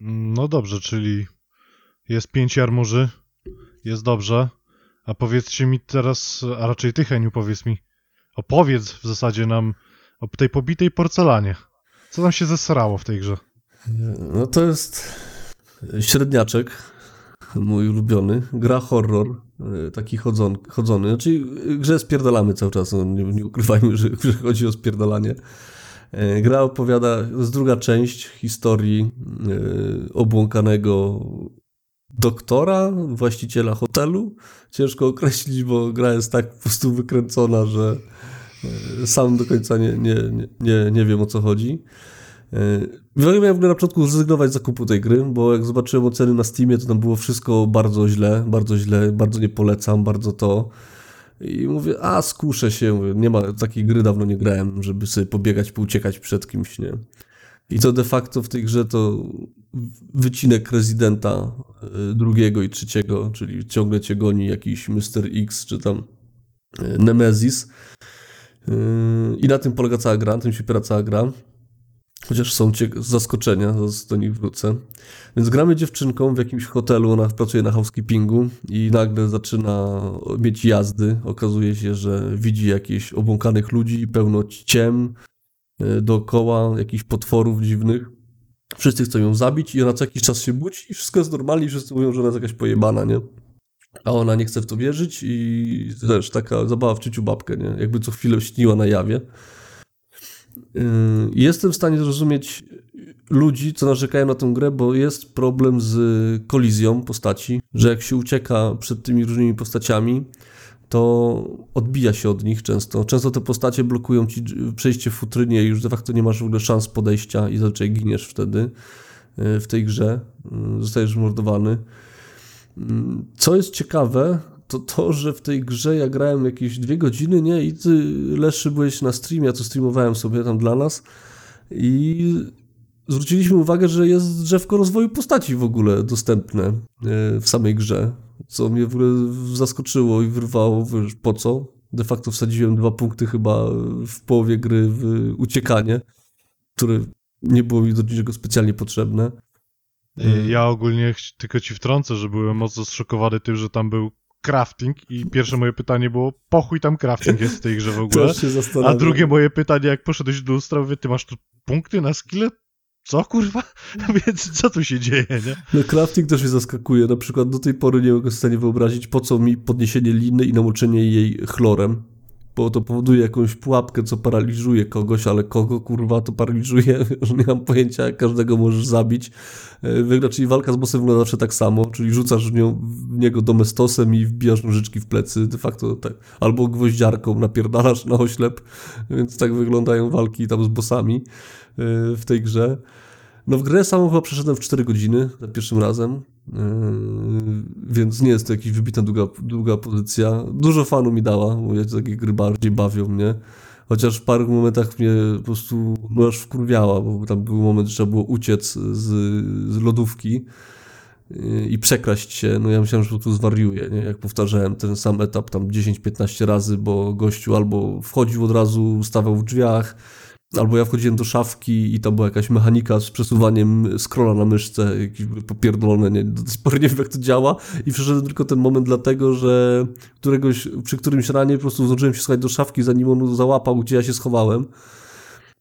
No dobrze, czyli jest pięć jarmuży, jest dobrze. A powiedzcie mi teraz, a raczej ty, Heniu, powiedz mi, opowiedz w zasadzie nam o tej pobitej porcelanie. Co tam się zesrało w tej grze? No to jest średniaczek, mój ulubiony. Gra horror, e, taki chodzon, chodzony. Znaczy grze spierdalamy cały czas, no, nie, nie ukrywajmy, że, że chodzi o spierdalanie. E, Gra opowiada, to jest druga część historii e, obłąkanego doktora, właściciela hotelu. Ciężko określić, bo gra jest tak po prostu wykręcona, że e, sam do końca nie, nie, nie, nie, wiem o co chodzi. Miałem w ogóle na początku zrezygnować z zakupu tej gry, bo jak zobaczyłem oceny na Steamie, to tam było wszystko bardzo źle, bardzo źle, bardzo nie polecam, bardzo to. I mówię, a skuszę się, mówię, nie ma takiej gry, dawno nie grałem, żeby sobie pobiegać, pouciekać przed kimś, nie? I to de facto w tej grze to wycinek rezydenta y, drugiego i trzeciego, czyli ciągle cię goni jakiś Mr. X czy tam y, Nemesis. Y, I na tym polega cała gra, na tym się opiera cała gra. Chociaż są zaskoczenia, do nich wrócę. Więc gramy dziewczynką w jakimś hotelu, ona pracuje na housekeepingu i nagle zaczyna mieć jazdy. Okazuje się, że widzi jakichś obłąkanych ludzi, pełno ciem e, dookoła, jakichś potworów dziwnych. Wszyscy chcą ją zabić i ona co jakiś czas się budzi i wszystko jest normalnie i wszyscy mówią, że ona jest jakaś pojebana, nie? A ona nie chce w to wierzyć i też taka zabawa w czyciu babkę, nie? Jakby co chwilę śniła na jawie. Yy, Jestem w stanie zrozumieć ludzi, co narzekają na tę grę, bo jest problem z kolizją postaci, że jak się ucieka przed tymi różnymi postaciami, to odbija się od nich często. Często te postacie blokują ci przejście w futrynie i już de facto nie masz w ogóle szans podejścia i zazwyczaj giniesz wtedy yy, w tej grze. Yy, Zostajesz mordowany. Co jest ciekawe, to to, że w tej grze ja grałem jakieś dwie godziny, nie? I ty, Leszy, byłeś na streamie, ja to streamowałem sobie tam dla nas i zwróciliśmy uwagę, że jest drzewko rozwoju postaci w ogóle dostępne e, w samej grze, co mnie w ogóle zaskoczyło i wyrwało, wiesz, po co? De facto wsadziłem dwa punkty chyba w połowie gry w uciekanie, które nie było mi do niczego specjalnie potrzebne. Ja ogólnie tylko ci wtrącę, że byłem mocno zszokowany tym, że tam był crafting i pierwsze moje pytanie było, po chuj tam crafting jest w tej grze w ogóle? A drugie moje pytanie, jak poszedłeś do lustra, mówię, ty masz tu punkty na skille? Co kurwa? Więc co tu się dzieje, nie? No crafting też mnie zaskakuje. Na przykład do tej pory nie mogę sobie w stanie wyobrazić, po co mi podniesienie liny i namoczenie jej chlorem. Bo to powoduje jakąś pułapkę, co paraliżuje kogoś, ale kogo kurwa to paraliżuje, że nie mam pojęcia, jak każdego możesz zabić. E, czyli walka z bossem wygląda zawsze tak samo, czyli rzucasz w, nią, w niego domestosem i wbijasz nożyczki w plecy, de facto tak. Albo gwoździarką napierdalasz na oślep, więc tak wyglądają walki tam z bossami e, w tej grze. No w grę samą chyba przeszedłem w 4 godziny za pierwszym razem, więc nie jest to jakaś wybitna długa, długa pozycja. Dużo fanu mi dała, bo ja takie gry bardziej bawią mnie. Chociaż w paru momentach mnie po prostu no aż wkurwiała, bo tam był moment, że trzeba było uciec z, z lodówki yy, i przekraść się. No ja myślałem, że po prostu zwariuję, nie? jak powtarzałem ten sam etap tam 10-15 razy, bo gościu albo wchodził od razu, stawał w drzwiach, Albo ja wchodziłem do szafki i tam była jakaś mechanika z przesuwaniem scrolla na myszce, jakieś popierdolone, nie, do tej pory nie wiem jak to działa i przeszedłem tylko ten moment dlatego, że któregoś, przy którymś ranie po prostu zdążyłem się schować do szafki, zanim on załapał, gdzie ja się schowałem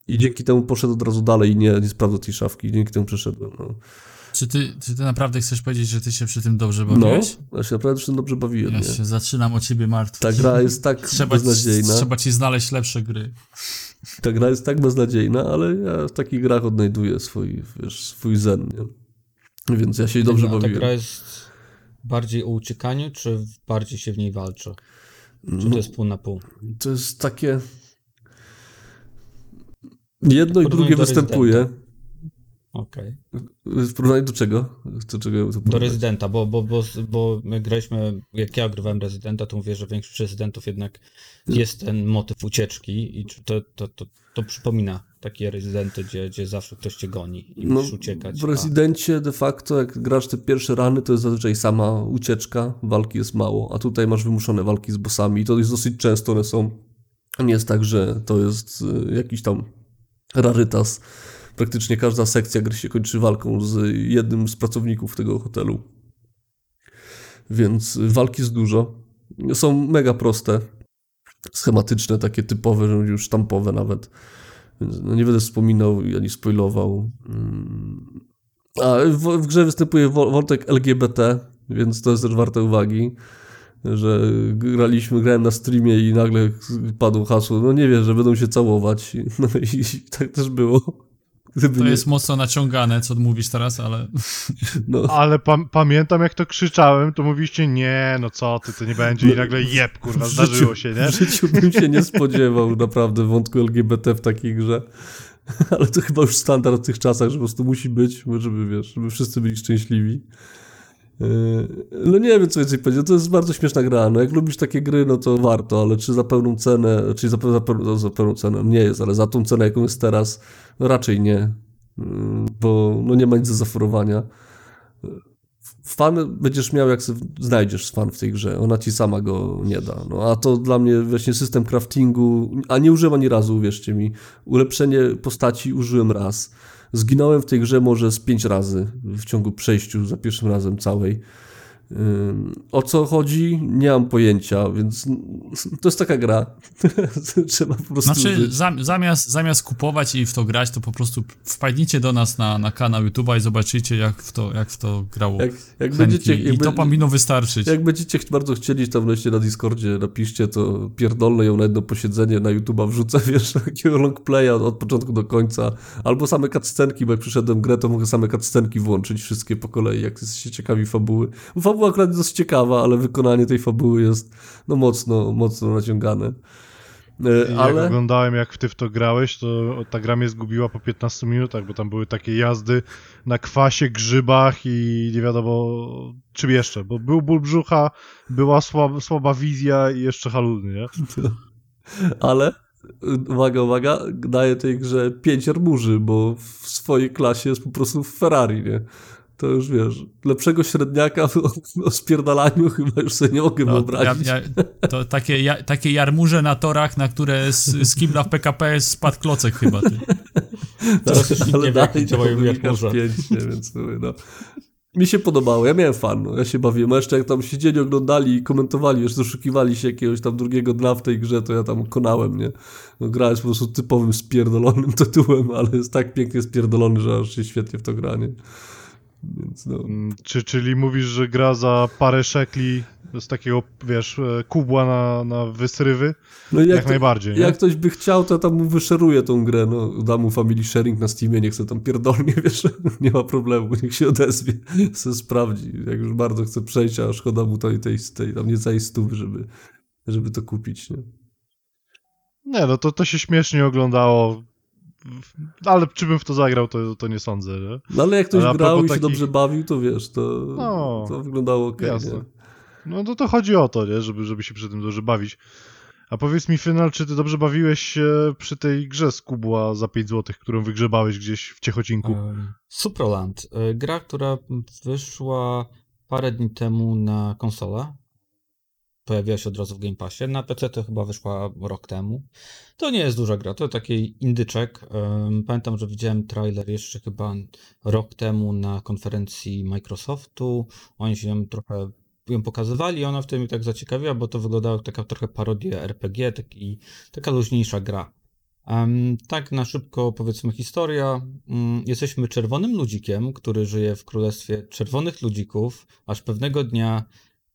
i dzięki temu poszedł od razu dalej i nie, nie sprawdzał tej szafki, dzięki temu przeszedłem, no. Czy ty, czy ty naprawdę chcesz powiedzieć, że ty się przy tym dobrze No, bawiłeś? ja się naprawdę już dobrze bawiłem, Ja nie? się zaczynam o ciebie martwić. Ta gra jest tak trzeba, ci, beznadziejna. trzeba ci znaleźć lepsze gry. Ta gra jest tak beznadziejna, ale ja w takich grach odnajduję swój, wiesz, swój zen, nie? Więc ja się dobrze A ta gra jest bardziej o uciekaniu, czy bardziej się w niej walczy? Czy to jest pół na pół? To jest takie. Jedno i drugie występuje. Okej. W porównaniu do czego? Do czego Do rezydenta, bo, bo, bo, bo my graliśmy, jak ja ogrywałem rezydenta, to mówię, że większość rezydentów jednak jest ten motyw ucieczki i to, to, to, to przypomina takie rezydenty, gdzie, gdzie zawsze ktoś cię goni i No, musisz uciekać. w Rezydencie de facto, jak grasz te pierwsze rany, to jest zazwyczaj sama ucieczka, walki jest mało, a tutaj masz wymuszone walki z bossami i to jest dosyć często one są. Nie jest tak, że to jest y, jakiś tam rarytas. Praktycznie każda sekcja gry się kończy walką z jednym z pracowników tego hotelu. Więc walki jest dużo. Są mega proste, schematyczne, takie typowe, już sztampowe nawet. Więc no nie będę wspominał ani spoilował. Mm. A w, w grze występuje wątek LGBT, więc to jest też warte uwagi, że graliśmy, grałem na streamie i nagle padło hasło, no nie wiem, że będą się całować. No i tak też było. Gdyby To nie, jest mocno naciągane, co mówisz teraz, ale no, Ale pam- pamiętam jak to krzyczałem, to mówiliście nie, no co ty, to nie będzie i nagle jeb, kurwa, w zdarzyło życiu- się, nie? W życiu bym się nie spodziewał naprawdę wątku LGBT w takiej grze. Ale to chyba już standard w tych czasach, że po prostu musi być, żeby wiesz, żeby wszyscy byli szczęśliwi. Yy, No nie wiem, co więcej powiedzieć. To jest bardzo śmieszna gra. No jak lubisz takie gry, no to warto, ale czy za pełną cenę, czyli za, za, pe- no, za pełną cenę, nie jest, ale za tą cenę, jaką jest teraz, no raczej nie. Yy, Bo no nie ma nic do zaoferowania. Fan będziesz miał, jak znajdziesz fan w tej grze. Ona ci sama go nie da. No, a to dla mnie właśnie system craftingu, a nie użyłem ani razu, uwierzcie mi. Ulepszenie postaci użyłem raz. Zginąłem w tej grze może z pięć razy w ciągu przejściu za pierwszym razem całej. O co chodzi? Nie mam pojęcia, więc to jest taka gra. Trzeba po prostu znaczy zamiast, zamiast kupować i w to grać, to po prostu wpadnijcie do nas na, na kanał YouTube'a i zobaczycie, jak w to, jak w to grało. Jak, jak będziecie, jak I to powinno wystarczyć. Jak będziecie bardzo chcieli, tam wreszcie na Discordzie napiszcie, to pierdolę ją na jedno posiedzenie na YouTube'a wrzucę, wiesz, takiego long playa od początku do końca. Albo same cutscenki, bo jak przyszedłem grę, to mogę same cutscenki włączyć, wszystkie po kolei, jak jesteście ciekawi fabuły. Fabuła akurat jest dosyć ciekawa, ale wykonanie tej fabuły jest no mocno, mocno naciągane. E, I jak Ale... oglądałem, jak ty w to grałeś, to ta gra mnie zgubiła po 15 minutach, bo tam były takie jazdy na kwasie, grzybach i nie wiadomo czym jeszcze, bo był ból brzucha, była słaba, słaba wizja i jeszcze haluny, nie? Ale, uwaga, uwaga, daje tej grze pięć armurzy, bo w swojej klasie jest po prostu w Ferrari, nie? To już wiesz, lepszego średniaka o, o spierdalaniu chyba już sobie nie mogę No, ja, wyobrazić. ja, to takie, ja, takie jarmuże na torach, na które z, z kibla w PKP spadł klocek chyba. Ty. Teraz już nie wie, jak działają? Więc no. Mi się podobało, ja miałem fan, no. ja się bawiłem. A jeszcze jak tam siedzieli, oglądali i komentowali, już doszukiwali się jakiegoś tam drugiego dna w tej grze, to ja tam konałem, nie? No, gra jest po prostu typowym spierdolonym tytułem, ale jest tak pięknie spierdolony, że aż się świetnie w to gra, nie? Więc no. Mm, Czy, czyli mówisz, że gra za parę szekli z takiego, wiesz, e, kubła na, na wysrywy? no i Jak, to- najbardziej, nie? Jak ktoś by chciał, to ja tam mu wyszeruję tą grę, no, dam mu family sharing na Steamie, niech sobie tam pierdolnie, wiesz, nie ma problemu, niech się odezwie, se sprawdzi, jak już bardzo chce przejść, a szkoda mu tej, tej, tej tam niecałej stówy, żeby, żeby to kupić, nie? Nie, no to, to się śmiesznie oglądało, ale czy bym w to zagrał, to, to nie sądzę, nie? No ale jak ktoś Ale grał i się takich- dobrze bawił, to wiesz, to, No, to wyglądało ok? No to, to chodzi o to, nie? Żeby, żeby się przy tym dobrze bawić. A powiedz mi, Final, czy ty dobrze bawiłeś się przy tej grze z kubła za 5 zł, którą wygrzebałeś gdzieś w Ciechocinku? Em, Supraland. e, Gra, która wyszła parę dni temu na konsolę. Pojawiła się od razu w Game Passie. Na PC to chyba wyszła rok temu. To nie jest duża gra, to taki indyczek. Pamiętam, że widziałem trailer jeszcze chyba rok temu na konferencji Microsoftu. Oni się ją trochę ją pokazywali i ona wtedy mnie tak zaciekawiła, bo to wyglądało jak taka trochę parodia RPG, taki, taka luźniejsza gra. Em, tak na szybko powiedzmy historia. Mm, Jesteśmy czerwonym ludzikiem, który żyje w królestwie czerwonych ludzików, aż pewnego dnia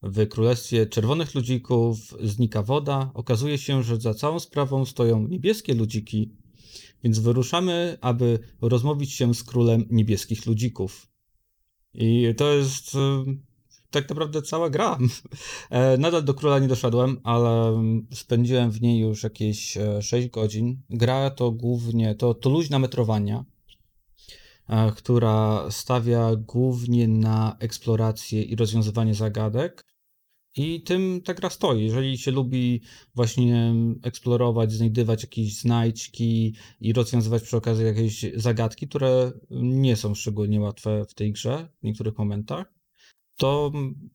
w królestwie czerwonych ludzików znika woda. Okazuje się, że za całą sprawą stoją niebieskie ludziki, więc wyruszamy, aby rozmówić się z królem niebieskich ludzików. I to jest em, tak naprawdę cała gra. E, Nadal do króla nie doszedłem, ale mm, spędziłem w niej już jakieś e, 6 godzin. Gra to głównie, to, to luźna metrowania. e, która stawia głównie na eksplorację i rozwiązywanie zagadek. I tym ta gra stoi. Jeżeli się lubi właśnie eksplorować, znajdywać jakieś znajdźki i rozwiązywać przy okazji jakieś zagadki, które nie są szczególnie łatwe w tej grze w niektórych momentach, to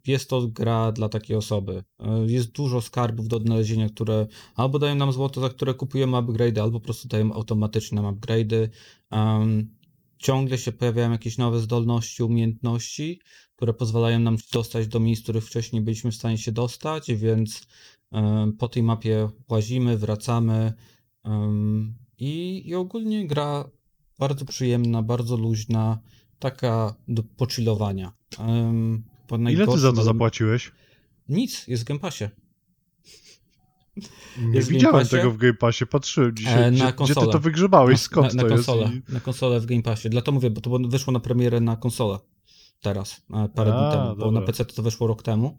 jest to gra dla takiej osoby. E, Jest dużo skarbów do odnalezienia, które albo dają nam złoto, za które kupujemy upgrade, albo po prostu dają automatycznie nam upgrade'y. Um, ciągle się pojawiają jakieś nowe zdolności, umiejętności, które pozwalają nam dostać do miejsc, których wcześniej byliśmy w stanie się dostać, więc em, po tej mapie łazimy, wracamy i, i ogólnie gra bardzo przyjemna, bardzo luźna, taka do pochillowania. Po Ile ty za to zapłaciłeś? Nic, jest w Game Passie. Nie Game widziałem Passie? tego w Game Passie, patrzyłem dzisiaj. E, na gdzie, gdzie ty to wygrzebałeś? Skąd na, na to konsolę, jest? I... Na konsolę w Game Passie. Dlatego mówię, bo to wyszło na premierę na konsolę teraz, e, parę A, dni temu, bo na PC to wyszło rok temu.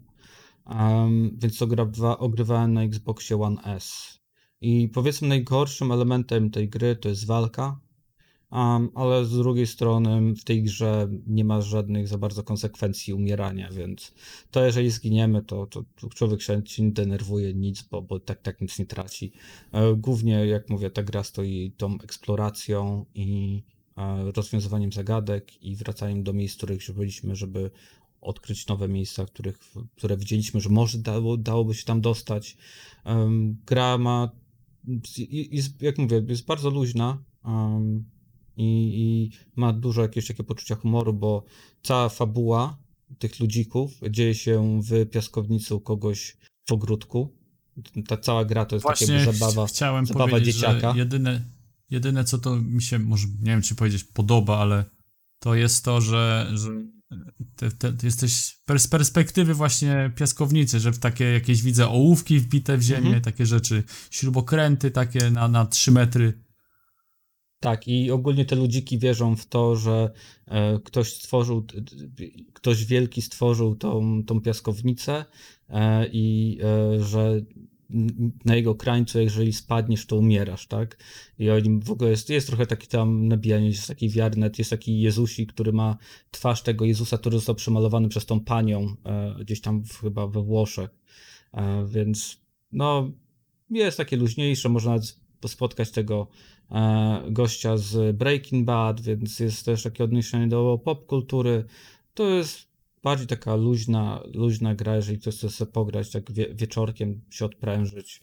Um, więc to gra ogrywałem na Xboxie One S. I powiedzmy najgorszym elementem tej gry to jest walka, um, ale z drugiej strony w tej grze nie ma żadnych za bardzo konsekwencji umierania, więc to jeżeli zginiemy, to, to, człowiek się nie denerwuje nic, bo, bo tak, tak nic nie traci. E, Głównie, jak mówię, ta gra stoi tą eksploracją i rozwiązywaniem zagadek i wracaniem do miejsc, w których już byliśmy, żeby odkryć nowe miejsca, których, które widzieliśmy, że może dało, dałoby się tam dostać. Gra ma, jest, jak mówię, jest bardzo luźna i, i ma dużo jakiegoś takiego poczucia humoru, bo cała fabuła tych ludzików dzieje się w piaskownicy u kogoś w ogródku. Ta cała gra to jest taka Właśnie ch- zabawa. chciałem zabawa dzieciaka. że jedyne, jedyne co to mi się, może nie wiem czy powiedzieć podoba, ale to jest to, że, że te, te, jesteś z perspektywy właśnie piaskownicy, że w takie jakieś widzę ołówki wbite w ziemię, Mhm. takie rzeczy, śrubokręty takie na, na 3 metry. Tak, i ogólnie te ludziki wierzą w to, że e, ktoś stworzył, ktoś wielki stworzył tą, tą piaskownicę e, i e, że na jego krańcu, jeżeli spadniesz, to umierasz, tak? I oni w ogóle jest, jest trochę taki tam nabijanie, jest taki wiary, nawet jest taki Jezusik, który ma twarz tego Jezusa, który został przemalowany przez tą panią e, gdzieś tam w, chyba we Włoszech. E, więc no, jest takie luźniejsze, można nawet spotkać tego e, gościa z Breaking Bad, więc jest też takie odniesienie do popkultury. To jest bardziej taka luźna, luźna gra, jeżeli ktoś chce sobie pograć, tak wie, wieczorkiem się odprężyć.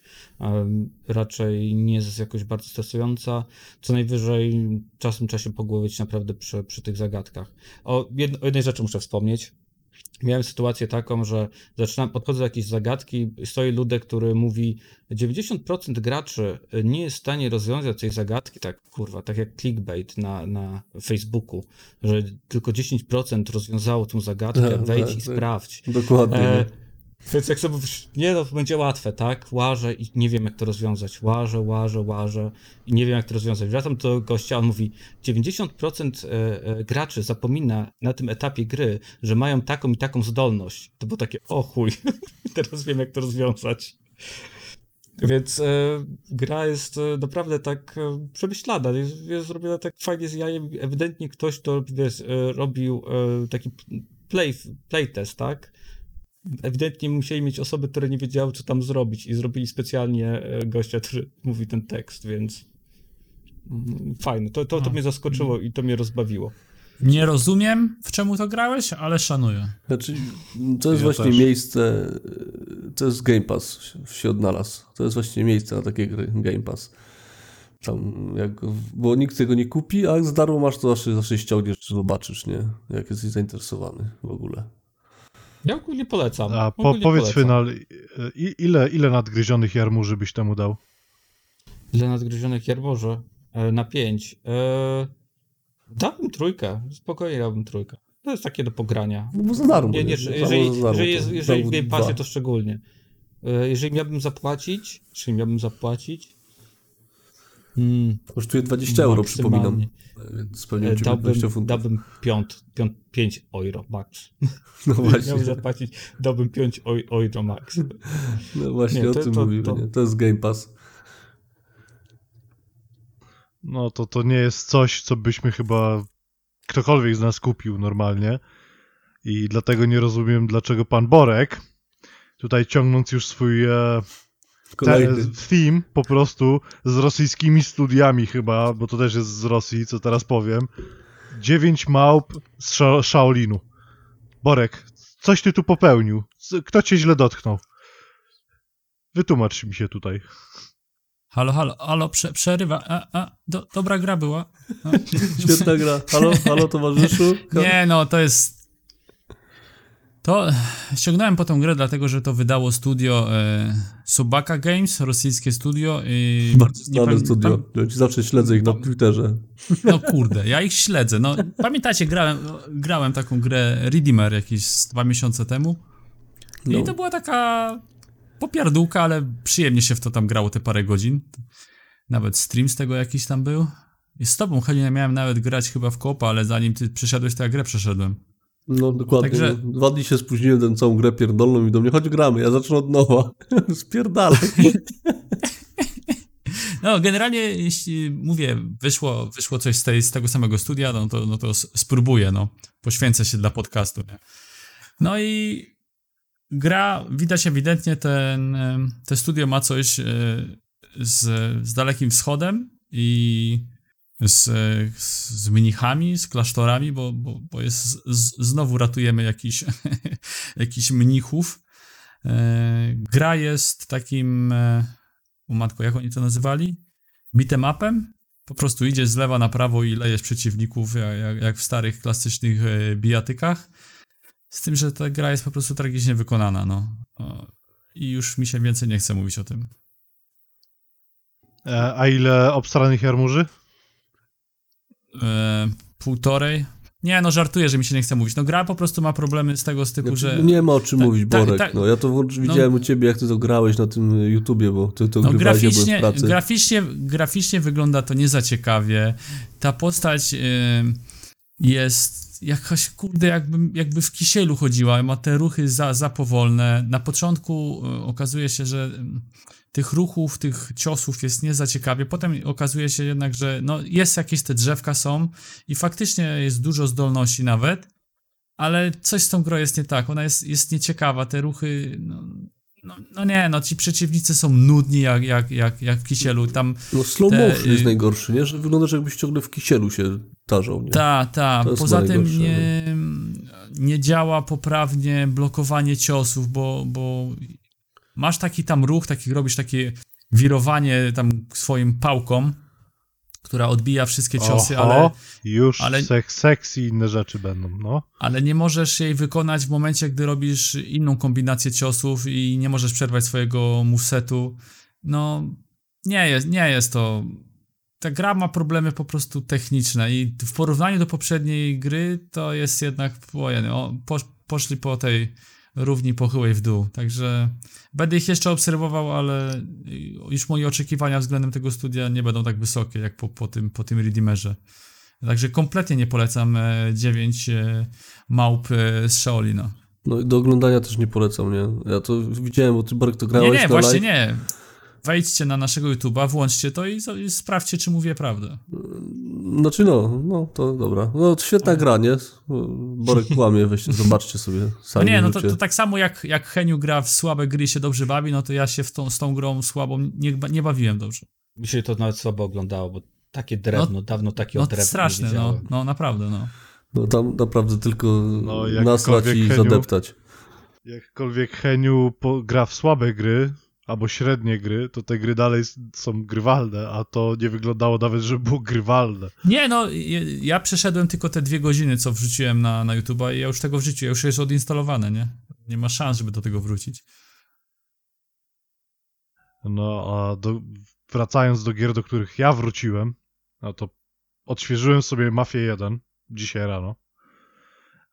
Raczej nie jest jakoś bardzo stresująca. Co najwyżej czasem trzeba się pogłowić naprawdę przy, przy tych zagadkach. O, jedno, o jednej rzeczy muszę wspomnieć. Miałem sytuację taką, że zaczynam, podchodzę do jakiejś zagadki, stoi ludek, który mówi 90% graczy nie jest w stanie rozwiązać tej zagadki, tak kurwa, tak jak clickbait na, na Facebooku, że tylko 10% rozwiązało tą zagadkę, Tak, wejdź tak, i tak. sprawdź. Dokładnie. E, no. Więc jak sobie nie no, to będzie łatwe, tak? Łażę i nie wiem jak to rozwiązać. Łażę, łażę, łażę i nie wiem jak to rozwiązać. Wracam do gościa, on mówi, 90% e, e, graczy zapomina na tym etapie gry, że mają taką i taką zdolność. To było takie, o chuj, teraz wiem jak to rozwiązać. Więc e, gra jest e, naprawdę tak e, przemyślana, jest, jest zrobiona tak fajnie z jajem. Ewidentnie ktoś to wiesz, e, robił taki play, playtest, tak? Ewidentnie musieli mieć osoby, które nie wiedziały, co tam zrobić i zrobili specjalnie e, gościa, który mówi ten tekst, więc mm, fajne. To, to, to A. mnie zaskoczyło i to mnie rozbawiło. Nie rozumiem, w czemu to grałeś, ale szanuję. Znaczy, to jest Ja właśnie też. miejsce, to jest Game Pass się odnalazł. To jest właśnie miejsce na takie gry, Game Pass. Tam jak, bo nikt tego nie kupi, a jak za darmo masz, to zawsze, zawsze ściągniesz, zobaczysz, nie? Jak jesteś zainteresowany w ogóle. Ja ogólnie polecam. A po, ogólnie powiedz polecam. Final, i- ile, ile nadgryzionych jarmuży byś temu dał? Ile nadgryzionych jarmoże? E, na pięć. E, dałbym trójkę. Spokojnie dałbym trójkę. To jest takie do pogrania. Bo za darmo. Nie, nie, jeżeli, za darmo jeżeli, jeżeli Passie dwa. to szczególnie. E, Jeżeli miałbym zapłacić, czyli miałbym zapłacić, mm, Kosztuje 20 euro, przypominam. Więc pewnie E, będzie dałbym, 20 funtów. dałbym piąt, piąt, 5 euro max. No Miałbym właśnie, zapłacić, dałbym 5 oi- euro max. no właśnie Nie, o to- tym to- mówimy. to- Nie? To jest Game Pass. No to to nie jest coś, co byśmy chyba ktokolwiek z nas kupił normalnie. I dlatego nie rozumiem, dlaczego pan Borek, tutaj ciągnąc już swój e, Kolejny. theme po prostu z rosyjskimi studiami chyba, bo to też jest z Rosji, co teraz powiem. Dziewięć małp z Sza Shaolinu. Borek, coś ty tu popełnił. Kto cię źle dotknął? Wytłumacz mi się tutaj. Halo, halo, halo, prze, przerywa. A, a, do, dobra gra była. No. Świetna gra. Halo, halo towarzyszu? Nie, no to jest. To ściągnąłem po tą grę, dlatego że to wydało studio e, Subaka Games, rosyjskie studio. I Bardzo znane studio. Zawsze śledzę ich na Twitterze. No kurde, ja ich śledzę. No, pamiętacie, grałem, grałem taką grę Redeemer jakieś dwa miesiące temu. No. I to była taka popiardółka, ale przyjemnie się w to tam grało te parę godzin. Nawet stream z tego jakiś tam był. I z tobą, Helena, miałem nawet grać chyba w kopa, ale zanim ty przyszedłeś, to ja grę przeszedłem. No dokładnie. Także- no. Dwa dni się spóźniłem, ten całą grę pierdolną i do mnie, chodź gramy, ja zacznę od nowa. Spierdalaj. No, generalnie, jeśli mówię, wyszło, wyszło coś z, tej, z tego samego studia, no to, no to spróbuję, no. Poświęcę się dla podcastu, nie? No i gra, widać ewidentnie, ten, te studio ma coś e, z, z Dalekim Wschodem i z, z mnichami, z klasztorami, bo, bo, bo jest, z, znowu ratujemy jakiś, jakiś mnichów. E, Gra jest takim, e, o matko, jak oni to nazywali? Beatemapem. Po prostu idziesz z lewa na prawo i lejesz przeciwników, jak, jak, w starych, klasycznych e, bijatykach. Z tym, że ta gra jest po prostu tragicznie wykonana, no. I już mi się więcej nie chce mówić o tym. E, a ile obstaranych jarmuży? E, półtorej. Nie, no żartuję, że mi się nie chce mówić. No gra po prostu ma problemy z tego z typu, Znaczy, że... no Nie ma o czym tak, mówić, tak, Borek. tak. No, ja to włącz- widziałem u ciebie, jak ty to grałeś na tym YouTubie, bo ty to No grywałeś, ja graficznie, pracy. graficznie, graficznie wygląda to nie za ciekawie. Ta postać y, jest jakaś, kurde, jakby, jakby w kisielu chodziła. Ma te ruchy za, za powolne. Na początku y, okazuje się, że tych ruchów, tych ciosów jest nie za ciekawie. Potem okazuje się jednak, że no, jest jakieś te drzewka są i faktycznie jest dużo zdolności nawet, ale coś z tą grą jest nie tak. Ona jest, jest nieciekawa. Te ruchy, no, no, no nie, no ci przeciwnicy są nudni jak, jak, jak, jak w kisielu. Tam No slow te, motion jest y- najgorszy, nie? Że wyglądasz jakbyś ciągle w kisielu się tarzał, nie? Ta, ta. Jest Poza tym nie, nie działa poprawnie blokowanie ciosów, bo, bo masz taki tam ruch, taki robisz takie wirowanie tam swoim pałką, która odbija wszystkie ciosy, Oho, ale, już ale- sek, seks i inne rzeczy będą, no. ale nie możesz jej wykonać w momencie, gdy robisz inną kombinację ciosów i nie możesz przerwać swojego movesetu. No, nie jest, nie jest to. Ta gra ma problemy po prostu techniczne i w porównaniu do poprzedniej gry to jest jednak ojej, o, posz, poszli po tej równi pochyłej w dół. Także będę ich jeszcze obserwował, ale już moje oczekiwania względem tego studia nie będą tak wysokie jak po, po, tym, po tym Redeemerze. Także kompletnie nie polecam e, 9 e, małp e, z Shaolina. No i do oglądania też nie polecam, nie? Ja to widziałem, bo ty Borek to Nie, grałeś nie, na właśnie live. nie. Wejdźcie na naszego YouTube'a, włączcie to i, i sprawdźcie, czy mówię prawdę. Znaczy no, no to dobra. No to świetna gra, nie? Borek kłamie, weźcie, zobaczcie sobie No sami. nie, no to, to tak samo jak, jak Heniu gra w słabe gry i się dobrze bawi, no to ja się w tą, z tą grą słabą nie, nie bawiłem dobrze. Mi się to nawet słabo oglądało, bo takie drewno, dawno takiego No drewna straszne, nie no, no naprawdę, no. No tam naprawdę tylko No, nasrać i Heniu- zadeptać. Jakkolwiek Heniu po, gra w słabe gry, albo średnie gry, to te gry dalej są grywalne, a to nie wyglądało nawet, żeby było grywalne. Nie, no, ja, przeszedłem tylko te dwie godziny, co wrzuciłem na, na YouTube'a i ja już tego w życiu, ja już jest odinstalowane, nie? Nie ma szans, żeby do tego wrócić. No, a do, wracając do gier, do których ja wróciłem, no to odświeżyłem sobie Mafię 1 dzisiaj rano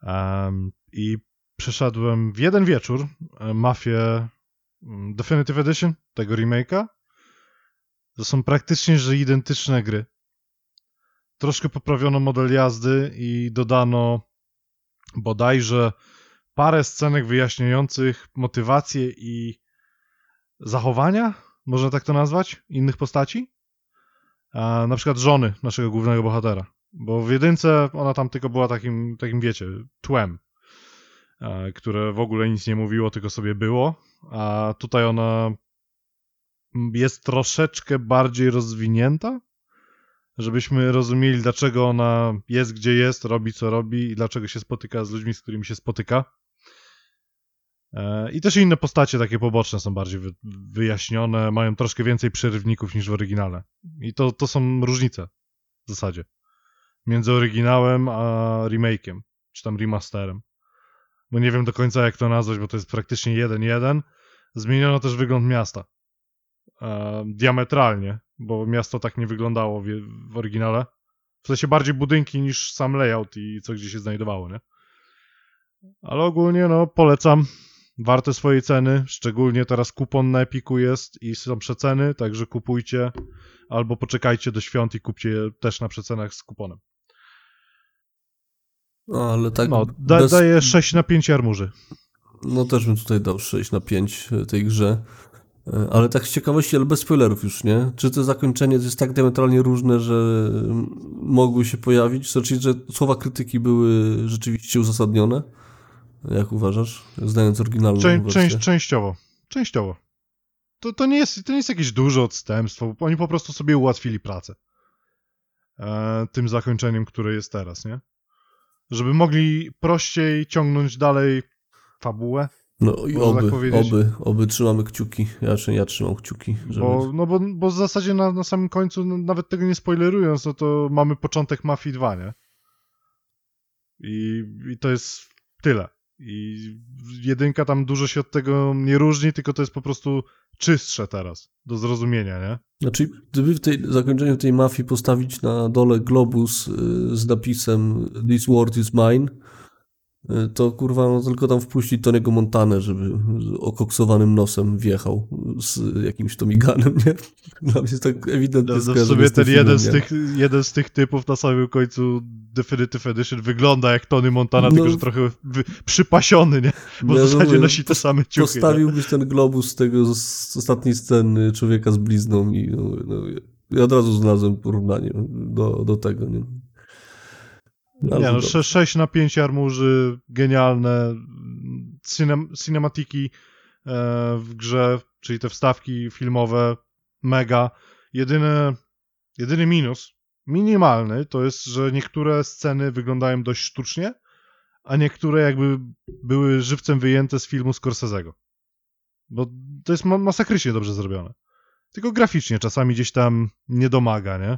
Em, i przeszedłem w jeden wieczór e, Mafię Definitive Edition, tego remake'a. To są praktycznie, że identyczne gry. Troszkę poprawiono model jazdy i dodano bodajże parę scenek wyjaśniających motywację i zachowania, można tak to nazwać, innych postaci. A, na przykład żony naszego głównego bohatera. Bo w jedynce ona tam tylko była takim, takim wiecie, tłem, które w ogóle nic nie mówiło, tylko sobie było, a tutaj ona jest troszeczkę bardziej rozwinięta, żebyśmy rozumieli, dlaczego ona jest gdzie jest, robi co robi i dlaczego się spotyka z ludźmi, z którymi się spotyka. E, I też inne postacie takie poboczne są bardziej wy, wyjaśnione, mają troszkę więcej przerywników niż w oryginale. I to, to są różnice w zasadzie między oryginałem a remake'iem, czy tam remasterem. Bo nie wiem do końca jak to nazwać, bo to jest praktycznie jeden jeden. Zmieniono też wygląd miasta. E, diametralnie, bo miasto tak nie wyglądało w, w oryginale. W sensie bardziej budynki niż sam layout i co gdzie się znajdowało, nie? Ale ogólnie, no, polecam. Warte swojej ceny, szczególnie teraz kupon na Epiku jest i są przeceny, także kupujcie albo poczekajcie do świąt i kupcie je też na przecenach z kuponem. No, ale tak. No, da, bez- daję 6 na 5 armurzy. No też bym tutaj dał 6 na 5 tej grze. E, Ale tak z ciekawości, ale bez spoilerów już, nie? Czy to zakończenie jest tak diametralnie różne, że mm, mogły się pojawić? Znaczy, że słowa krytyki były rzeczywiście uzasadnione? Jak uważasz? Znając oryginalną Czę, część, częściowo. Częściowo. To, to, nie jest, to nie jest jakieś duże odstępstwo. Oni po prostu sobie ułatwili pracę. E, tym zakończeniem, które jest teraz, nie? Żeby mogli prościej ciągnąć dalej fabułę. No i Można tak oby, oby, oby trzymamy kciuki. Ja, ja trzymam kciuki, żeby... Bo, no bo, bo w zasadzie na, na samym końcu, no, nawet tego nie spoilerując, no to mamy początek Mafii 2, nie? I, I to jest tyle. I jedynka tam dużo się od tego nie różni, tylko to jest po prostu czystsze teraz, do zrozumienia, nie? Znaczy, gdyby w tej zakończeniu tej mafii postawić na dole globus y, z napisem This world is mine, to kurwa, no tylko tam wpuścić Tony'ego Montanę, żeby okoksowanym nosem wjechał z jakimś Tomiganem, nie? Dla mnie jest tak ewidentnie No, no w sumie ten jeden z, tych, jeden z tych typów na samym końcu Definitive Edition wygląda jak Tony Montana, No. tylko że trochę przypasiony, nie? Bo Ja w zasadzie mówię, nosi te same nie? ciuchy. nie? Postawiłbyś ten globus z tego, z ostatniej sceny człowieka z blizną i no, no, ja od razu znalazłem porównanie do, do tego, nie? Nie, no, dobrze. 6 na 5 armurzy, genialne. Cinem, cinematiki e, w grze, czyli te wstawki filmowe, mega. Jedyny, jedyny minus, minimalny, to jest, że niektóre sceny wyglądają dość sztucznie, a niektóre jakby były żywcem wyjęte z filmu Scorsese'ego. Bo to jest ma- masakrycznie dobrze zrobione. Tylko graficznie czasami gdzieś tam nie domaga, nie?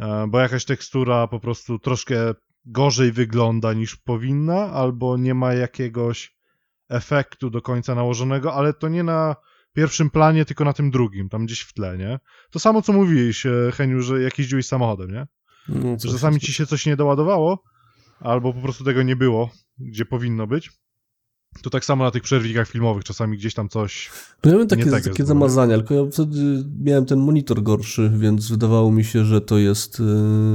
E, bo jakaś tekstura po prostu troszkę gorzej wygląda niż powinna, albo nie ma jakiegoś efektu do końca nałożonego, ale to nie na pierwszym planie, tylko na tym drugim, tam gdzieś w tle, nie? To samo, co mówiłeś, e, Heniu, że jak jeździłeś samochodem, nie? No, czasami ci się coś nie doładowało, albo po prostu tego nie było, gdzie powinno być. To tak samo na tych przerwnikach filmowych, czasami gdzieś tam coś... No ja miałem takie, tak takie jest, zamazania, tylko ja wtedy miałem ten monitor gorszy, więc wydawało mi się, że to jest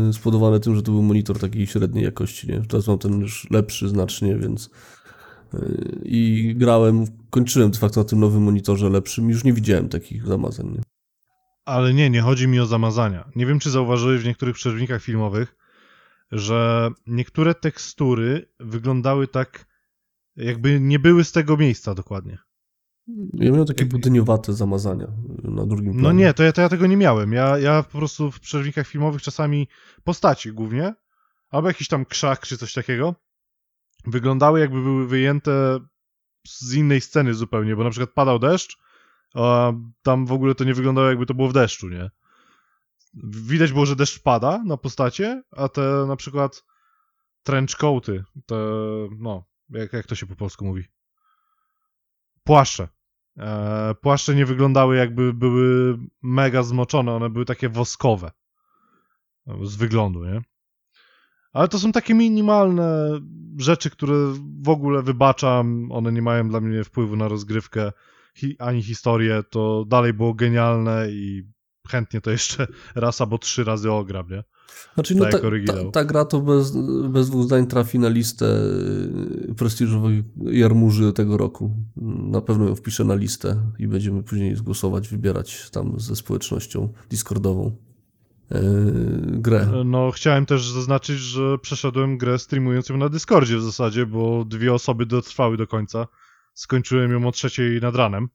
yy, spowodowane tym, że to był monitor takiej średniej jakości, nie? Teraz mam ten już lepszy znacznie, więc yy, i grałem, kończyłem de facto na tym nowym monitorze lepszym i już nie widziałem takich zamazań, nie? Ale nie, nie chodzi mi o zamazania. Nie wiem, czy zauważyłeś w niektórych przerwnikach filmowych, że niektóre tekstury wyglądały tak, jakby nie były z tego miejsca dokładnie. Ja miałem takie budyniowate zamazania na drugim planie. No nie, to ja, to ja tego nie miałem. Ja, ja po prostu w przerwnikach filmowych czasami postaci głównie, albo jakiś tam krzak czy coś takiego, wyglądały jakby były wyjęte z innej sceny zupełnie, bo na przykład padał deszcz, a tam w ogóle to nie wyglądało jakby to było w deszczu, nie? Widać było, że deszcz pada na postacie, a te na przykład trenchcoaty, te, no, jak, jak to się po polsku mówi? Płaszcze. E, płaszcze nie wyglądały jakby były mega zmoczone, one były takie woskowe z wyglądu, nie? Ale to są takie minimalne rzeczy, które w ogóle wybaczam, one nie mają dla mnie wpływu na rozgrywkę ani historię, to dalej było genialne i chętnie to jeszcze raz albo trzy razy ogram, nie? Znaczy, tak no, ta, ta, ta gra to bez, bez dwóch zdań trafi na listę y, prestiżowych jarmuży tego roku. Na pewno ją wpiszę na listę i będziemy później zgłosować, wybierać tam ze społecznością Discordową. e, grę. No, chciałem też zaznaczyć, że przeszedłem grę streamując ją na Discordzie w zasadzie, bo dwie osoby dotrwały do końca. Skończyłem ją o trzeciej nad ranem.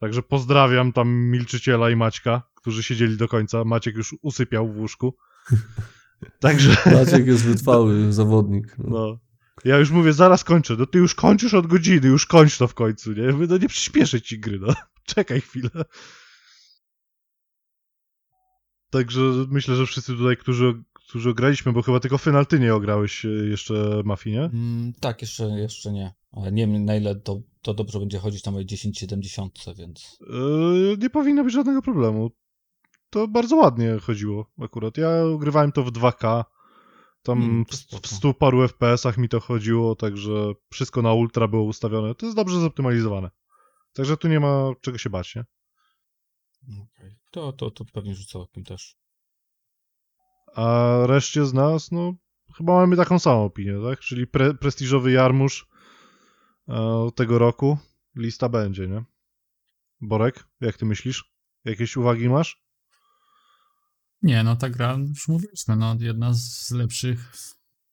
Także pozdrawiam tam Milczyciela i Maćka, którzy siedzieli do końca. Maciek już usypiał w łóżku. Także, Maciek jest wytrwały zawodnik. No. no. Ja już mówię, zaraz kończę. No ty już kończysz od godziny, już kończ to w końcu, nie? No nie przyspieszę ci gry, no. Czekaj chwilę. Także myślę, że wszyscy tutaj, którzy, którzy ograliśmy, bo chyba tylko Final ty nie ograłeś e, jeszcze Mafii, nie? Mm, tak, jeszcze, jeszcze nie. Ale nie wiem na ile to, to dobrze będzie chodzić na mojej 1070, więc. Yy, nie powinno być żadnego problemu. To bardzo ładnie chodziło akurat. Ja grywałem to w 2K. Tam Mm, w, w 100 paru FPS-ach mi to chodziło, także wszystko na ultra było ustawione. To jest dobrze zoptymalizowane. Także tu nie ma czego się bać, nie? Okej. To, to, to pewnie rzucę okiem też. A reszcie z nas, no, chyba mamy taką samą opinię, tak? Czyli pre, prestiżowy jarmuż e, tego roku. Lista będzie, nie? Borek, jak ty myślisz? Jakieś uwagi masz? Nie, no ta gra, już mówiliśmy, no jedna z lepszych.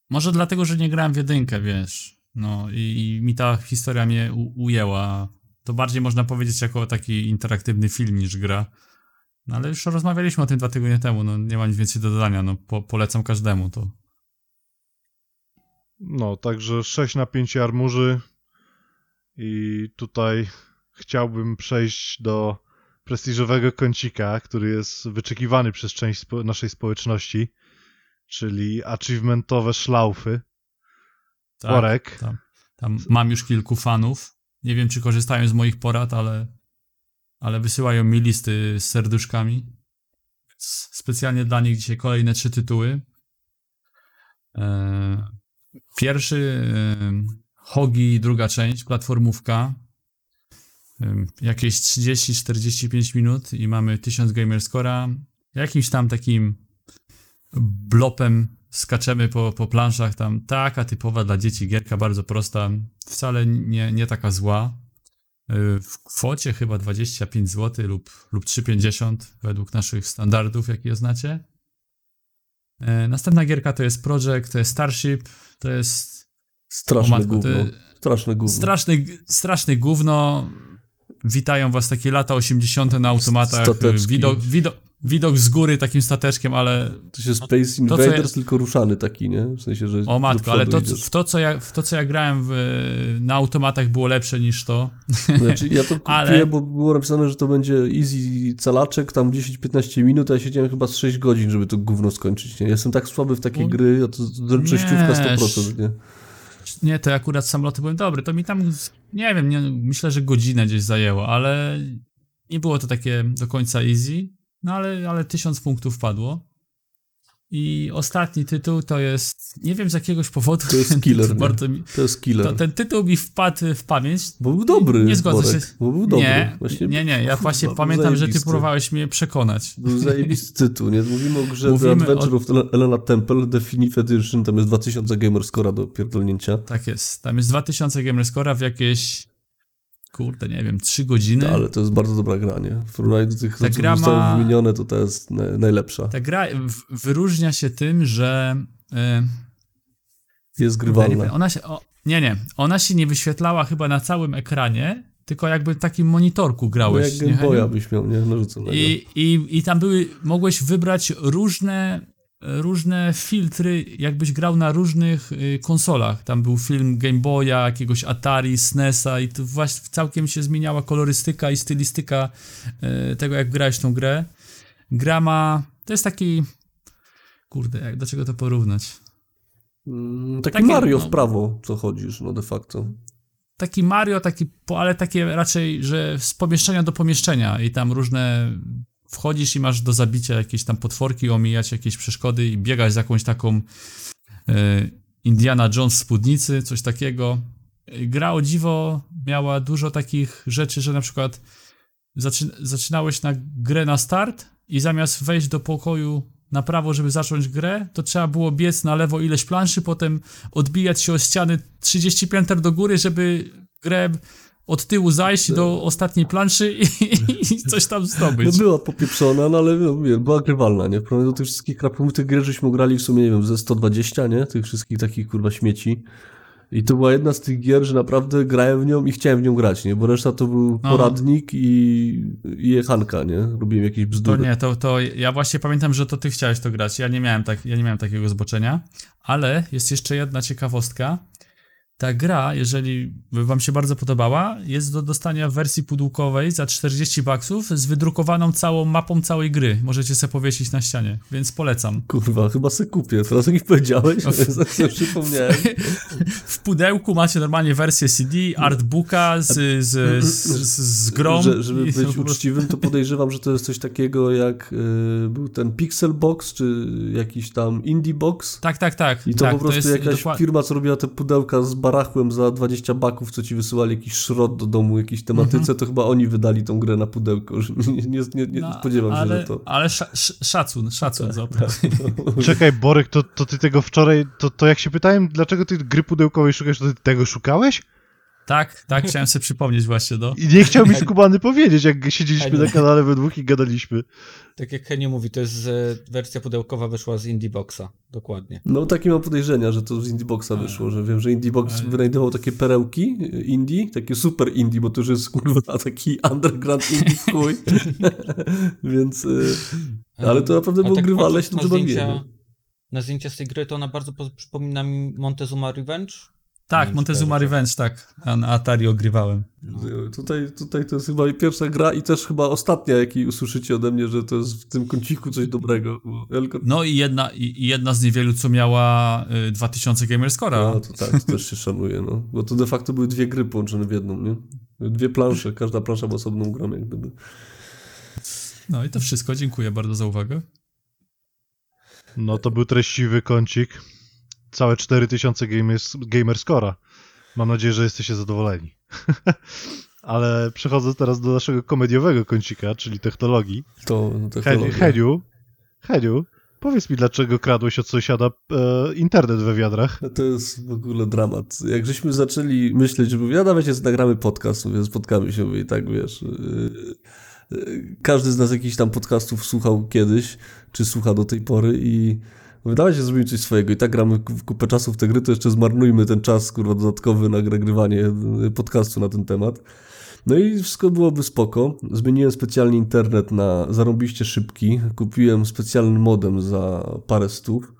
Może dlatego, że nie grałem w jedynkę, wiesz. No i, i mi ta historia mnie u, ujęła. To bardziej można powiedzieć jako taki interaktywny film niż gra. No ale już rozmawialiśmy o tym dwa tygodnie temu, no nie ma nic więcej do dodania, no po, polecam każdemu to. No, także 6 na 5 armurzy i tutaj chciałbym przejść do prestiżowego kącika, który jest wyczekiwany przez część spo naszej społeczności, czyli achievementowe szlaufy. Tak, Borek, Tam, tam mam już kilku fanów. Nie wiem, czy korzystają z moich porad, ale, ale wysyłają mi listy z serduszkami. Specjalnie dla nich dzisiaj kolejne trzy tytuły. E, Pierwszy e, Hogi, druga część, platformówka. Jakieś 30-45 minut i mamy 1000 gamerscora. Jakimś tam takim blopem skaczemy po, po planszach tam. Taka typowa dla dzieci gierka, bardzo prosta. Wcale nie, nie taka zła. Yy, W kwocie chyba 25 zł lub, lub 3,50 według naszych standardów, jakie znacie. Yy, Następna gierka to jest Project, to jest Starship, to jest Straszne matko, gówno. Straszne gówno. straszny, straszny gówno. Witają was takie lata 80. na automatach. Stateczki. Widok, widok, widok z góry takim stateczkiem, ale To się Space Invaders, ja- tylko ruszany taki, nie? W sensie, że O matko, ale to, w, to, co ja, w to, co ja grałem w, na automatach, było lepsze niż to. Znaczy, ja to kupiłem, Ale- bo było napisane, że to będzie easy calaczek, tam 10-15 minut, a ja siedziałem chyba z 6 godzin, żeby to gówno skończyć, nie? Jestem tak słaby w takie No, gry, a to zręcznościówka nie, 100%, nie? Nie, to akurat samoloty były dobre. To mi tam, nie wiem, nie, myślę, że godzinę gdzieś zajęło, ale nie było to takie do końca easy. No ale, ale tysiąc punktów padło. I ostatni tytuł to jest, nie wiem z jakiegoś powodu. To jest ten killer, bardzo mi, To jest killer. to, ten tytuł mi wpadł w pamięć. Bo był dobry, Nie zgodzę Borek, się. Bo był dobry. Nie, Właśnie nie, nie, ja właśnie pamiętam, że ty próbowałeś mnie przekonać. Był zajebisty tytuł, nie? Mówimy o grze Mówimy The Adventure o- of Elena Temple, Definitive Edition, tam jest 2000 gamerscora do pierdolnięcia. Tak jest. Tam jest 2000 gamerscora w jakieś, kurde, nie wiem, 3 godziny. Ale to jest bardzo dobra gra, nie? W porównaniu do tych, gra zostały ma- wymienione, to ta jest na- najlepsza. Ta gra wyróżnia się tym, że e, Jest grywalna. ona się, o, nie, nie, ona się nie wyświetlała chyba na całym ekranie, tylko jakby w takim monitorku No grałeś. jak nie, Game Boya byś miał, nie? Narzuconego. I, i, I tam były, mogłeś wybrać różne, różne filtry, jakbyś grał na różnych y, konsolach. Tam był film Game Boya, jakiegoś Atari, SNESa i to właśnie całkiem się zmieniała kolorystyka i stylistyka y, tego, jak grałeś tą grę. Gra ma, to jest taki, kurde, jak, do czego to porównać? Mm, Taki Takie, Mario no- w prawo, co chodzisz, no de facto. taki Mario, taki, ale takie raczej, że z pomieszczenia do pomieszczenia i tam różne wchodzisz i masz do zabicia jakieś tam potworki, omijać jakieś przeszkody i biegać z jakąś taką e, Indiana Jones spódnicy, coś takiego. Gra o dziwo miała dużo takich rzeczy, że na przykład zaczy, zaczynałeś na grę na start i zamiast wejść do pokoju na prawo, żeby zacząć grę, to trzeba było biec na lewo ileś planszy, potem odbijać się o ściany 30 pięter do góry, żeby grę od tyłu zajść do ostatniej planszy i, i coś tam No zdobyć. była popieprzona, no ale no, wiem, była grywalna, nie? Porównaniu do tych wszystkich krapów, tych gier żeśmy grali w sumie, nie wiem, ze 120, nie? Tych wszystkich takich, kurwa, śmieci. I to była jedna z tych gier, że naprawdę grałem w nią i chciałem w nią grać, nie? Bo reszta to był No. poradnik i, i jechanka, nie? Robiłem jakieś To bzdury. nie, to, to ja właśnie pamiętam, że to ty chciałeś to grać. Ja nie miałem, tak, ja nie miałem takiego zboczenia. Ale jest jeszcze jedna ciekawostka. Ta gra, jeżeli wam się bardzo podobała, jest do dostania w wersji pudełkowej za 40 baksów z wydrukowaną całą mapą całej gry. Możecie sobie powiesić na ścianie, więc polecam. Kurwa, chyba se kupię. Teraz jak powiedziałeś, sobie przypomniałem. W pudełku macie normalnie wersję CD, artbooka z, z, z, z, grą. Że, żeby być prostu- uczciwym, to podejrzewam, że to jest coś takiego jak y, był ten Pixel Box, czy jakiś tam Indie Box. Tak, tak, tak. I to tak, po prostu jest jakaś dokład- firma, co robiła te pudełka z barachłem za 20 baków, co ci wysyłali jakiś szrot do domu, jakiejś tematyce, to chyba oni wydali tą grę na pudełko. Że nie, nie, nie, nie No, spodziewam się, ale, że to... Ale sz, sz, szacun, szacun za to. Czekaj, Borek, to, to ty tego wczoraj, to, to jak się pytałem, dlaczego ty gry pudełkowej szukasz, to ty tego szukałeś? Tak, tak, chciałem sobie przypomnieć właśnie, no. I nie chciał mi skubany powiedzieć, jak siedzieliśmy Heniu. na kanale we dwóch i gadaliśmy. Tak jak Henio mówi, to jest e, wersja pudełkowa wyszła z Indie Boxa. Dokładnie. No takie mam podejrzenia, że to z Indieboxa wyszło, że wiem, że Indiebox Ale- wynajdował takie perełki y, indie, takie super indie, bo to już jest kurwa taki underground indie w chuj. Więc... y, Ale to naprawdę było tak grywalne, patrząc się na dobrze zdjęcia- bawiłem. Na zdjęcia z tej gry to ona bardzo po- przypomina mi Montezuma Revenge. Tak, Montezuma cztery, Revenge, tak. A na Atari ogrywałem. No. Tutaj, tutaj to jest chyba pierwsza gra i też chyba ostatnia, jakiej usłyszycie ode mnie, że to jest w tym kąciku coś dobrego. No i jedna, i, jedna z niewielu, co miała y, 2000 Gamerscora. No, to tak, to też się szanuje, no. Bo to de facto były dwie gry połączone w jedną, nie? Dwie plansze, każda plansza była osobną grą, jak gdyby. No i to wszystko, dziękuję bardzo za uwagę. No to był treściwy kącik. Całe 4000 gamers, gamerscora. Mam nadzieję, że jesteście zadowoleni. Ale przechodzę teraz do naszego komediowego kącika, czyli technologii. To technologia. Heniu, Heniu, powiedz mi, dlaczego kradłeś od sąsiada e, internet we wiadrach? To jest w ogóle dramat. Jak żeśmy zaczęli myśleć, że mówię, ja dawajcie nagramy podcast, mówię, spotkamy się, mówię, i tak wiesz. yy, yy, Każdy z nas jakichś tam podcastów słuchał kiedyś, czy słucha do tej pory i mówię, dawajcie zrobimy coś swojego i tak gramy kupę czasu w tę gry, to jeszcze zmarnujmy ten czas, kurwa, dodatkowy na nagrywanie yy, podcastu na ten temat. No i wszystko byłoby spoko. Zmieniłem specjalnie internet na zarąbiście szybki. Kupiłem specjalny modem za parę stów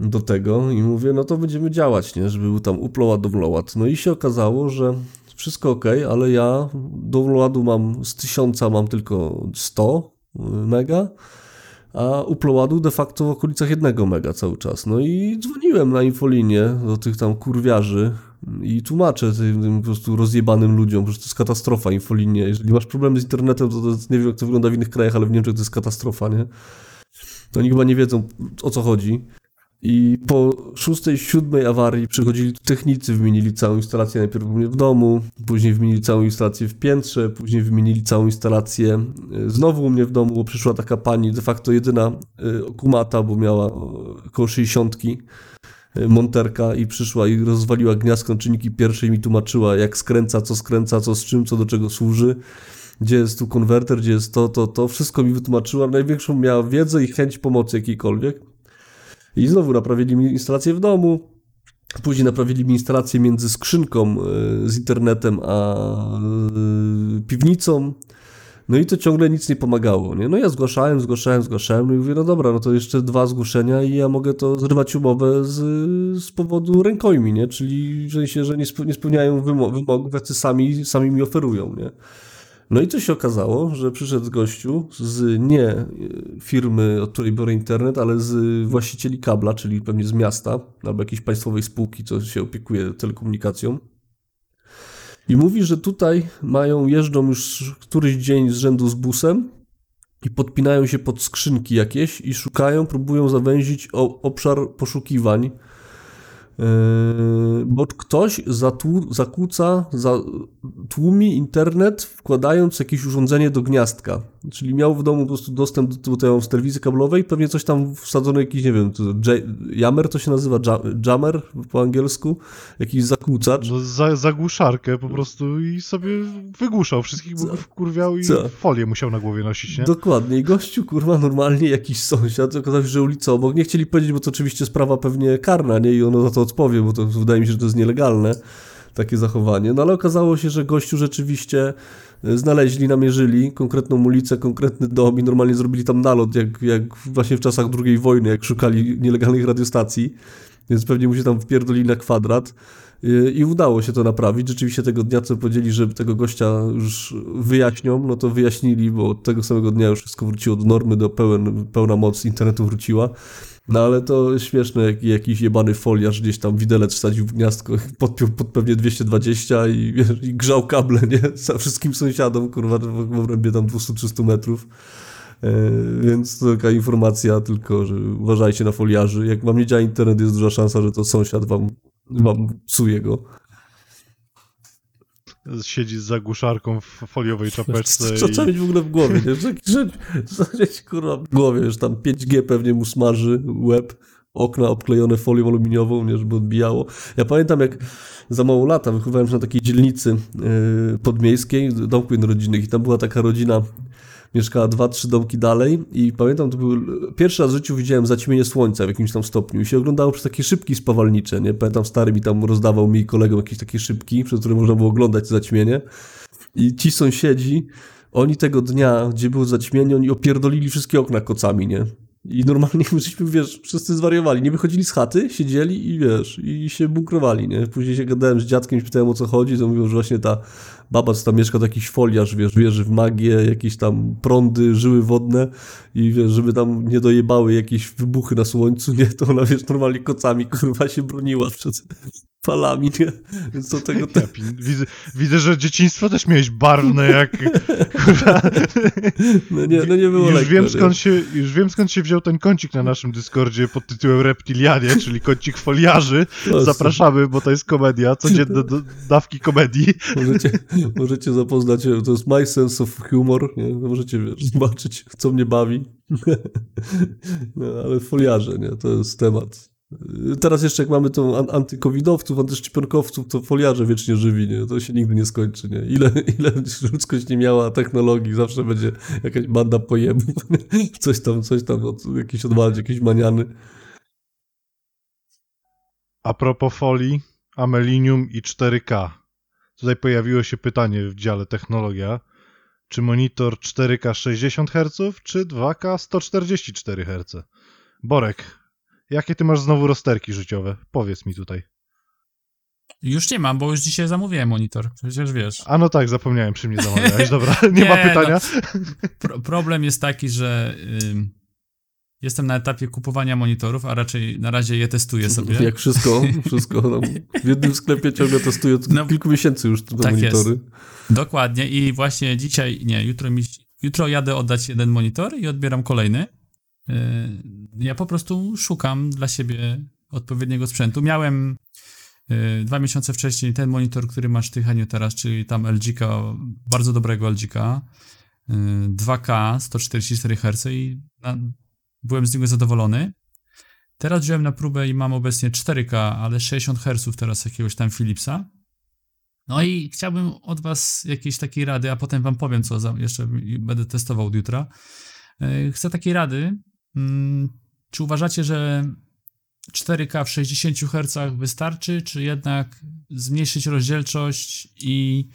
do tego i mówię, no to będziemy działać, nie? Żeby był tam upload, download. No i się okazało, że wszystko ok, ale ja downloadu mam z 1000 mam tylko 100 mega, a uploadu de facto w okolicach 1 mega cały czas. No i dzwoniłem na infolinię do tych tam kurwiarzy i tłumaczę tym, tym po prostu rozjebanym ludziom, że to jest katastrofa infolinie. Jeżeli masz problemy z internetem, to, to nie wiem jak to wygląda w innych krajach, ale w Niemczech to jest katastrofa, nie? To oni chyba nie wiedzą o co chodzi. I po szóstej, siódmej awarii przychodzili technicy, wymienili całą instalację najpierw u mnie w domu, później wymienili całą instalację w piętrze, później wymienili całą instalację y, znowu u mnie w domu, bo przyszła taka pani, de facto jedyna y, kumata, bo miała y, około 60 monterka i przyszła i rozwaliła gniazdko czynniki pierwszej mi tłumaczyła jak skręca, co skręca, co z czym, co do czego służy gdzie jest tu konwerter, gdzie jest to, to, to. Wszystko mi wytłumaczyła. Największą miała wiedzę i chęć pomocy jakiejkolwiek. I znowu naprawili mi instalację w domu. Później naprawili mi instalację między skrzynką y, z internetem a y, piwnicą. No i to ciągle nic nie pomagało, nie? No ja zgłaszałem, zgłaszałem, zgłaszałem no i mówię, no dobra, no to jeszcze dwa zgłoszenia i ja mogę to zrywać umowę z, z powodu rękojmi, nie? Czyli w sensie, że nie, spe, nie spełniają wymo- wymogów, jacy sami, sami mi oferują, nie? No i co się okazało, że przyszedł gościu z nie y, firmy, od której biorę internet, ale z właścicieli kabla, czyli pewnie z miasta albo jakiejś państwowej spółki, co się opiekuje telekomunikacją. I mówi, że tutaj mają, jeżdżą już któryś dzień z rzędu z busem i podpinają się pod skrzynki jakieś i szukają, próbują zawęzić obszar poszukiwań bo ktoś zatłu, zakłóca, za, tłumi internet wkładając jakieś urządzenie do gniazdka. Czyli miał w domu po prostu dostęp do, do, do telewizji kablowej, pewnie coś tam wsadzone, jakiś, nie wiem, to, jammer to się nazywa, ja- jammer po angielsku, jakiś zakłócacz. No, za, zagłuszarkę po prostu i sobie wygłuszał wszystkich, bo wkurwiał i Co? folię musiał na głowie nosić, nie? Dokładnie. I gościu, kurwa, normalnie jakiś sąsiad, okazało się, że ulica obok. Nie chcieli powiedzieć, bo to oczywiście sprawa pewnie karna, nie? I ono za to odpowie, bo to wydaje mi się, że to jest nielegalne, takie zachowanie. No ale okazało się, że gościu rzeczywiście znaleźli, namierzyli konkretną ulicę, konkretny dom i normalnie zrobili tam nalot, jak, jak właśnie w czasach II wojny, jak szukali nielegalnych radiostacji. Więc pewnie mu się tam wpierdolili na kwadrat. Y, I udało się to naprawić. Rzeczywiście tego dnia, co powiedzieli, że tego gościa już wyjaśnią, no to wyjaśnili, bo od tego samego dnia już wszystko wróciło do normy, do pełen, pełna moc internetu wróciła. No ale to śmieszne, jak jakiś jebany foliarz gdzieś tam widelec wsadził w gniazdko, podpiął pod pewnie 220 i, i grzał kable, nie? Za wszystkim sąsiadom, kurwa, w obrębie tam 200-300 metrów. E, Więc to taka informacja tylko, że uważajcie na foliarzy. Jak wam nie działa internet, jest duża szansa, że to sąsiad wam, wam psuje go. Siedzi z zagłuszarką w foliowej czapeczce Co trzeba mieć w ogóle w głowie, nie? Że, mieć, kurwa w głowie, że tam 5G pewnie mu smaży łeb, okna obklejone folią aluminiową, nie, żeby odbijało. Ja pamiętam, jak za mało lata wychowałem się na takiej dzielnicy yy, podmiejskiej, domku jednorodzinnych i tam była taka rodzina, mieszkała dwa, trzy domki dalej i pamiętam, to był pierwszy raz w życiu widziałem zaćmienie słońca w jakimś tam stopniu i się oglądało przez takie szybki spawalnicze, nie? Pamiętam, stary mi tam rozdawał mi kolegom jakieś takie szybki, przez które można było oglądać zaćmienie i ci sąsiedzi, oni tego dnia, gdzie było zaćmienie, oni opierdolili wszystkie okna kocami, nie? I normalnie my żeśmy, wiesz, wszyscy zwariowali. Nie wychodzili z chaty, siedzieli i wiesz, i się bunkrowali, nie? Później się gadałem z dziadkiem pytałem o co chodzi, to mówią, że właśnie ta baba, co tam mieszka, to jakiś foliarz, wiesz, wierzy w magię, jakieś tam prądy, żyły wodne i wiesz, żeby tam nie dojebały jakieś wybuchy na słońcu, nie? To ona, wiesz, normalnie kocami, kurwa, się broniła przed falami, nie? Więc do tego Ja pin- widzę, widzę, że dzieciństwo też miałeś barwne, jak kurwa. No nie, no nie było już lekko, wiem, nie? skąd się, już wiem skąd się wziął ten kącik na naszym Dyscordzie pod tytułem Reptilianie, czyli kącik foliarzy. Zapraszamy, bo to jest komedia, codzienne do, dawki komedii. Możecie, możecie zapoznać się, to jest My Sense of Humor, nie? Możecie wiesz, zobaczyć, co mnie bawi. No, ale foliarze, nie? To jest temat. Teraz jeszcze jak mamy tą an- antykowidowców, antyszczepionkowców, to foliarze wiecznie żywi, nie? To się nigdy nie skończy, nie? Ile, ile ludzkość nie miała technologii, zawsze będzie jakaś banda pojemów, coś tam, coś tam, od, jakiś odwalać, jakieś maniany. A propos folii, amelinium i 4K. Tutaj pojawiło się pytanie w dziale technologia. Czy monitor 4K 60 Hz, czy 2K 144 Hz? Borek, jakie ty masz znowu rozterki życiowe? Powiedz mi tutaj. Już nie mam, bo już dzisiaj zamówiłem monitor, przecież wiesz. A no tak, zapomniałem, przy mnie zamawiałeś. Dobra, nie, ma Nie, pytania. Pro, problem jest taki, że ym, jestem na etapie kupowania monitorów, a raczej na razie je testuję sobie. Jak wszystko, wszystko. Tam w jednym sklepie ciągle testuję od No, kilku miesięcy już te tak jest. monitory. Dokładnie i właśnie dzisiaj, nie, jutro mi, jutro jadę oddać jeden monitor i odbieram kolejny. Ja po prostu szukam dla siebie odpowiedniego sprzętu. Miałem yy, dwa miesiące wcześniej ten monitor, który masz ty, Heniu, teraz, czyli tam LG-ka, bardzo dobrego yy, 2K, 144 Hz i na, byłem z niego zadowolony. Teraz wziąłem na próbę i mam obecnie 4K, ale 60 Hz teraz jakiegoś tam Philipsa. No i chciałbym od was jakiejś takiej rady, a potem wam powiem, co za, jeszcze będę testował od jutra. Yy, Chcę takiej rady. Mm, Czy uważacie, że 4K w 60 Hz wystarczy, czy jednak zmniejszyć rozdzielczość i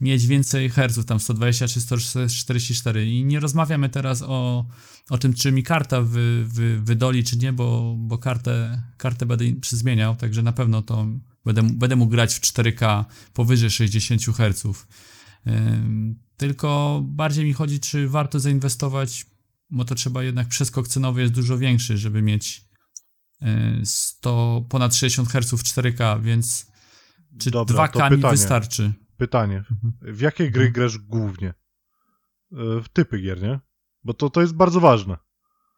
mieć więcej herców, tam 120 czy 144? I nie rozmawiamy teraz o, o tym, czy mi karta wy, wy, wydoli, czy nie, bo, bo kartę, kartę będę zmieniał, także na pewno to będę, będę mógł grać w 4K powyżej 60 Hz. Tylko bardziej mi chodzi, czy warto zainwestować, bo to trzeba jednak przeskok cenowy jest dużo większy, żeby mieć y, 100, ponad 60 Hz w 4K, więc czy Dobra, to 2K mi pytanie. wystarczy? Pytanie. W jakie gry grasz głównie? E, W typy gier, nie? Bo to, to jest bardzo ważne.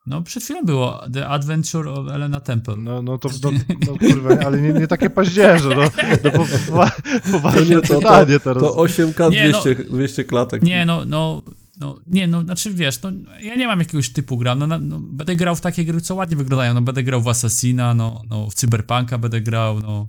No, przed chwilą było The Adventure of Elena Temple. No, no to, no, no kurwa, ale nie, nie takie paździerze, no. no po, po, poważne To nie, to- pytanie teraz. To 8K Nie, no. 200, 200 klatek. Nie, no, no no, nie, no, znaczy wiesz, no, ja nie mam jakiegoś typu gra, no, no, będę grał w takie gry, co ładnie wyglądają, no, będę grał w Assassina, no, no, w Cyberpunka będę grał, no,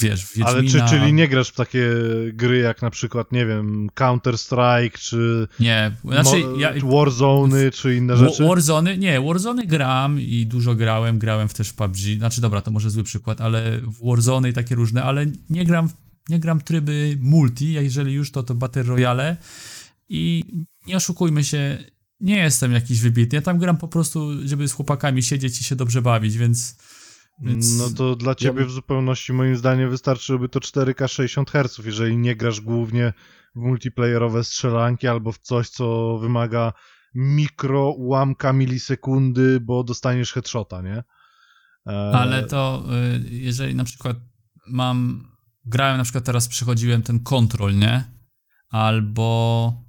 wiesz, w Wiedźmina. Ale czy, czyli nie grasz w takie gry jak na przykład, nie wiem, Counter-Strike, czy Nie, znaczy, ja, Warzone, czy inne rzeczy? Wa- Warzony, nie, Warzony gram i dużo grałem, grałem w też w PUBG, znaczy dobra, to może zły przykład, ale w Warzony i takie różne, ale nie gram, nie gram tryby multi, jeżeli już to to Battle Royale. I nie oszukujmy się, nie jestem jakiś wybitny, ja tam gram po prostu, żeby z chłopakami siedzieć i się dobrze bawić, więc... więc No to dla ciebie w zupełności moim zdaniem wystarczyłoby to 4K 60 Hz, jeżeli nie grasz głównie w multiplayerowe strzelanki albo w coś, co wymaga mikro ułamka milisekundy, bo dostaniesz headshota, nie? E, Ale to y, jeżeli na przykład mam. Grałem na przykład teraz przechodziłem ten kontrol, nie? Albo.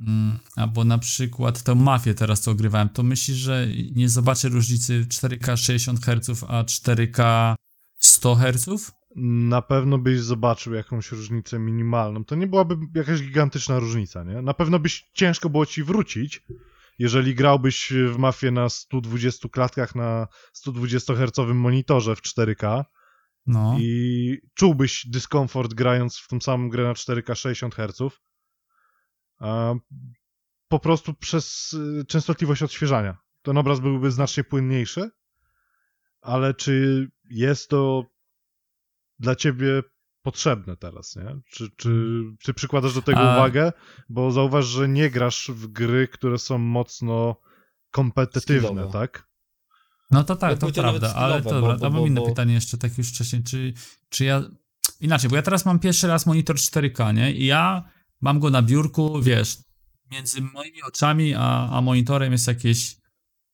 Mm, Albo na przykład tę mafię teraz co ogrywałem, to myślisz, że nie zobaczę różnicy 4K 60 Hz, a 4K 100 Hz? Na pewno byś zobaczył jakąś różnicę minimalną. To nie byłaby jakaś gigantyczna różnica, nie? Na pewno byś ciężko było ci wrócić, jeżeli grałbyś w mafię na 120 klatkach na 120 Hz monitorze w 4K No. i czułbyś dyskomfort grając w tą samą grę na 4K 60 Hz. Po prostu przez y, częstotliwość odświeżania. Ten obraz byłby znacznie płynniejszy, ale czy jest to dla ciebie potrzebne teraz, nie? Czy, czy, czy przykładasz do tego A- uwagę? Bo zauważ, że nie grasz w gry, które są mocno kompetywne, Skillowe. tak? No to tak, Ja to prawda, ale stylowe, dobra, bo- to bo- mam inne bo- pytanie jeszcze tak już wcześniej, czy, czy ja... Inaczej, bo ja teraz mam pierwszy raz monitor 4K, nie? I ja mam go na biurku, wiesz, między moimi oczami a, a monitorem jest jakieś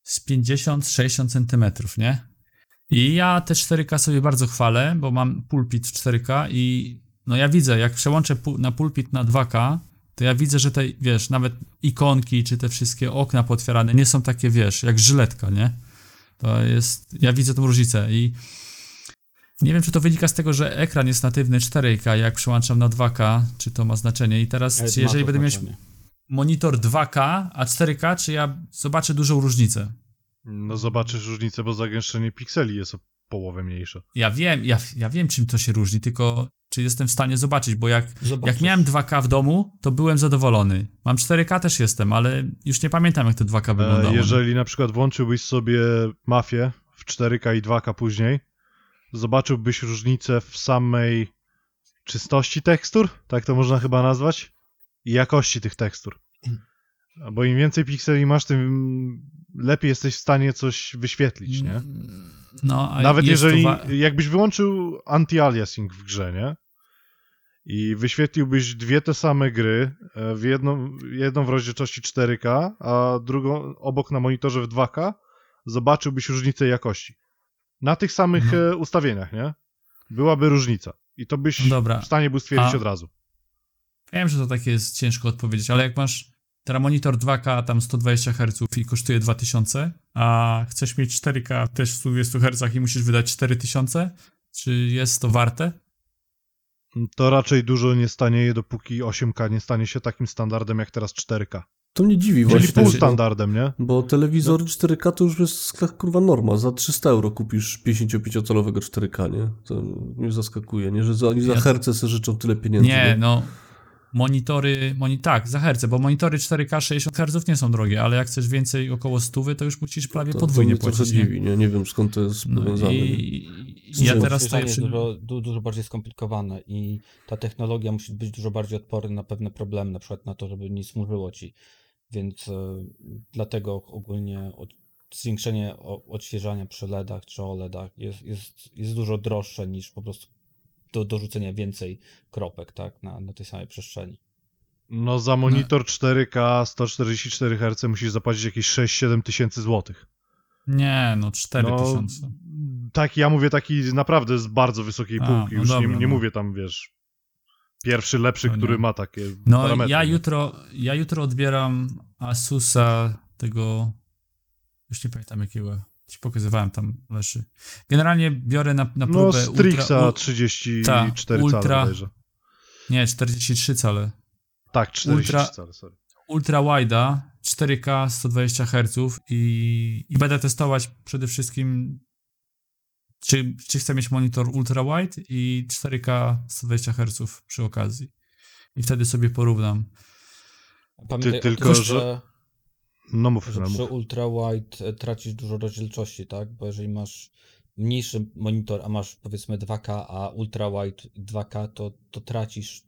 z 50-60 centymetrów, nie? I ja te 4K sobie bardzo chwalę, bo mam pulpit w 4K i no ja widzę, jak przełączę na pulpit na 2K, to ja widzę, że te, wiesz, nawet ikonki czy te wszystkie okna potwierane nie są takie, wiesz, jak żyletka, nie? To jest, ja widzę tą różnicę i nie wiem, czy to wynika z tego, że ekran jest natywny 4K, jak przełączam na 2K, czy to ma znaczenie. I teraz, ma jeżeli będę znaczenie. monitor 2K, a 4K, czy ja zobaczę dużą różnicę? No zobaczysz różnicę, bo zagęszczenie pikseli jest o połowę mniejsze. Ja wiem, ja, ja wiem, czym to się różni, tylko czy jestem w stanie zobaczyć, bo jak, jak miałem 2K w domu, to byłem zadowolony. Mam 4K też jestem, ale już nie pamiętam, jak to 2K wyglądało. E, jeżeli na przykład włączyłbyś sobie mafię w 4K i 2K później, zobaczyłbyś różnicę w samej czystości tekstur, tak to można chyba nazwać, i jakości tych tekstur. Bo im więcej pikseli masz, tym lepiej jesteś w stanie coś wyświetlić, nie? No, Nawet jeżeli, wa- jakbyś wyłączył anti-aliasing w grze, nie? I wyświetliłbyś dwie te same gry, e, w jedną, jedną w rozdzielczości 4K, a drugą obok na monitorze w 2K, zobaczyłbyś różnicę jakości. Na tych samych No. e, ustawieniach, nie? Byłaby różnica. I to byś dobra. w stanie był stwierdzić A- od razu. Wiem, że to takie jest ciężko odpowiedzieć, ale jak masz teraz monitor 2K, tam 120 Hz i kosztuje 2000, a chcesz mieć 4K też w 120 Hz i musisz wydać 4000, czy jest to warte? To raczej dużo nie stanieje, dopóki 8K nie stanie się takim standardem jak teraz 4K. To mnie dziwi Czyli właśnie. pół standardem, nie? Bo telewizor 4K to już jest kurwa norma. Za 300 euro kupisz 55-calowego 4K, nie? To mnie zaskakuje, nie? Że za, oni za Ja- herce se życzą tyle pieniędzy. Nie, no. Monitory, moni tak, za herce, bo monitory 4K 60 Hz nie są drogie, ale jak chcesz więcej około 100, to już musisz prawie to, podwójnie to płacić. Nie? dziwi, nie? Nie wiem skąd to jest No powiązane. nie? i, ja teraz Odświeżanie przy... jest dużo, du, dużo bardziej skomplikowane i ta technologia musi być dużo bardziej odporna na pewne problemy, na przykład na to, żeby nie smurzyło ci. Więc e, dlatego ogólnie od, zwiększenie odświeżania przy LEDach czy OLEDach jest, jest, jest dużo droższe niż po prostu do dorzucenia więcej kropek tak, na, na tej samej przestrzeni. No za monitor 4K 144 Hz musisz zapłacić jakieś 6-7 tysięcy złotych. Nie, no 4000. No, tak, ja mówię taki naprawdę z bardzo wysokiej A, półki. no Już dobra, nie, nie no. mówię tam, wiesz, pierwszy, lepszy, No który ma takie No parametry. ja jutro, ja jutro odbieram Asusa tego, już nie pamiętam jakiego, ci pokazywałem tam leży. Generalnie biorę na, na No próbę Strixa ultra, u, 34 Ta, ultra- cale nie, 43 cale. Tak, 43 ultra- cale, sorry. ultra wide'a 4K 120 Hz i, i będę testować przede wszystkim czy, czy chcę mieć monitor ultra wide i 4K 120 Hz przy okazji. I wtedy sobie porównam. Pamiętaj tylko, o tym, że- że, No mów, że no, przy mów. ultra wide e, tracisz dużo rozdzielczości, tak? Bo jeżeli masz mniejszy monitor, a masz powiedzmy 2K, a ultra wide 2K, to, to tracisz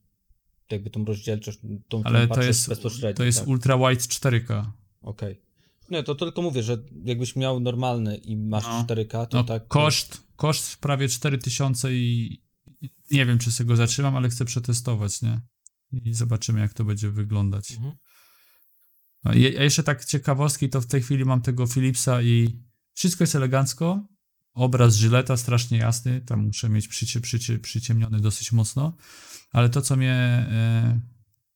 jakby tą rozdzielczość, tą, Ale to jest, bezpośrednio. to jest tak? ultra wide 4K. Okej. Nie, to tylko mówię, że jakbyś miał normalny i masz No. 4K, to No, tak. koszt, koszt prawie 4000 i i nie wiem, czy sobie go zatrzymam, ale chcę przetestować, nie? I zobaczymy, jak to będzie wyglądać. Mhm. A je- a jeszcze tak ciekawostki, to w tej chwili mam tego Philipsa i wszystko jest elegancko. Obraz żyleta strasznie jasny, tam muszę mieć przycie, przycie, przyciemniony dosyć mocno, ale to, co mnie, e,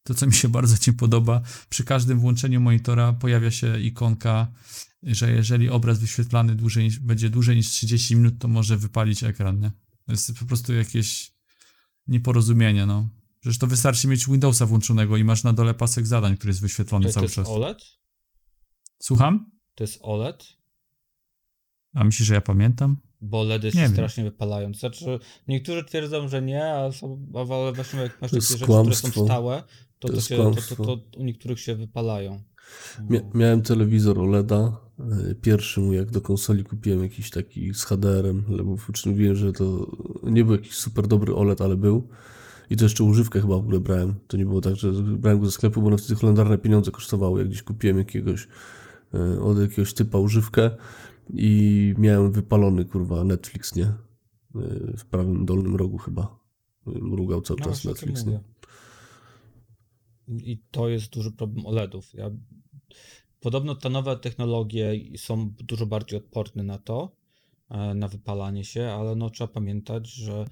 to, co mi się bardzo nie podoba, przy każdym włączeniu monitora pojawia się ikonka, że jeżeli obraz wyświetlany dłużej, niż- będzie dłużej niż 30 minut, to może wypalić ekran, nie? To jest po prostu jakieś nieporozumienie, no. Przecież to wystarczy mieć Windowsa włączonego i masz na dole pasek zadań, który jest wyświetlony To, to cały jest czas. OLED? Słucham? To jest OLED? A myślisz, że ja pamiętam? Bo LEDy Nie się wiem. strasznie wypalają. Znaczy, niektórzy twierdzą, że nie, a są, ale właśnie jak masz To takie jest rzeczy, które są stałe, to, To się, to, to, to u niektórych się wypalają. Mia miałem telewizor OLEDa. y, Pierwszy mój, jak do konsoli kupiłem jakiś taki z HDR-em, mów- uczynniłem, że to nie był jakiś super dobry OLED, ale był. I to jeszcze używkę chyba w ogóle brałem. To nie było tak, że brałem go ze sklepu, bo one wtedy holendarne pieniądze kosztowały. Jak gdzieś kupiłem jakiegoś y, od jakiegoś typa używkę i miałem wypalony, kurwa, Netflix, nie? Y, W prawym dolnym rogu chyba. Mrugał cały No czas Netflix, nie? I to jest duży problem OLEDów. Ja... Podobno te nowe technologie są dużo bardziej odporne na to, e, na wypalanie się, ale no trzeba pamiętać, że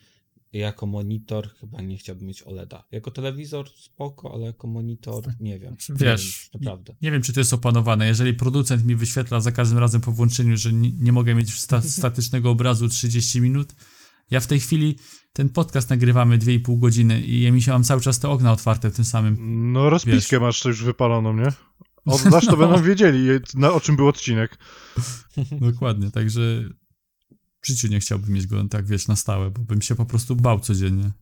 jako monitor chyba nie chciałbym mieć OLEDa. Jako telewizor spoko, ale jako monitor nie wiem. Nie Wiesz, wiem, naprawdę. Nie wiem, czy to jest opanowane. Jeżeli producent mi wyświetla za każdym razem po włączeniu, że nie, nie mogę mieć sta statycznego obrazu 30 minut, ja w tej chwili ten podcast nagrywamy 2,5 godziny i ja mi się mam cały czas te okna otwarte w tym samym. No rozpiskę masz już wypaloną, nie? Oddasz, to No. będą wiedzieli, na, o czym był odcinek. Dokładnie, także w życiu nie chciałbym mieć go tak, wiesz, na stałe, bo bym się po prostu bał codziennie.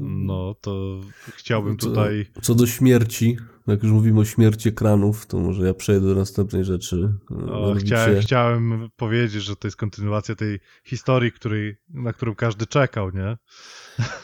No, to chciałbym Co- tutaj... Co do śmierci, jak już mówimy o śmierci ekranów, to może ja przejdę do następnej rzeczy. O, Mianowicie- chciałem, chciałem powiedzieć, że to jest kontynuacja tej historii, której, na którą każdy czekał, nie?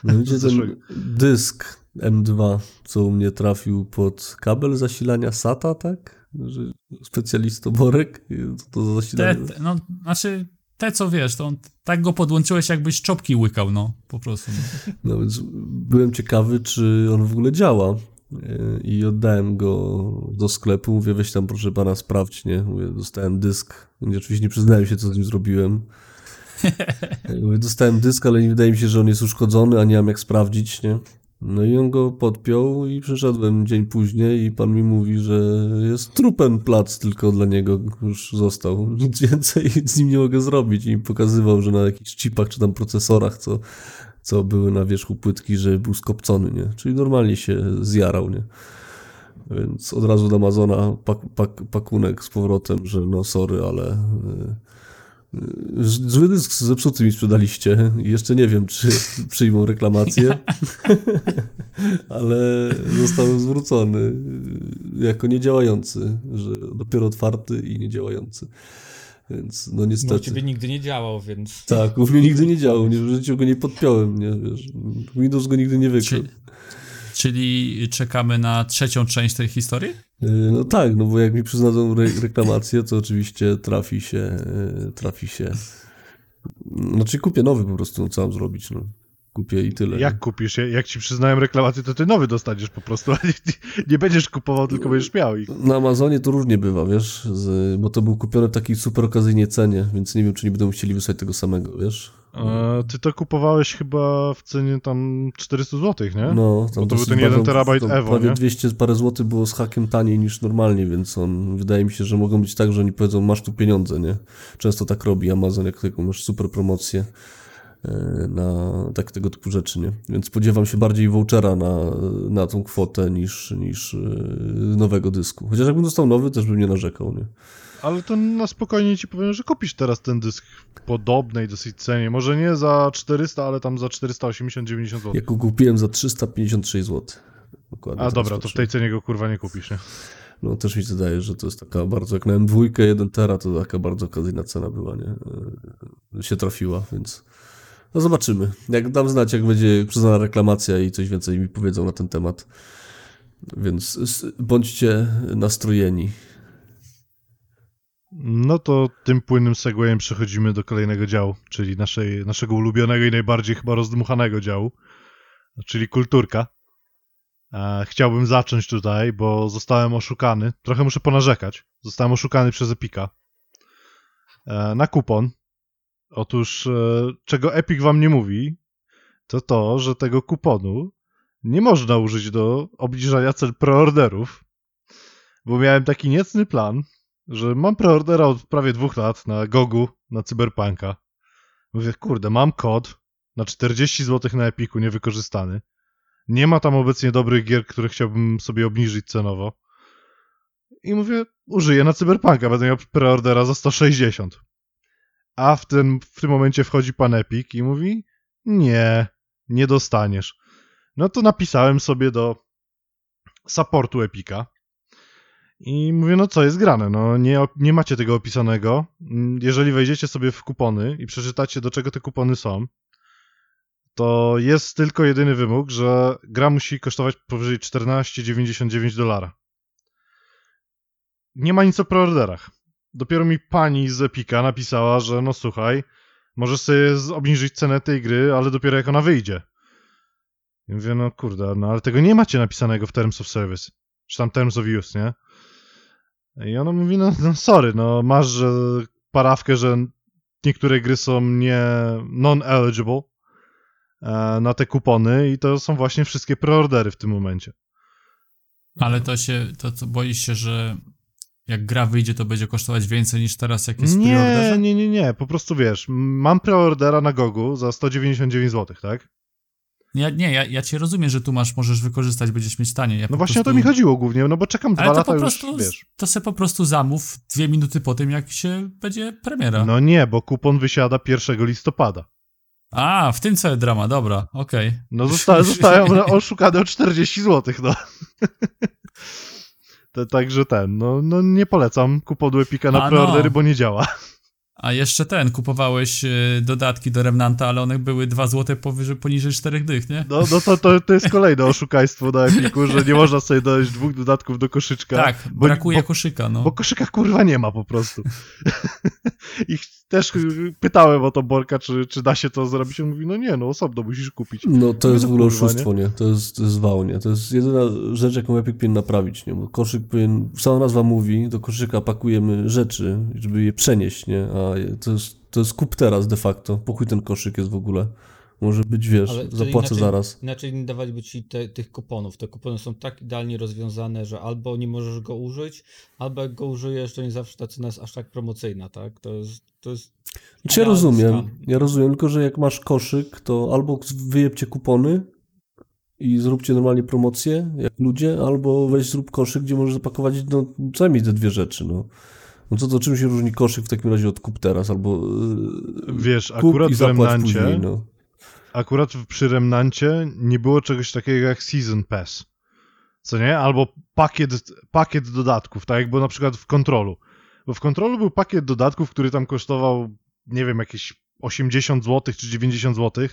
Mianowicie Zeszłego. ten dysk M2, co u mnie trafił pod kabel zasilania SATA, tak? Że specjalista Borek, to, zasilanie. te, no, znaczy, te co wiesz, to on, tak go podłączyłeś, jakbyś czopki łykał, no, po prostu. No. No więc byłem ciekawy, czy on w ogóle działa. Yy, I oddałem go do sklepu. Mówię, weź tam proszę pana sprawdź, nie? Mówię, dostałem dysk. Oczywiście nie przyznałem się, co z nim zrobiłem. Mówię, dostałem dysk, ale nie wydaje mi się, że on jest uszkodzony, a nie mam jak sprawdzić, nie? No i on go podpiął i przyszedłem dzień później i pan mi mówi, że jest trupen plac tylko dla niego już został. Nic więcej z nim nie mogę zrobić. I pokazywał, że na jakichś chipach czy tam procesorach, co, co były na wierzchu płytki, że był skopcony, nie? Czyli normalnie się zjarał, nie? Więc od razu do Amazona pak, pak, pakunek z powrotem, że no sorry, ale y, y, zły dysk zepsuty mi sprzedaliście i jeszcze nie wiem, czy przyjmą reklamację, ale został zwrócony jako niedziałający, że dopiero otwarty i niedziałający. Więc no No, u niestety. ciebie nigdy nie działał, więc. Tak, u mnie nigdy nie działał, nie, w życiu go nie podpiąłem, nie, wiesz, Windows go nigdy nie wykrył. Czy, czyli czekamy na trzecią część tej historii? Yy, No tak, no bo jak mi przyznadzą re reklamację, to oczywiście trafi się, yy, trafi się. Znaczy kupię nowy po prostu, no co mam zrobić, no. Kupię i tyle. Jak kupisz? Jak ci przyznałem reklamację, to ty nowy dostaniesz po prostu, a nie, nie będziesz kupował, tylko będziesz miał ich. Na Amazonie to różnie bywa, wiesz, z, bo to był kupiony w takiej super okazyjnej cenie, więc nie wiem, czy nie będą chcieli wysłać tego samego, wiesz. Ty to kupowałeś chyba w cenie tam 400 zł, nie? No, tam Bo to był ten jeden bardzo- terabajt tam Evo, Prawie nie? 200 parę złotych było z hakiem taniej niż normalnie, więc on, wydaje mi się, że mogą być tak, że oni powiedzą, masz tu pieniądze, nie? Często tak robi Amazon, jak tylko masz super promocję. e, na tak tego typu rzeczy, nie? Więc spodziewam się bardziej vouchera na, na tą kwotę niż, niż e, nowego dysku. Chociaż jakbym dostał nowy, też bym nie narzekał, nie? Ale to na spokojnie ci powiem, że kupisz teraz ten dysk w podobnej dosyć cenie. Może nie za 400, ale tam za 480-90 zł. Ja go kupiłem za 356 zł. Dokładnie A dobra, to w tej cenie go kurwa nie kupisz, nie? No też mi się wydaje, że to jest taka bardzo, jak na M2 1 tera, to taka bardzo okazyjna cena była, nie? E, Się trafiła, więc no zobaczymy. Jak dam znać, jak będzie przyznana reklamacja i coś więcej mi powiedzą na ten temat. Więc bądźcie nastrojeni. No to tym płynnym segwayem przechodzimy do kolejnego działu, czyli naszej, naszego ulubionego i najbardziej chyba rozdmuchanego działu, czyli kulturka. E, chciałbym zacząć tutaj, bo zostałem oszukany. Trochę muszę ponarzekać. Zostałem oszukany przez Epika e, na kupon. Otóż, e, czego Epic wam nie mówi, to to, że tego kuponu nie można użyć do obniżania cen preorderów, bo miałem taki niecny plan, że mam preordera od prawie dwóch lat na Gogu, na Cyberpunka. Mówię, kurde, mam kod na 40 zł na Epiku niewykorzystany. Nie ma tam obecnie dobrych gier, które chciałbym sobie obniżyć cenowo. I mówię, użyję na Cyberpunka, będę miał preordera za 160. A w tym, w tym momencie wchodzi pan Epic i mówi, nie, nie dostaniesz. No to napisałem sobie do supportu Epika. I mówię, no co jest grane? No nie, nie macie tego opisanego. Mm, Jeżeli wejdziecie sobie w kupony i przeczytacie, do czego te kupony są, to jest tylko jedyny wymóg, że gra musi kosztować powyżej 14,99 dolara. Nie ma nic o preorderach. Dopiero mi pani z Epika napisała, że no słuchaj, możesz sobie obniżyć cenę tej gry, ale dopiero jak ona wyjdzie. I mówię, no kurde, no ale tego nie macie napisanego w Terms of Service. Czy tam Terms of Use, nie? I ona mówi, no, no sorry, no masz że parawkę, że niektóre gry są nie non-eligible e, na te kupony i to są właśnie wszystkie preordery w tym momencie. Ale to się, to co, boisz się, że jak gra wyjdzie, to będzie kosztować więcej niż teraz, jak jest Nie, nie, nie, nie, po prostu wiesz, mam preordera na Gogu za 199 zł, tak? Ja, nie, ja, ja cię rozumiem, że tu masz, możesz wykorzystać, będziesz mieć tanie. Ja No właśnie prostu... o to mi chodziło głównie, no bo czekam dwa Ale to lata po już, prostu, wiesz. to se po prostu zamów dwie minuty po tym, jak się będzie premiera. No nie, bo kupon wysiada 1 listopada. A, w tym całe drama, dobra, okej. No zosta zostałem oszukany o 40 zł, no. Także ten, no, no nie polecam kuponu Epika na A, preordery, no. bo nie działa. A jeszcze ten, kupowałeś y, dodatki do Remnanta, ale one były 2 zł powyżej, poniżej 4 dych, nie? No, no to, to, to jest kolejne oszukaństwo na Epiku, że nie można sobie dodać dwóch dodatków do koszyczka. Tak, bo- brakuje bo- koszyka, no. Bo koszyka kurwa nie ma po prostu. I też pytałem o to Borka, czy, czy da się to zrobić. On mówi, no nie, no osobno musisz kupić. No to jest w no ogóle oszustwo, nie? To jest, to jest wał, nie? To jest jedyna rzecz, jaką Epic powinien naprawić, nie? Bo koszyk powinien, sama nazwa mówi, do koszyka pakujemy rzeczy, żeby je przenieść, nie? A to jest, to jest kup teraz de facto. Pokój ten koszyk jest w ogóle. Może być, wiesz, Ale zapłacę inaczej, zaraz. Inaczej nie dawaliby ci te, tych kuponów. Te kupony są tak idealnie rozwiązane, że albo nie możesz go użyć, albo jak go użyjesz, to nie zawsze ta cena jest aż tak promocyjna, tak? To jest. To jest Czy ja rozumiem, ja rozumiem, tylko że jak masz koszyk, to albo wyjebcie kupony i zróbcie normalnie promocję, jak ludzie, albo weź zrób koszyk, gdzie możesz zapakować no, co najmniej te dwie rzeczy, no. No to, to czym się różni koszyk w takim razie od kup teraz, albo yy, Wiesz, kup akurat i w zapłać Remnancie, później, no. Akurat przy Remnancie nie było czegoś takiego jak Season Pass. Co nie? Albo pakiet, pakiet dodatków, tak jak było na przykład w Kontrolu. Bo w Kontrolu był pakiet dodatków, który tam kosztował, nie wiem, jakieś 80 zł czy 90 zł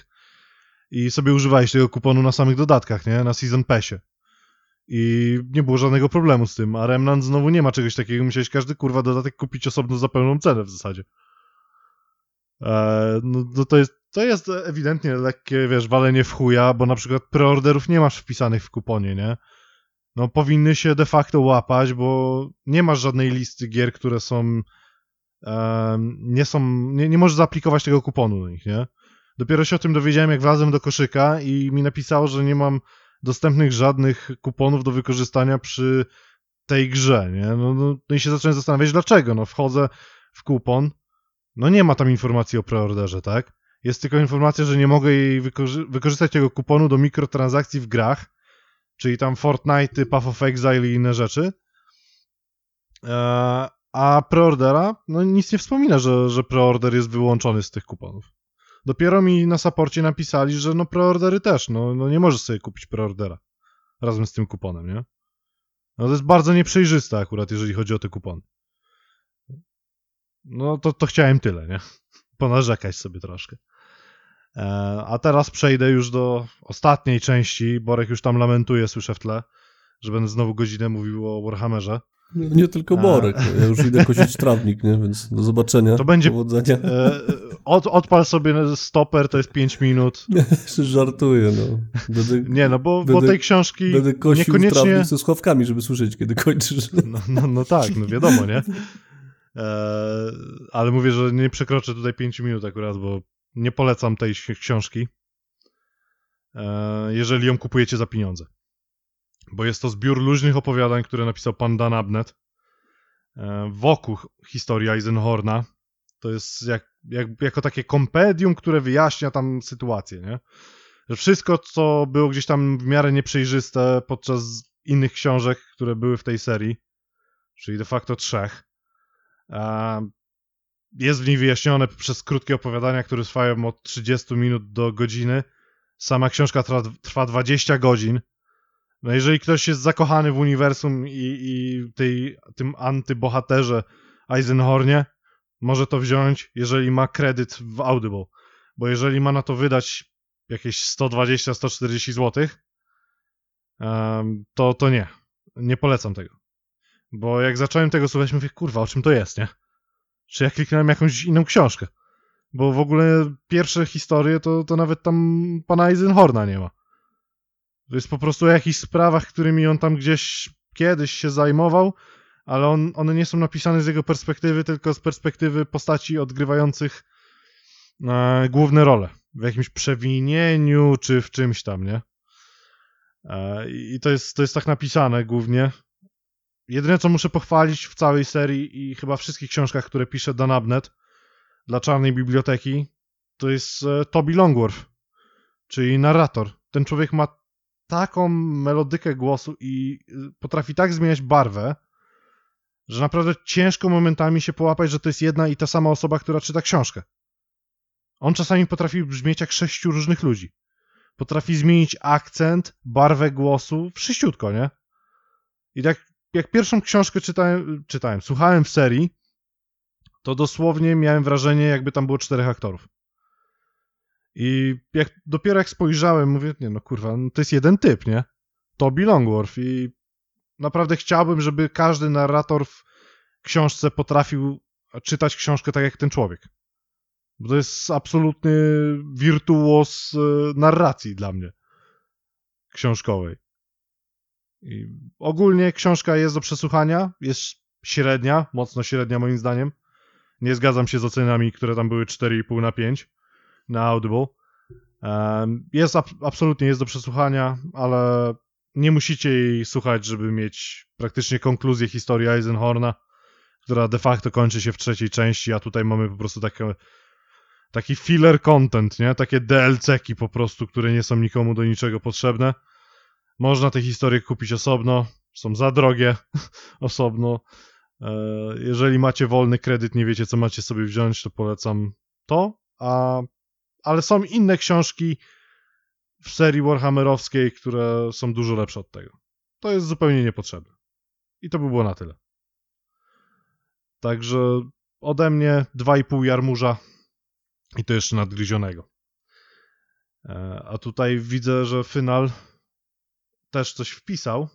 i sobie używałeś tego kuponu na samych dodatkach, nie? Na Season Passie. I nie było żadnego problemu z tym, a Remnant znowu nie ma czegoś takiego, musiałeś każdy kurwa dodatek kupić osobno za pełną cenę w zasadzie. Eee, no, no to, jest, to jest ewidentnie lekkie, wiesz, walenie w chuja, bo na przykład preorderów nie masz wpisanych w kuponie, nie? No powinny się de facto łapać, bo nie masz żadnej listy gier, które są em, nie są, nie, nie możesz zaaplikować tego kuponu do nich, nie? Dopiero się o tym dowiedziałem, jak wlazłem do koszyka i mi napisało, że nie mam dostępnych żadnych kuponów do wykorzystania przy tej grze, nie? No, no, no i się zacząłem zastanawiać, dlaczego. No wchodzę w kupon, no nie ma tam informacji o preorderze, tak? Jest tylko informacja, że nie mogę jej wykorzy- wykorzystać tego kuponu do mikrotransakcji w grach, czyli tam Fortnite, Path of Exile i inne rzeczy. Eee, a preordera, no nic nie wspomina, że, że preorder jest wyłączony z tych kuponów. Dopiero mi na saporcie napisali, że no preordery też, no, no nie możesz sobie kupić preordera razem z tym kuponem, nie? No to jest bardzo nieprzejrzyste akurat, jeżeli chodzi o te kupony. No to, to chciałem tyle, nie? Ponarzekać sobie troszkę. E, a teraz przejdę już do ostatniej części. Borek już tam lamentuje, słyszę w tle, że będę znowu godzinę mówił o Warhammerze. Nie, nie tylko A. Borek, no, ja już idę kosić trawnik, nie? więc do zobaczenia. To będzie- Powodzenia. E, od, odpal sobie stoper, to jest 5 minut. Żartuję, no. Będę, Nie, no bo, bo Będę- tej książki będę kosił niekoniecznie... trawnik ze słuchawkami, żeby słyszeć, kiedy kończysz. No, no, no tak, no wiadomo, nie? E, ale mówię, że nie przekroczę tutaj 5 minut akurat, bo nie polecam tej ksi- książki, e, jeżeli ją kupujecie za pieniądze. Bo jest to zbiór luźnych opowiadań, które napisał pan Dan Abnett e, wokół historii Eisenhorna. To jest jak, jak, jako takie kompedium, które wyjaśnia tam sytuację, nie? Że wszystko, co było gdzieś tam w miarę nieprzejrzyste podczas innych książek, które były w tej serii, czyli de facto trzech, jest w niej wyjaśnione przez krótkie opowiadania, które trwają od 30 minut do godziny. Sama książka trwa, trwa 20 godzin. No jeżeli ktoś jest zakochany w uniwersum i, i tej, tym antybohaterze Eisenhornie, może to wziąć, jeżeli ma kredyt w Audible. Bo jeżeli ma na to wydać jakieś 120-140 zł, to, to nie. Nie polecam tego. Bo jak zacząłem tego słuchać, mówię, kurwa, o czym to jest, nie? Czy ja kliknąłem jakąś inną książkę? Bo w ogóle pierwsze historie to, to nawet tam pana Eisenhorna nie ma. To jest po prostu o jakichś sprawach, którymi on tam gdzieś kiedyś się zajmował, ale on, one nie są napisane z jego perspektywy, tylko z perspektywy postaci odgrywających e, główne role. W jakimś przewinieniu, czy w czymś tam, nie? E, I to jest, to jest tak napisane głównie. Jedyne, co muszę pochwalić w całej serii i chyba wszystkich książkach, które pisze Dan Abnett dla Czarnej Biblioteki, to jest e, Toby Longworth, czyli narrator. Ten człowiek ma taką melodykę głosu i y, potrafi tak zmieniać barwę, że naprawdę ciężko momentami się połapać, że to jest jedna i ta sama osoba, która czyta książkę. On czasami potrafi brzmieć jak sześciu różnych ludzi. Potrafi zmienić akcent, barwę głosu, wszyściutko, nie? I tak jak pierwszą książkę czytałem, czytałem, słuchałem w serii, to dosłownie miałem wrażenie, jakby tam było czterech aktorów. I jak dopiero jak spojrzałem, mówię, nie no kurwa, no to jest jeden typ, nie? Toby Longworth i naprawdę chciałbym, żeby każdy narrator w książce potrafił czytać książkę tak jak ten człowiek. Bo to jest absolutny wirtuos e, narracji dla mnie książkowej. I ogólnie książka jest do przesłuchania, jest średnia, mocno średnia moim zdaniem. Nie zgadzam się z ocenami, które tam były 4,5 na 5 na Audible. Jest ab- absolutnie jest do przesłuchania, ale nie musicie jej słuchać, żeby mieć praktycznie konkluzję historii Eisenhorna, która de facto kończy się w trzeciej części, a tutaj mamy po prostu takie, taki filler content, nie? Takie DLC-ki po prostu, które nie są nikomu do niczego potrzebne. Można te historie kupić osobno, są za drogie osobno. E, Jeżeli macie wolny kredyt, nie wiecie co macie sobie wziąć, to polecam to. A, ale są inne książki w serii Warhammerowskiej, które są dużo lepsze od tego. To jest zupełnie niepotrzebne. I to by było na tyle. Także ode mnie 2,5 jarmuża i to jeszcze nadgryzionego. E, A tutaj widzę, że Final też coś wpisał.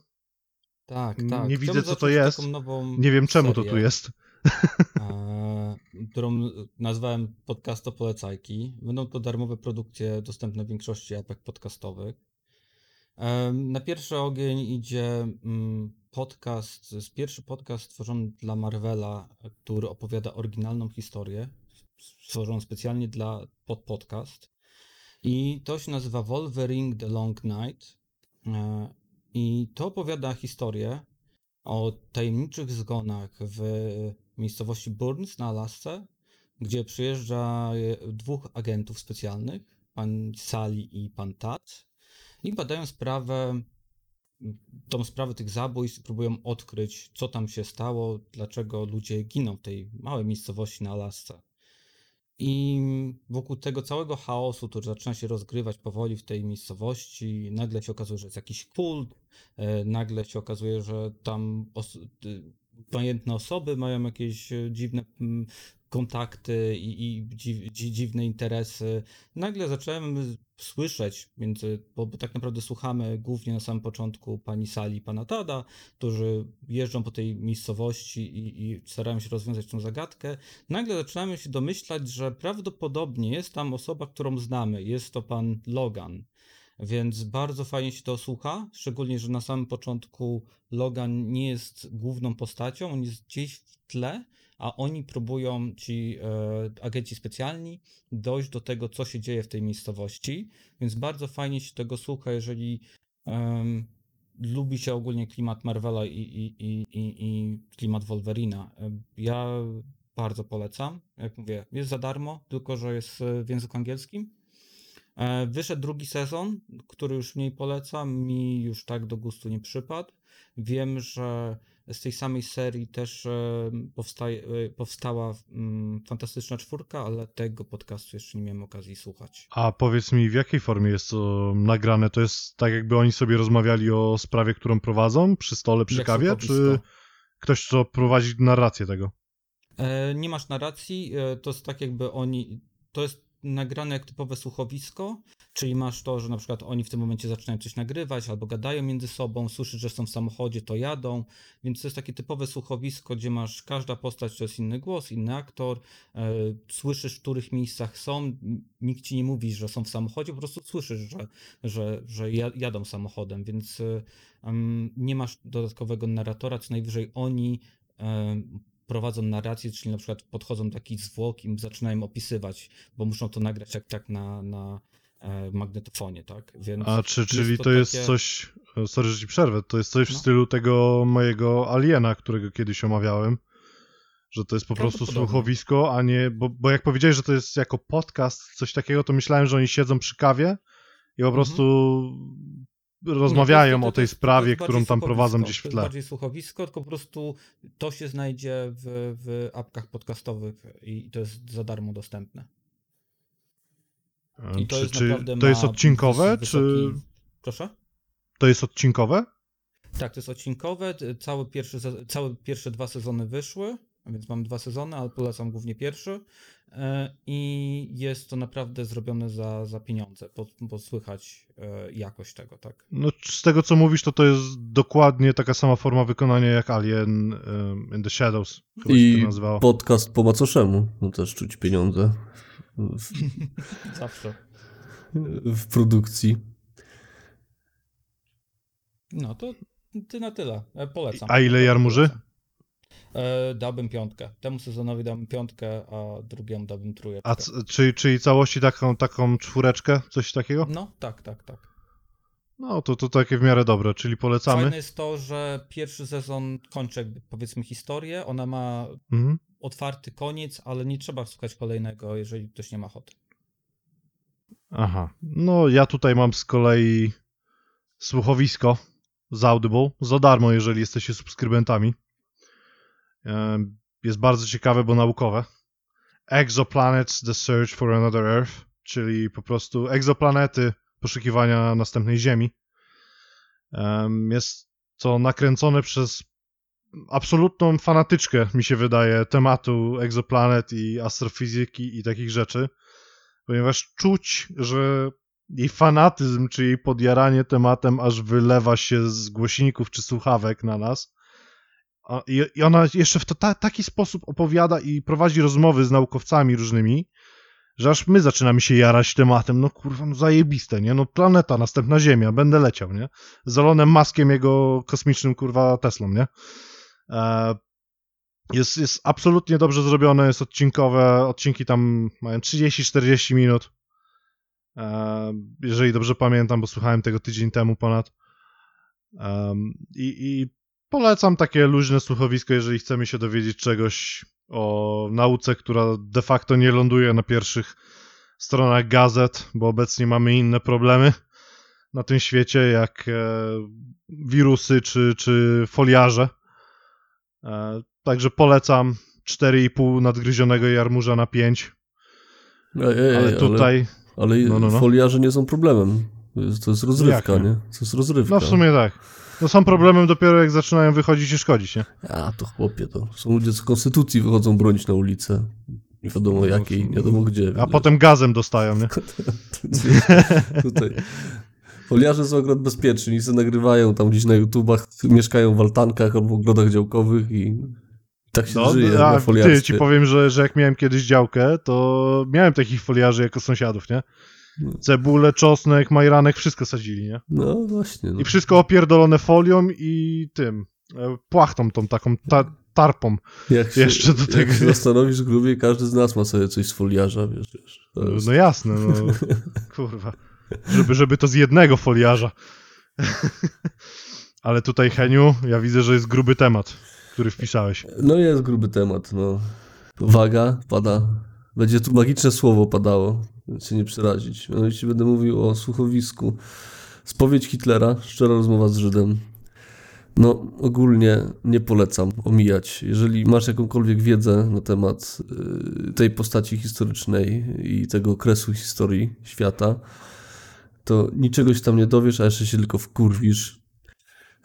Tak, Nie tak. widzę, Chciałbym co to jest. Nie wiem czemu to serię, tu jest. e, którą nazwałem Podcasto Polecajki. Będą to darmowe produkcje dostępne w większości apek podcastowych. E, Na pierwszy ogień idzie mm, podcast, to pierwszy podcast stworzony dla Marvela, który opowiada oryginalną historię, stworzony specjalnie dla pod podcast. I to się nazywa Wolverine The Long Night. I to opowiada historię o tajemniczych zgonach w miejscowości Burns na Alasce gdzie przyjeżdża dwóch agentów specjalnych, pan Sali i pan Tat, i badają sprawę, tą sprawę tych zabójstw, próbują odkryć, co tam się stało, dlaczego ludzie giną w tej małej miejscowości na Alasce. I wokół tego całego chaosu, który zaczyna się rozgrywać powoli w tej miejscowości, nagle się okazuje, że jest jakiś kult, e, nagle się okazuje, że tam os- y, pamiętne osoby mają jakieś e, dziwne kontakty i, i dziw, dzi, dziwne interesy. Nagle zacząłem słyszeć, między, bo, bo tak naprawdę słuchamy głównie na samym początku pani Sali i pana Tada, którzy jeżdżą po tej miejscowości i, i starają się rozwiązać tą zagadkę. Nagle zaczynamy się domyślać, że prawdopodobnie jest tam osoba, którą znamy. Jest to pan Logan. Więc bardzo fajnie się to słucha, szczególnie, że na samym początku Logan nie jest główną postacią, on jest gdzieś w tle, a oni próbują, ci e, agenci specjalni, dojść do tego, co się dzieje w tej miejscowości, więc bardzo fajnie się tego słucha, jeżeli lubi się ogólnie klimat Marvela i, i, i, i, klimat Wolverina. Ja bardzo polecam, jak mówię, jest za darmo, tylko że jest w języku angielskim. E, Wyszedł drugi sezon, który już mniej polecam, mi już tak do gustu nie przypadł. Wiem, że z tej samej serii też e, powstaje, e, powstała mm, Fantastyczna Czwórka, ale tego podcastu jeszcze nie miałem okazji słuchać. A powiedz mi, w jakiej formie jest to nagrane? To jest tak, jakby oni sobie rozmawiali o sprawie, którą prowadzą przy stole, przy Jak kawie, czy ktoś, co prowadzi narrację tego? E, nie masz narracji, to jest tak jakby oni, to jest nagrane jak typowe słuchowisko, czyli masz to, że na przykład oni w tym momencie zaczynają coś nagrywać albo gadają między sobą, słyszysz, że są w samochodzie, to jadą, więc to jest takie typowe słuchowisko, gdzie masz każda postać to jest inny głos, inny aktor, e, słyszysz w których miejscach są, nikt ci nie mówi, że są w samochodzie, po prostu słyszysz, że, że, że ja- jadą samochodem, więc nie masz dodatkowego narratora, co najwyżej oni prowadzą narrację, czyli na przykład podchodzą do jakichś zwłok i zaczynają opisywać, bo muszą to nagrać jak tak na, na e, magnetofonie, tak? Więc A czy, czyli to to, jest takie- coś, e, sorry, że ci przerwę, to jest coś w No. stylu tego mojego aliena, którego kiedyś omawiałem, że to jest po prostu słuchowisko, a nie, bo, bo jak powiedziałeś, że to jest jako podcast, coś takiego, to myślałem, że oni siedzą przy kawie i po Mhm. prostu rozmawiają to- o tej sprawie, jest którą tam prowadzą gdzieś w tle. bardziej słuchowisko, tylko po prostu to się znajdzie w, w apkach podcastowych i to jest za darmo dostępne. I to czy, jest czy to jest odcinkowe, wys- czy wysoki- Proszę? to jest odcinkowe? Tak, to jest odcinkowe. pierwszy, se- całe pierwsze dwa sezony wyszły, więc mam dwa sezony, ale polecam głównie pierwszy. E, I jest to naprawdę zrobione za, za pieniądze, bo, bo słychać e, jakość tego, tak. No, z tego co mówisz, to to jest dokładnie taka sama forma wykonania jak Alien um, in the Shadows. Chyba się I to nazywało. podcast po macoszemu. No też czuć pieniądze w, Zawsze. w produkcji. No to ty na tyle. E, Polecam. A ile jarmuży? Polecam. E, dałbym piątkę. Temu sezonowi dałbym piątkę, a drugiemu dałbym trójeczkę. A c- czyli, czyli całości taką, taką czwóreczkę, coś takiego? No, tak, tak, tak. No to, to takie w miarę dobre, czyli polecamy. Fajne jest to, że pierwszy sezon kończy jakby powiedzmy historię. Ona ma Mhm. otwarty koniec, ale nie trzeba słuchać kolejnego, jeżeli ktoś nie ma ochoty. Aha. No ja tutaj mam z kolei słuchowisko z Audible za darmo, jeżeli jesteście subskrybentami. Em, Jest bardzo ciekawe, bo naukowe. Exoplanets The Search for Another Earth, czyli po prostu egzoplanety poszukiwania następnej Ziemi. Em, Jest to nakręcone przez absolutną fanatyczkę, mi się wydaje, tematu egzoplanet i astrofizyki i takich rzeczy ponieważ czuć, że jej fanatyzm, czy jej podjaranie tematem aż wylewa się z głośników czy słuchawek na nas. I, ona jeszcze w to ta, taki sposób opowiada i prowadzi rozmowy z naukowcami różnymi, że aż my zaczynamy się jarać tematem. No kurwa, no zajebiste, nie? No planeta, następna Ziemia, będę leciał, nie? Z Elonem Maskiem, jego kosmicznym, kurwa, Teslą, nie? E, jest, jest absolutnie dobrze zrobione, jest odcinkowe. Odcinki tam mają 30-40 minut. E, jeżeli dobrze pamiętam, bo słuchałem tego tydzień temu ponad. Em, i, I polecam takie luźne słuchowisko, jeżeli chcemy się dowiedzieć czegoś o nauce, która de facto nie ląduje na pierwszych stronach gazet, bo obecnie mamy inne problemy na tym świecie, jak e, wirusy czy, czy foliarze. E, także polecam 4,5 nadgryzionego jarmuża na 5, Ej, ej, ale tutaj, Ale, ale No, no, no. foliarze nie są problemem. To jest, rozrywka, nie? To jest rozrywka. no w sumie tak. No są problemem dopiero jak zaczynają wychodzić i szkodzić, nie? A, to chłopie, to są ludzie z konstytucji wychodzą bronić na ulicę. Nie wiadomo jakiej, nie wiadomo gdzie. A potem gazem dostają, nie? Tutaj. Foliarze są akurat bezpieczni, se nagrywają tam gdzieś na YouTubach, mieszkają w altankach albo w ogrodach działkowych i tak się No, żyje a na ty, foliarstwie. ci powiem, że, że jak miałem kiedyś działkę, to miałem takich foliarzy jako sąsiadów, nie? No. Cebulę, czosnek, majranek, wszystko sadzili, nie? No właśnie. No. I wszystko opierdolone folią i tym, e, płachtą tą taką ta, tarpą. Jak się, jeszcze do tego- Jak się zastanowisz grubie, każdy z nas ma sobie coś z foliarza, wiesz. wiesz. To jest- No jasne, no kurwa. Żeby, żeby to z jednego foliarza. Ale tutaj, Heniu, ja widzę, że jest gruby temat, który wpisałeś. No jest gruby temat, no. Uwaga, pada. Będzie tu magiczne słowo padało, się nie przerazić. Mianowicie będę mówił o słuchowisku. Spowiedź Hitlera, szczera rozmowa z Żydem. No, ogólnie nie polecam omijać. Jeżeli masz jakąkolwiek wiedzę na temat y, tej postaci historycznej i tego okresu historii świata, to niczego się tam nie dowiesz, a jeszcze się tylko wkurwisz.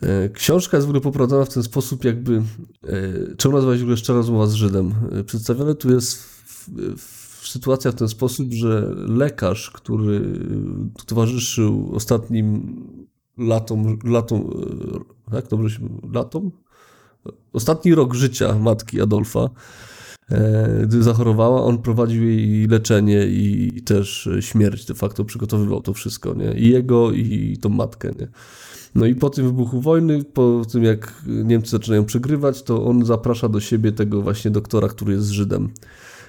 E, Książka jest w ogóle poprowadzona w ten sposób, jakby. e, Czemu nazywa się w ogóle szczera rozmowa z Żydem? E, Przedstawione tu jest w, w, sytuacja w ten sposób, że lekarz, który towarzyszył ostatnim latom, latom tak dobrze się latom? Ostatni rok życia matki Adolfa, e, gdy zachorowała, on prowadził jej leczenie i też śmierć de facto przygotowywał to wszystko, nie? I jego, i tą matkę, nie? No i po tym wybuchu wojny, po tym jak Niemcy zaczynają przegrywać, to on zaprasza do siebie tego właśnie doktora, który jest Żydem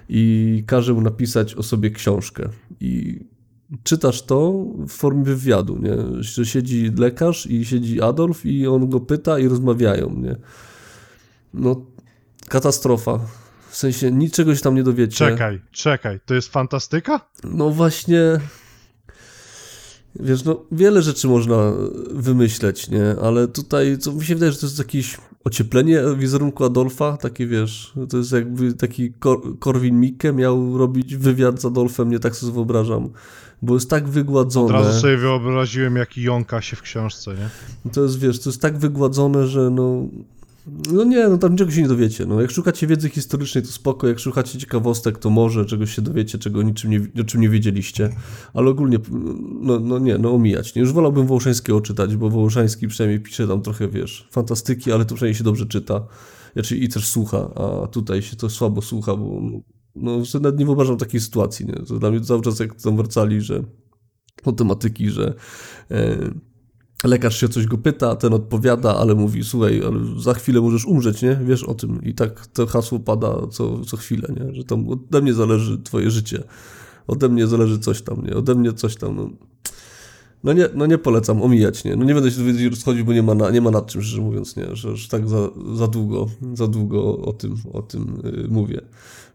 i każe mu napisać o sobie książkę. I czytasz to w formie wywiadu, nie? Że siedzi lekarz i siedzi Adolf i on go pyta i rozmawiają, nie? No, katastrofa. W sensie niczego się tam nie dowiecie. Czekaj, czekaj, to jest fantastyka? No właśnie. Wiesz, no wiele rzeczy można wymyśleć, nie? Ale tutaj, co mi się wydaje, że to jest jakieś ocieplenie wizerunku Adolfa, takie wiesz, to jest jakby taki Kor Korwin Mikke miał robić wywiad z Adolfem, nie tak sobie wyobrażam, bo jest tak Od wygładzone. razu sobie wyobraziłem, jaki jąka się w książce, nie? To jest, wiesz, to jest tak wygładzone, że no... No nie, no tam niczego się nie dowiecie. No, jak szukacie wiedzy historycznej, to spoko. Jak szukacie ciekawostek, to może czegoś się dowiecie, czego niczym nie, o czym nie wiedzieliście. Ale ogólnie, no, no nie, no omijać. Nie? Już wolałbym Wołoszańskiego czytać, bo Wołoszański przynajmniej pisze tam trochę, wiesz, fantastyki, ale to przynajmniej się dobrze czyta. Znaczy i też słucha, a tutaj się to słabo słucha, bo no, sobie nawet nie wyobrażam takiej sytuacji, nie? To dla mnie cały czas jak tam wracali, że o tematyki, że e, lekarz się coś go pyta, ten odpowiada, ale mówi, słuchaj, ale za chwilę możesz umrzeć, nie? Wiesz o tym. I tak to hasło pada co, co chwilę, nie? Że tam ode mnie zależy twoje życie. Ode mnie zależy coś tam, nie? Ode mnie coś tam, no. No nie, no nie polecam, omijać, nie? No nie będę się dowiedzieć rozchodzić, bo nie ma, na, nie ma nad czym, szczerze mówiąc, nie? Że, że tak za, za długo, za długo o tym, o tym yy, mówię.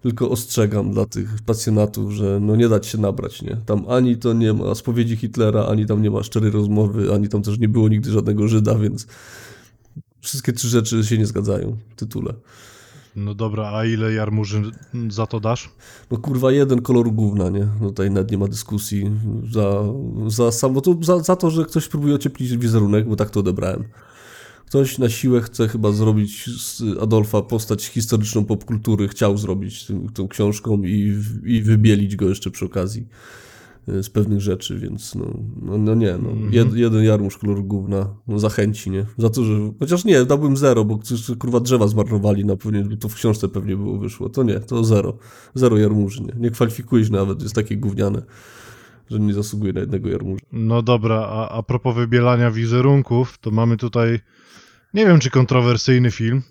Tylko ostrzegam dla tych pasjonatów, że no nie dać się nabrać, nie? Tam ani to nie ma spowiedzi Hitlera, ani tam nie ma szczerej rozmowy, ani tam też nie było nigdy żadnego Żyda, więc wszystkie trzy rzeczy się nie zgadzają w tytule. No dobra, a ile jarmuży za to dasz? No kurwa, jeden kolor gówna, nie? No tutaj nawet nie ma dyskusji za, za samo to, za, za to, że ktoś próbuje ocieplić wizerunek, bo tak to odebrałem. Ktoś na siłę chce chyba zrobić z Adolfa postać historyczną popkultury, chciał zrobić tym, tą książką i, i wybielić go jeszcze przy okazji z pewnych rzeczy, więc no, no, no nie, no. Jed, jeden jarmuż koloru gówna no, zachęci, nie? Za to, że... Chociaż nie, dałbym zero, bo kurwa drzewa zmarnowali na pewnie, to w książce pewnie było wyszło. To nie, to zero. Zero jarmuży, nie? Nie kwalifikuje się nawet, jest takie gówniane, że nie zasługuje na jednego jarmuża. No dobra, a, a propos wybielania wizerunków, to mamy tutaj, nie wiem czy kontrowersyjny film,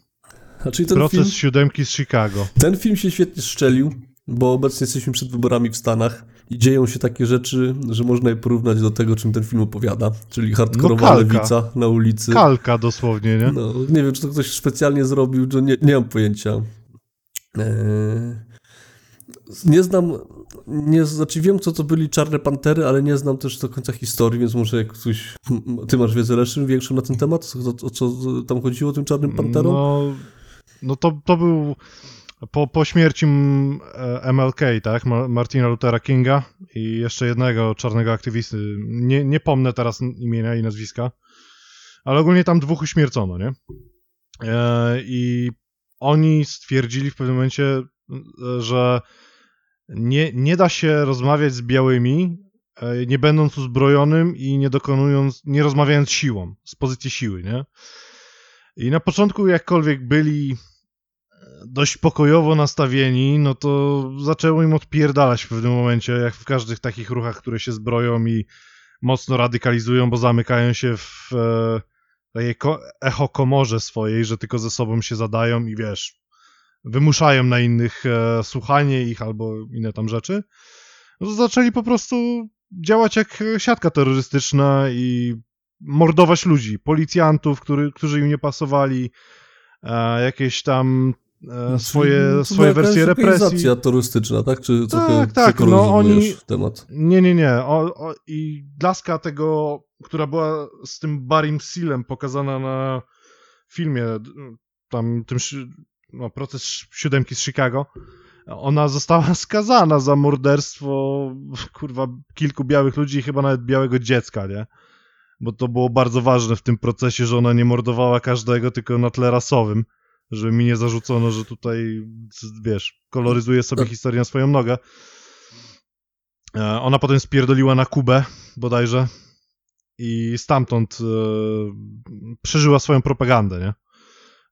A czyli ten Proces film... siódemki z Chicago. Ten film się świetnie szczelił, bo obecnie jesteśmy przed wyborami w Stanach i dzieją się takie rzeczy, że można je porównać do tego, czym ten film opowiada, czyli hardkorowa No lewica na ulicy. Kalka dosłownie, nie? No, nie wiem, czy to ktoś specjalnie zrobił, to nie, nie mam pojęcia. Eee, Nie znam, nie, znaczy wiem, co to byli Czarne Pantery, ale nie znam też do końca historii, więc może jak ktoś, ty masz wiedzę lepszą, większą na ten temat, o, o co tam chodziło tym Czarnym Panterom? No, no to, to był po, po śmierci m, e, MLK, tak? Ma- Martina Luthera Kinga i jeszcze jednego czarnego aktywisty. Nie, nie pomnę teraz imienia i nazwiska, ale ogólnie tam dwóch uśmiercono, nie? E, I oni stwierdzili w pewnym momencie, e, że nie, nie da się rozmawiać z białymi, nie będąc uzbrojonym i nie dokonując, nie rozmawiając siłą, z pozycji siły, nie? I na początku jakkolwiek byli dość pokojowo nastawieni, no to zaczęło im odpierdalać w pewnym momencie, jak w każdych takich ruchach, które się zbroją i mocno radykalizują, bo zamykają się w e, echo komorze swojej, że tylko ze sobą się zadają i wiesz, wymuszają na innych e, słuchanie ich albo inne tam rzeczy. No to zaczęli po prostu działać jak siatka terrorystyczna i mordować ludzi, policjantów, który, którzy im nie pasowali, e, jakieś tam swoje, Czyli to swoje była wersje represji. turystyczna, tak? Czy trochę Tak, tak, no oni- temat? Nie, nie, nie. O, o, I blaska tego, która była z tym Barim Sealem pokazana na filmie, tam tym, no, proces siódemki z Chicago, ona została skazana za morderstwo, kurwa, kilku białych ludzi i chyba nawet białego dziecka, nie? Bo to było bardzo ważne w tym procesie, że ona nie mordowała każdego, tylko na tle rasowym, żeby mi nie zarzucono, że tutaj, wiesz, koloryzuje sobie Tak. historię na swoją nogę. E, Ona potem spierdoliła na Kubę bodajże i stamtąd e, przeżyła swoją propagandę, nie?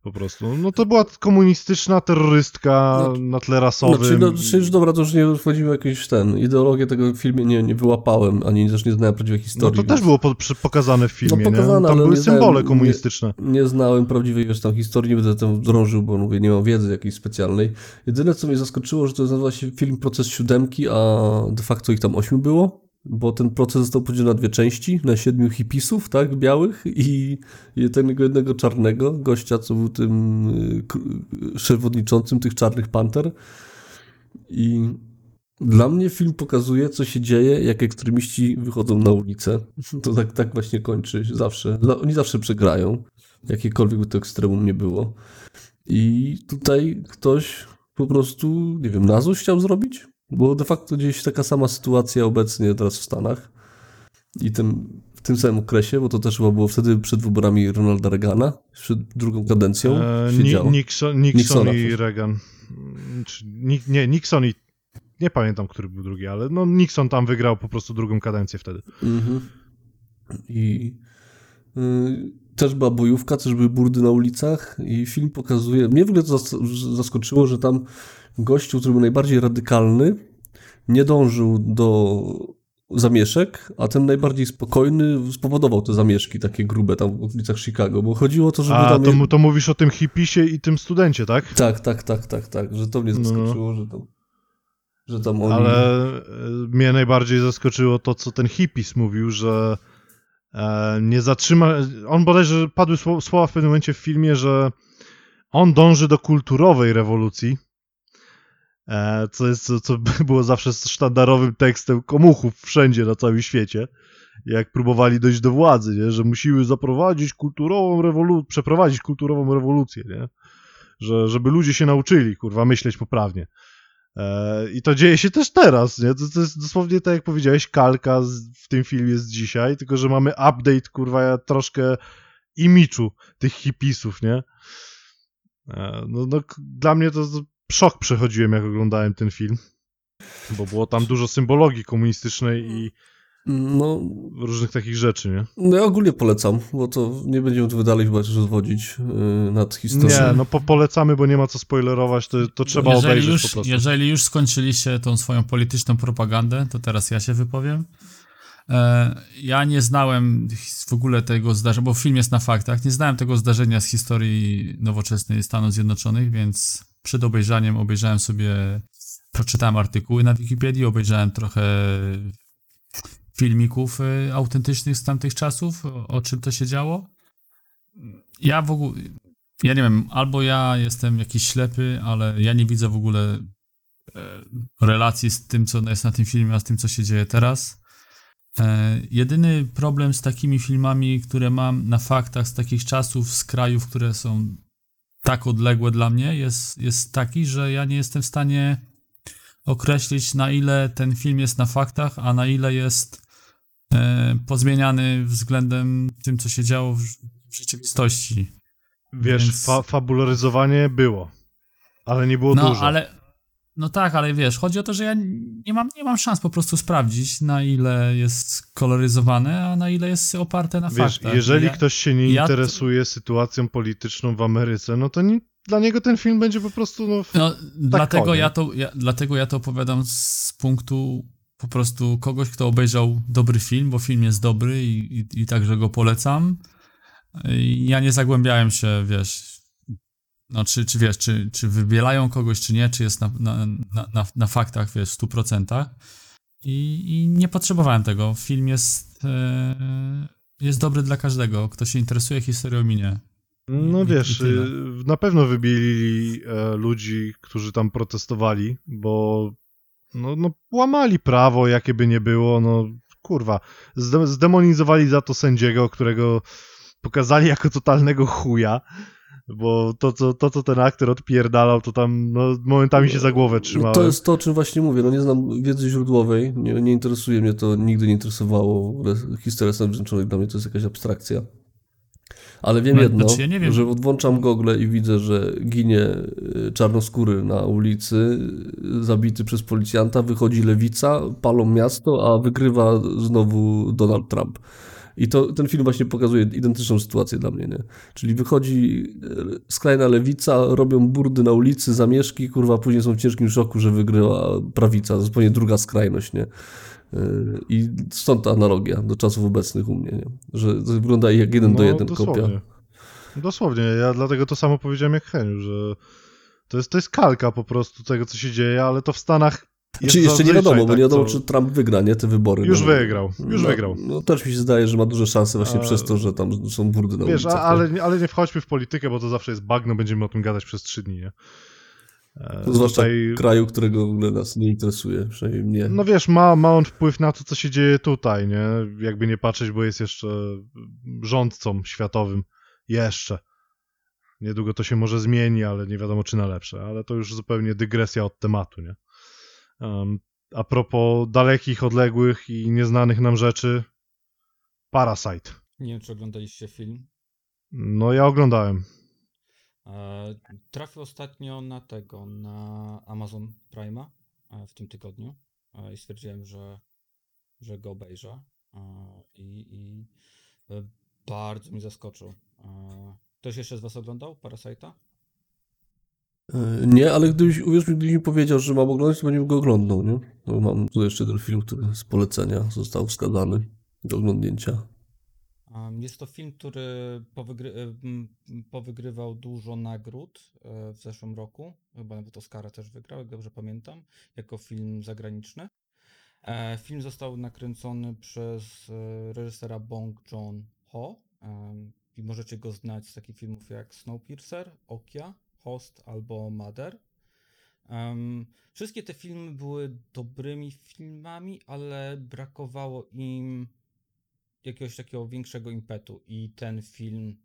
Po prostu. No to była komunistyczna terrorystka No, na tle rasowym. Znaczy, no, czy już dobra, to już nie wchodzimy w jakąś ten, ideologię tego w filmie nie, nie wyłapałem, ani też nie znałem prawdziwej no historii. to też było po, pokazane w filmie, pokazane, nie? Tam były nie znałem- symbole nie- komunistyczne. Nie znałem prawdziwej wiesz, tam historii, nie będę tam drążył, bo mówię, nie mam wiedzy jakiejś specjalnej. Jedyne, co mnie zaskoczyło, że to nazywa się film Proces Siódemki, a de facto ich tam ośmiu było, bo ten proces został podzielony na dwie części, na siedmiu hipisów, tak, białych i, tego jednego czarnego, gościa, co był tym y, przewodniczącym tych czarnych panter. I dla mnie film pokazuje, co się dzieje, jak ekstremiści wychodzą na ulicę. To tak, tak właśnie kończy się zawsze. Za- Oni zawsze przegrają, jakiekolwiek by to ekstremum nie było. I tutaj ktoś po prostu, nie wiem, na złość chciał zrobić? Bo de facto się taka sama sytuacja obecnie teraz w Stanach. I tym, w tym samym okresie, bo to też chyba było wtedy przed wyborami Ronalda Reagana, przed drugą kadencją E, działo. Nixon, Nixon Nixona, i. Reagan. Nie, Nixon i... Nie pamiętam, który był drugi, ale no Nixon tam wygrał po prostu drugą kadencję wtedy. Mhm. I y, też była bojówka, też były burdy na ulicach i film pokazuje, mnie w ogóle to zas- zaskoczyło, że tam gościu, który był najbardziej radykalny, nie dążył do zamieszek, a ten najbardziej spokojny spowodował te zamieszki takie grube tam w okolicach Chicago, bo chodziło o to, żeby A, tam... to, to mówisz o tym hipisie i tym studencie, tak? Tak, tak, tak, tak, tak, że to mnie No. zaskoczyło, że tam, że tam oni... Ale e, mnie najbardziej zaskoczyło to, co ten hipis mówił, że e, nie zatrzyma. On bodajże padły sło- słowa w pewnym momencie w filmie, że on dąży do kulturowej rewolucji. E, co, jest, co, co było zawsze sztandarowym tekstem komuchów wszędzie na całym świecie. Jak próbowali dojść do władzy, nie? że musimy zaprowadzić kulturową rewolucję, przeprowadzić kulturową rewolucję, nie? Że, żeby ludzie się nauczyli, kurwa, myśleć poprawnie. E, I to dzieje się też teraz, nie? To, to jest dosłownie tak, jak powiedziałeś, kalka z, w tym filmie z dzisiaj, tylko że mamy update, kurwa, troszkę imiczu tych hipisów, nie? E, no, no, dla mnie to szok przechodziłem, jak oglądałem ten film, bo było tam dużo symbologii komunistycznej i No, różnych takich rzeczy, nie? no ja ogólnie polecam, bo to nie będziemy tu dalej chyba też rozwodzić yy, nad historią. Nie, no po, polecamy, bo nie ma co spoilerować, to, to trzeba jeżeli obejrzeć już, po prostu. Jeżeli już skończyliście tą swoją polityczną propagandę, to teraz ja się wypowiem. E, ja nie znałem w ogóle tego zdarzenia, bo film jest na faktach, nie znałem tego zdarzenia z historii nowoczesnej Stanów Zjednoczonych, więc przed obejrzaniem obejrzałem sobie, przeczytałem artykuły na Wikipedii, obejrzałem trochę filmików e, autentycznych z tamtych czasów, o, czym to się działo. Ja w ogóle ja nie wiem, albo ja jestem jakiś ślepy, ale ja nie widzę w ogóle e, relacji z tym, co jest na tym filmie, a z tym, co się dzieje teraz. E, jedyny problem z takimi filmami, które mam na faktach z takich czasów, z krajów, które są tak odległe dla mnie, jest, jest taki, że ja nie jestem w stanie określić, na ile ten film jest na faktach, a na ile jest e, pozmieniany względem tym, co się działo w, w rzeczywistości. Wiesz, Więc- fa fabularyzowanie było, ale nie było No, dużo. ale. No tak, ale wiesz, chodzi o to, że ja nie mam, nie mam szans po prostu sprawdzić, na ile jest koloryzowane, a na ile jest oparte na Wiesz, faktach. jeżeli ja, ktoś się nie ja interesuje sytuacją polityczną w Ameryce, no to nie, dla niego ten film będzie po prostu, no, No, dlatego, powiem. ja to, ja, dlatego ja to opowiadam z punktu po prostu kogoś, kto obejrzał dobry film, bo film jest dobry i, i, i także go polecam. Ja nie zagłębiałem się, wiesz, no czy, czy wiesz, czy, czy wybielają kogoś, czy nie, czy jest na, na, na, na, faktach, wiesz, w 100%. I, I nie potrzebowałem tego. Film jest, e, jest dobry dla każdego, kto się interesuje historią minie. no wiesz, y, na pewno wybielili e, ludzi, którzy tam protestowali, bo no, no łamali prawo, jakie by nie było, no kurwa, zde zdemonizowali za to sędziego, którego pokazali jako totalnego chuja, bo to, co, to, co ten aktor odpierdalał, to tam no, momentami się za głowę No trzymałem. to jest to, o czym właśnie mówię. No nie znam wiedzy źródłowej, nie, nie interesuje mnie to, nigdy nie interesowało. Historia Stanów Zjednoczonych dla mnie to jest jakaś abstrakcja. Ale wiem No, jedno, znaczy ja nie wiem. że odłączam gogle i widzę, że ginie y, czarnoskóry na ulicy, y, zabity przez policjanta, wychodzi lewica, palą miasto, a wygrywa znowu Donald Trump. I to, ten film właśnie pokazuje identyczną sytuację dla mnie, nie? Czyli wychodzi e, skrajna lewica, robią burdy na ulicy, zamieszki, kurwa, później są w ciężkim szoku, że wygrywa prawica, zupełnie druga skrajność, nie? E, I stąd ta analogia do czasów obecnych u mnie, nie? Że to wygląda jak jeden do jeden kopia. No, dosłownie. Dosłownie, ja dlatego to samo powiedziałem jak Heniu, że to jest, to jest kalka po prostu tego, co się dzieje, ale to w Stanach Czy jeszcze nie wiadomo, bo tak, nie wiadomo, to- czy Trump wygra, nie, te wybory. Już no. wygrał, już no, wygrał. No też mi się zdaje, że ma duże szanse właśnie A- przez to, że tam są burdy na Wiesz, ulicach. a, nie? ale, ale nie wchodźmy w politykę, bo to zawsze jest bagno, będziemy o tym gadać przez trzy dni, nie? E, To zwłaszcza tutaj- kraju, którego w ogóle nas nie interesuje, przynajmniej mnie. No wiesz, ma, ma on wpływ na to, co się dzieje tutaj, nie? Jakby nie patrzeć, bo jest jeszcze rządcą światowym. Jeszcze. Niedługo to się może zmieni, ale nie wiadomo, czy na lepsze. Ale to już zupełnie dygresja od tematu, nie? A propos dalekich, odległych i nieznanych nam rzeczy, Parasite. Nie wiem, czy oglądaliście film. No ja oglądałem. E, trafił ostatnio na tego, na Amazon Prime'a e, w tym tygodniu e, i stwierdziłem, że, że go obejrzę e, i, i bardzo mi zaskoczył. Ktoś jeszcze z Was oglądał Parasite'a? E, Nie, ale gdybyś, uwierz mi, gdybyś mi powiedział, że mam oglądać, to bym go oglądał, nie? Bo mam tu jeszcze jeden film, który z polecenia został wskazany do oglądnięcia. Jest to film, który powygry, powygrywał dużo nagród e, w zeszłym roku. Chyba nawet Oscara też wygrał, jak dobrze pamiętam, jako film zagraniczny. E, Film został nakręcony przez reżysera Bong Joon-ho i możecie go znać z takich filmów jak Snowpiercer, Okja, Host albo Mother. Em, Wszystkie te filmy były dobrymi filmami, ale brakowało im jakiegoś takiego większego impetu i ten film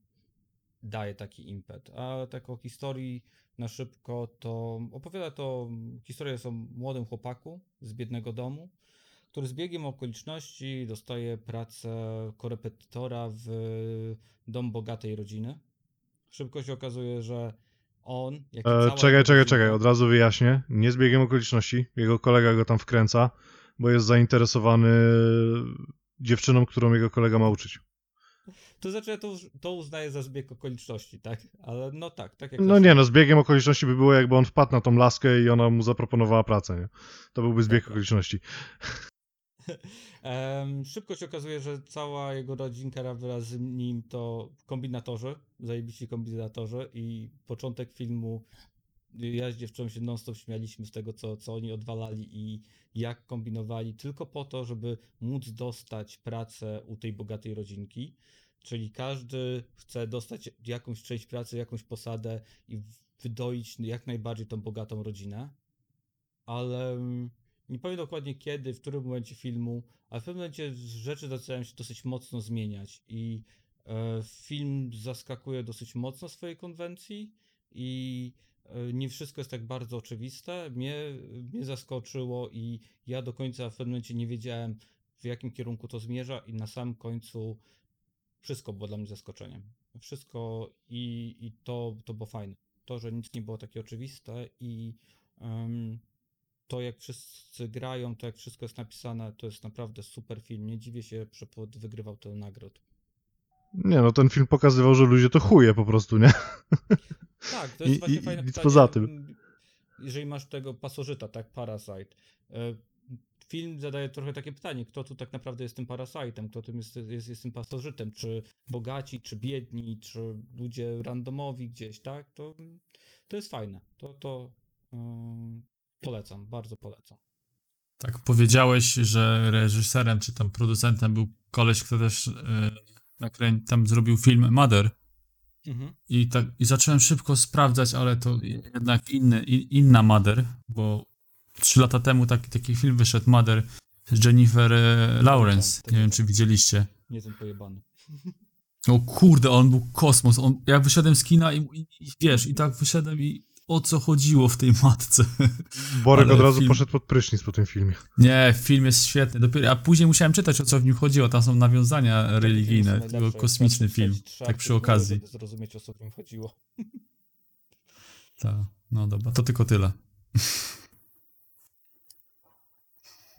daje taki impet. A tak o historii na szybko to opowiada to historię o młodym chłopaku z biednego domu, który z biegiem okoliczności dostaje pracę korepetytora w dom bogatej rodziny. Szybko się okazuje, że on, jak E, cała czekaj, czekaj, czekaj, od razu wyjaśnię. Nie z biegiem okoliczności. Jego kolega go tam wkręca, bo jest zainteresowany dziewczyną, którą jego kolega ma uczyć. To znaczy, ja to, to uznaję za zbieg okoliczności, tak? Ale no tak, tak jak No zawsze. nie, no z biegiem okoliczności by było, jakby on wpadł na tą laskę i ona mu zaproponowała pracę, nie? To byłby zbieg Dobra. okoliczności. Szybko się okazuje, że cała jego rodzinka wraz z nim to kombinatorzy, zajebici kombinatorzy i początek filmu ja z dziewczyną się non-stop śmialiśmy z tego, co, co oni odwalali i jak kombinowali tylko po to, żeby móc dostać pracę u tej bogatej rodzinki. Czyli każdy chce dostać jakąś część pracy, jakąś posadę i wydoić jak najbardziej tą bogatą rodzinę. Ale mm, nie powiem dokładnie kiedy, w którym momencie filmu, ale w pewnym momencie rzeczy zaczynają się dosyć mocno zmieniać i e, film zaskakuje dosyć mocno swojej konwencji i e, nie wszystko jest tak bardzo oczywiste. Mnie, mnie zaskoczyło i ja do końca w pewnym momencie nie wiedziałem, w jakim kierunku to zmierza i na samym końcu wszystko było dla mnie zaskoczeniem. Wszystko i, i to, to było fajne. To, że nic nie było takie oczywiste i em, to, jak wszyscy grają, to jak wszystko jest napisane, to jest naprawdę super film. Nie dziwię się, że wygrywał tę nagród. Nie no, ten film pokazywał, że ludzie to chuje po prostu, nie? Tak, to jest I- właśnie i- fajne nic pytanie. poza tym. Jeżeli masz tego pasożyta, tak, Parasite. e, Film zadaje trochę takie pytanie, kto tu tak naprawdę jest tym parasitem, kto tym jest, jest, jest tym pasożytem, czy bogaci, czy biedni, czy ludzie randomowi gdzieś, tak? To, to jest fajne. To, to ym, polecam, bardzo polecam. Tak, powiedziałeś, że reżyserem czy tam producentem był koleś, kto też yy, nakrę- tam zrobił film Mother. Mhm. I, tak, I zacząłem szybko sprawdzać, ale to jednak inny, inna Mother, bo trzy lata temu taki, taki film wyszedł, Mother, z Jennifer e, Lawrence. tak, Nie wiem, tak. czy widzieliście. Nie jestem pojebany. O kurde, on był kosmos. On, ja wyszedłem z kina i, i, i wiesz, i tak wyszedłem i o co chodziło w tej matce. Borek Ale od razu film- poszedł pod prysznic po tym filmie. Nie, film jest świetny. Dopiero, a później musiałem czytać, o co w nim chodziło. Tam są nawiązania religijne. To kosmiczny film. Tak przy okazji. zrozumieć, o co w nim chodziło. Tak, no dobra, to tylko tyle.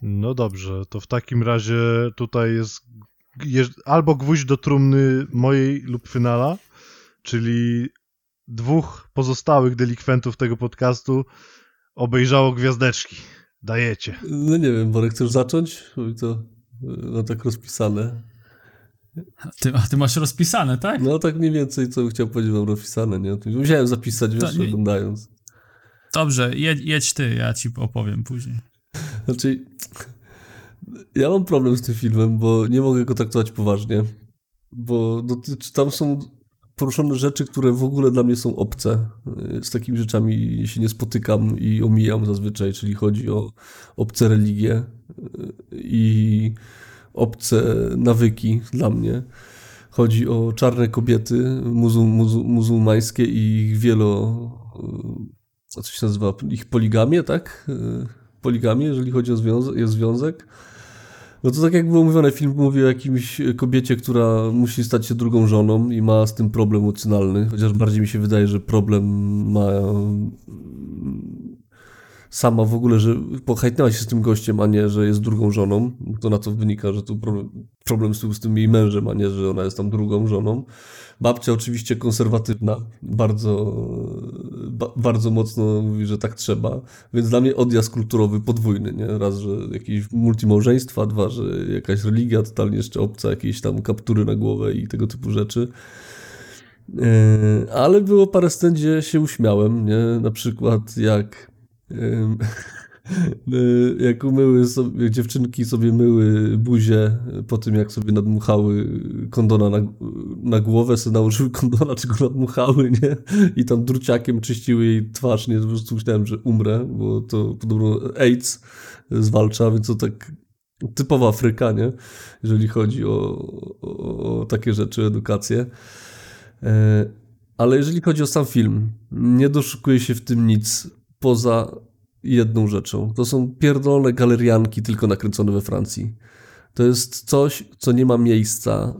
No dobrze, to w takim razie tutaj jest albo gwóźdź do trumny mojej lub finala, czyli dwóch pozostałych delikwentów tego podcastu obejrzało gwiazdeczki. Dajecie. No nie wiem, Borek, chcesz zacząć? Bo mi to no, tak rozpisane. Ty, a ty masz rozpisane, tak? No tak mniej więcej, co bym chciał powiedzieć, mam rozpisane, nie? Musiałem zapisać, wiesz, nie- oglądając. Dobrze, jedź, jedź ty, ja ci opowiem później. Znaczy, ja mam problem z tym filmem, bo nie mogę go traktować poważnie, bo dotyczy, tam są poruszone rzeczy, które w ogóle dla mnie są obce. Z takimi rzeczami się nie spotykam i omijam zazwyczaj, czyli chodzi o obce religie i obce nawyki dla mnie. Chodzi o czarne kobiety muzu, muzu, muzułmańskie i ich wielo... Co się nazywa? Ich poligamię, tak? Poligamię, jeżeli chodzi o jest związek. No to tak jak było mówione, film mówi o jakimś kobiecie, która musi stać się drugą żoną i ma z tym problem emocjonalny, chociaż bardziej mi się wydaje, że problem ma sama w ogóle, że pohajtnęła się z tym gościem, a nie, że jest drugą żoną. To na to wynika, że tu problem, z, tym, jej mężem, a nie, że ona jest tam drugą żoną. Babcia oczywiście konserwatywna, bardzo, ba, bardzo mocno mówi, że tak trzeba, więc dla mnie odjazd kulturowy podwójny, nie? Raz, że jakieś multimałżeństwa, dwa, że jakaś religia totalnie jeszcze obca, jakieś tam kaptury na głowę i tego typu rzeczy. Yy, ale było parę scen, gdzie się uśmiałem, nie? Na przykład jak jak umyły sobie, dziewczynki sobie myły buzię po tym, jak sobie nadmuchały kondona na, na głowę, sobie nałożyły kondona, czy go nadmuchały, nie? I tam druciakiem czyściły jej twarz, nie? Po prostu myślałem, że umrę, bo to podobno AIDS zwalcza, więc to tak typowa Afryka, nie? Jeżeli chodzi o, o, o takie rzeczy, edukację. Ale jeżeli chodzi o sam film, nie doszukuje się w tym nic poza jedną rzeczą. To są pierdolone galerianki tylko nakręcone we Francji. To jest coś, co nie ma miejsca.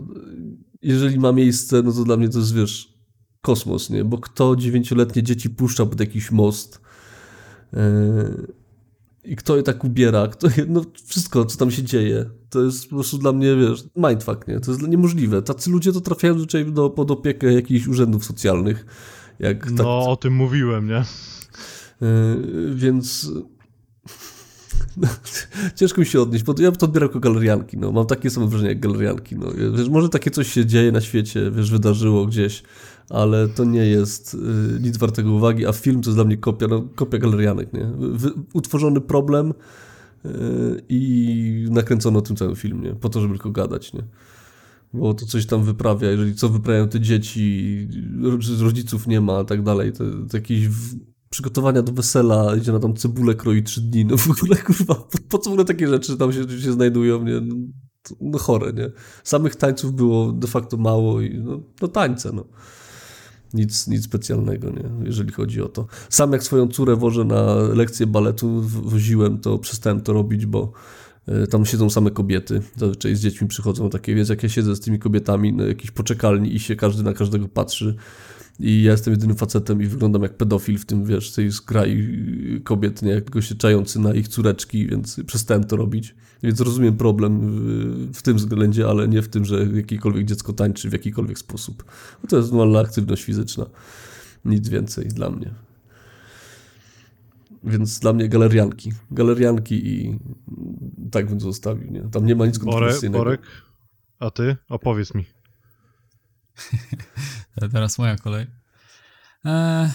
Jeżeli ma miejsce, no to dla mnie to jest, wiesz, kosmos, nie? Bo kto dziewięcioletnie dzieci puszcza pod jakiś most yy, i kto je tak ubiera, kto je, no wszystko, co tam się dzieje, to jest po prostu dla mnie, wiesz, mindfuck, nie? To jest niemożliwe. Tacy ludzie to trafiają zwyczajnie do, pod opiekę jakichś urzędów socjalnych. Jak tak, No, o tym mówiłem, nie? Yy, więc ciężko mi się odnieść, bo ja to odbieram jako galerianki, no. Mam takie samo wrażenie jak galerianki, no. Wiesz, może takie coś się dzieje na świecie, wiesz, wydarzyło gdzieś, ale to nie jest y, nic wartego uwagi, a film to jest dla mnie kopia, no, kopia galerianek, nie? Wy, utworzony problem y, i nakręcono tym cały film, nie? Po to, żeby tylko gadać, nie? bo to coś tam wyprawia, jeżeli co wyprawiają te dzieci, ro- rodziców nie ma, i tak dalej, to, to jakieś w, przygotowania do wesela, idzie na tam cebulę kroi trzy dni, no w ogóle kurwa, po, po co w ogóle takie rzeczy tam się, się znajdują, nie? No, to, no chore, nie? Samych tańców było de facto mało i no, no tańce, no. Nic, nic specjalnego, nie? jeżeli chodzi o to. Sam jak swoją córę wożę na lekcję baletu, woziłem, to przestałem to robić, bo e, tam siedzą same kobiety. Zazwyczaj z dziećmi przychodzą takie, więc jak ja siedzę z tymi kobietami na jakiejś poczekalni i się każdy na każdego patrzy i ja jestem jedynym facetem i wyglądam jak pedofil w tym, wiesz, tej zgrai kobiet, nie? Jak się czający na ich córeczki, więc przestałem to robić. Więc rozumiem problem w, w tym względzie, ale nie w tym, że jakiekolwiek dziecko tańczy w jakikolwiek sposób. No to jest normalna aktywność fizyczna. Nic więcej dla mnie. Więc dla mnie galerianki. Galerianki i tak bym zostawił. Nie? Tam nie ma nic Borek, kontrowersyjnego. Borek, a ty? Opowiedz mi. To Teraz moja kolej. E,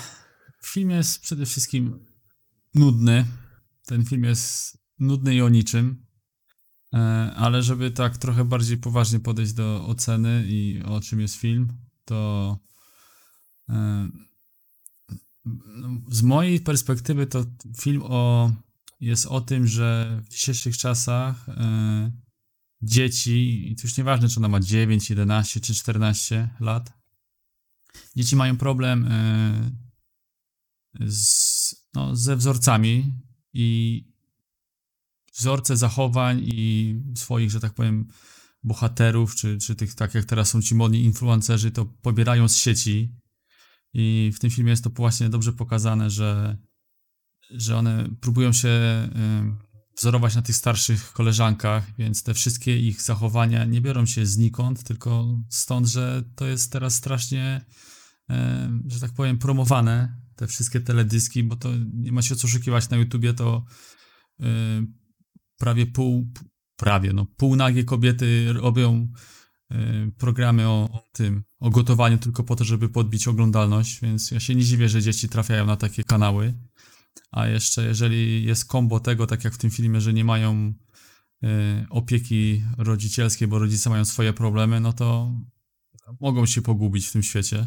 film jest przede wszystkim nudny. Ten film jest nudny i o niczym. E, ale żeby tak trochę bardziej poważnie podejść do oceny i o czym jest film, to e, no, z mojej perspektywy to film o, jest o tym, że w dzisiejszych czasach e, dzieci, i to już nieważne, czy ona ma 9, 11 czy 14 lat, dzieci mają problem e, z, no, ze wzorcami i wzorce zachowań i swoich, że tak powiem, bohaterów, czy, czy tych, tak jak teraz są ci modni influencerzy, to pobierają z sieci. I w tym filmie jest to właśnie dobrze pokazane, że, że one próbują się wzorować na tych starszych koleżankach, więc te wszystkie ich zachowania nie biorą się znikąd, tylko stąd, że to jest teraz strasznie, że tak powiem, promowane, te wszystkie teledyski, bo to nie ma się co oszukiwać na YouTubie, to prawie pół, prawie, no półnagie kobiety robią programy o, o tym, o gotowaniu tylko po to, żeby podbić oglądalność, więc ja się nie dziwię, że dzieci trafiają na takie kanały. A jeszcze jeżeli jest kombo tego, tak jak w tym filmie, że nie mają y, opieki rodzicielskiej, bo rodzice mają swoje problemy, no to mogą się pogubić w tym świecie.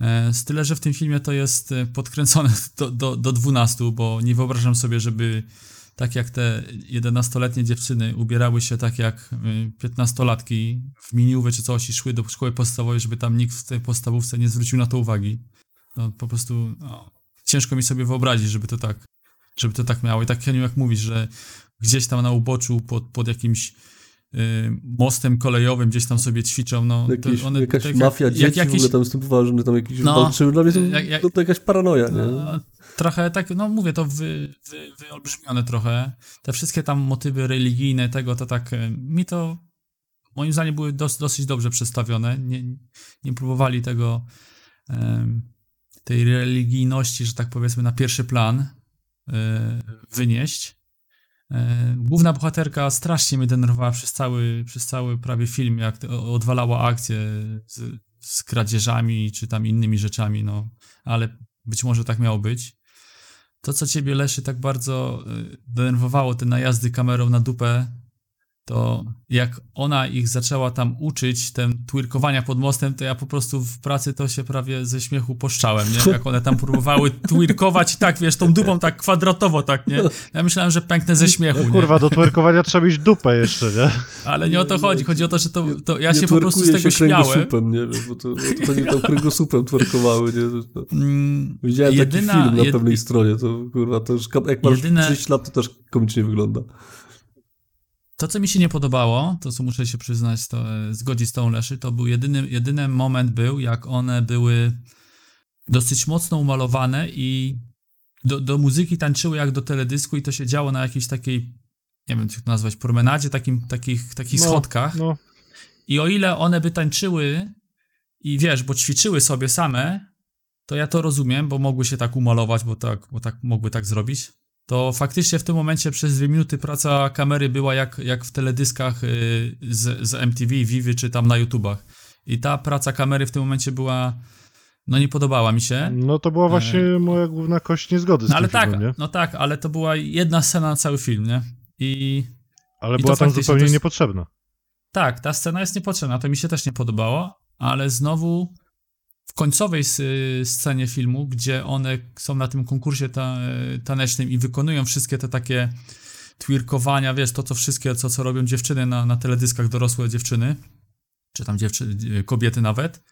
E, Z tyle, że w tym filmie to jest e, podkręcone do, do, do 12, bo nie wyobrażam sobie, żeby tak jak te 11-letnie dziewczyny ubierały się tak jak y, 15-latki w miniuwy czy coś i szły do szkoły podstawowej, żeby tam nikt w tej podstawówce nie zwrócił na to uwagi. No, po prostu no, ciężko mi sobie wyobrazić, żeby to tak, żeby to tak miało. I tak Heniu, jak mówisz, że gdzieś tam na uboczu pod, pod jakimś y, mostem kolejowym gdzieś tam sobie ćwiczą, no Jakieś, to one jakaś tak, mafia jak, dzieci jak w jakieś, ogóle tam występowała, że one tam jakieś No, walczyły. Dla mnie to, jak- jak- to, jakaś paranoja, nie? No, trochę tak, no mówię, to wy, wy, wyolbrzymione trochę. Te wszystkie tam motywy religijne tego, to tak, e, mi to moim zdaniem były dos, dosyć dobrze przedstawione. Nie, nie próbowali tego, em, tej religijności, że tak powiedzmy, na pierwszy plan e, wynieść. E, Główna bohaterka strasznie mnie denerwowała przez cały, przez cały prawie film, jak odwalała akcję z, z kradzieżami czy tam innymi rzeczami, no. Ale być może tak miało być. To, co ciebie, Leszy, tak bardzo y, denerwowało, te najazdy kamerą na dupę, to jak ona ich zaczęła tam uczyć, ten twirkowania pod mostem, to ja po prostu w pracy to się prawie ze śmiechu poszczałem, nie? Jak one tam próbowały twirkować i tak, wiesz, tą dupą tak kwadratowo, tak, nie? Ja myślałem, że pęknę ze śmiechu, No nie? kurwa, do twerkowania trzeba mieć dupę jeszcze, nie? Ale nie o to chodzi. Chodzi o to, że to, to ja Nie się po prostu z tego się śmiałem. kręgosłupem, nie wiem, bo to, bo to pewnie tam kręgosłupem twerkowały, nie? To- Mm, Widziałem Jedyna- taki film na jed- pewnej stronie, to kurwa, to już, jak masz Jedyne- 6 lat, to też komicznie wygląda. To, co mi się nie podobało, to co muszę się przyznać, to e, zgodzić z tą Leszy, to był jedyny, jedyny moment był, jak one były dosyć mocno umalowane i do, do muzyki tańczyły jak do teledysku i to się działo na jakiejś takiej, nie wiem, jak to nazwać, promenadzie, takim, takich, takich No, schodkach. No, I o ile one by tańczyły i wiesz, bo ćwiczyły sobie same, to ja to rozumiem, bo mogły się tak umalować, bo tak, bo tak mogły tak zrobić. To faktycznie w tym momencie przez dwie minuty praca kamery była jak, jak w teledyskach y, z, z MTV, Vivy czy tam na YouTubach. I ta praca kamery w tym momencie była, no nie podobała mi się. no to była właśnie moja główna kość niezgody z No ale tak, filmem, nie? no tak, ale to była jedna scena na cały film, nie? I Ale i była tam zupełnie jest- niepotrzebna. Tak, ta scena jest niepotrzebna, to mi się też nie podobało, ale znowu w końcowej scenie filmu, gdzie one są na tym konkursie ta, tanecznym i wykonują wszystkie te takie twirkowania, wiesz, to co wszystkie, co, co robią dziewczyny na, na teledyskach, dorosłe dziewczyny, czy tam kobiety nawet,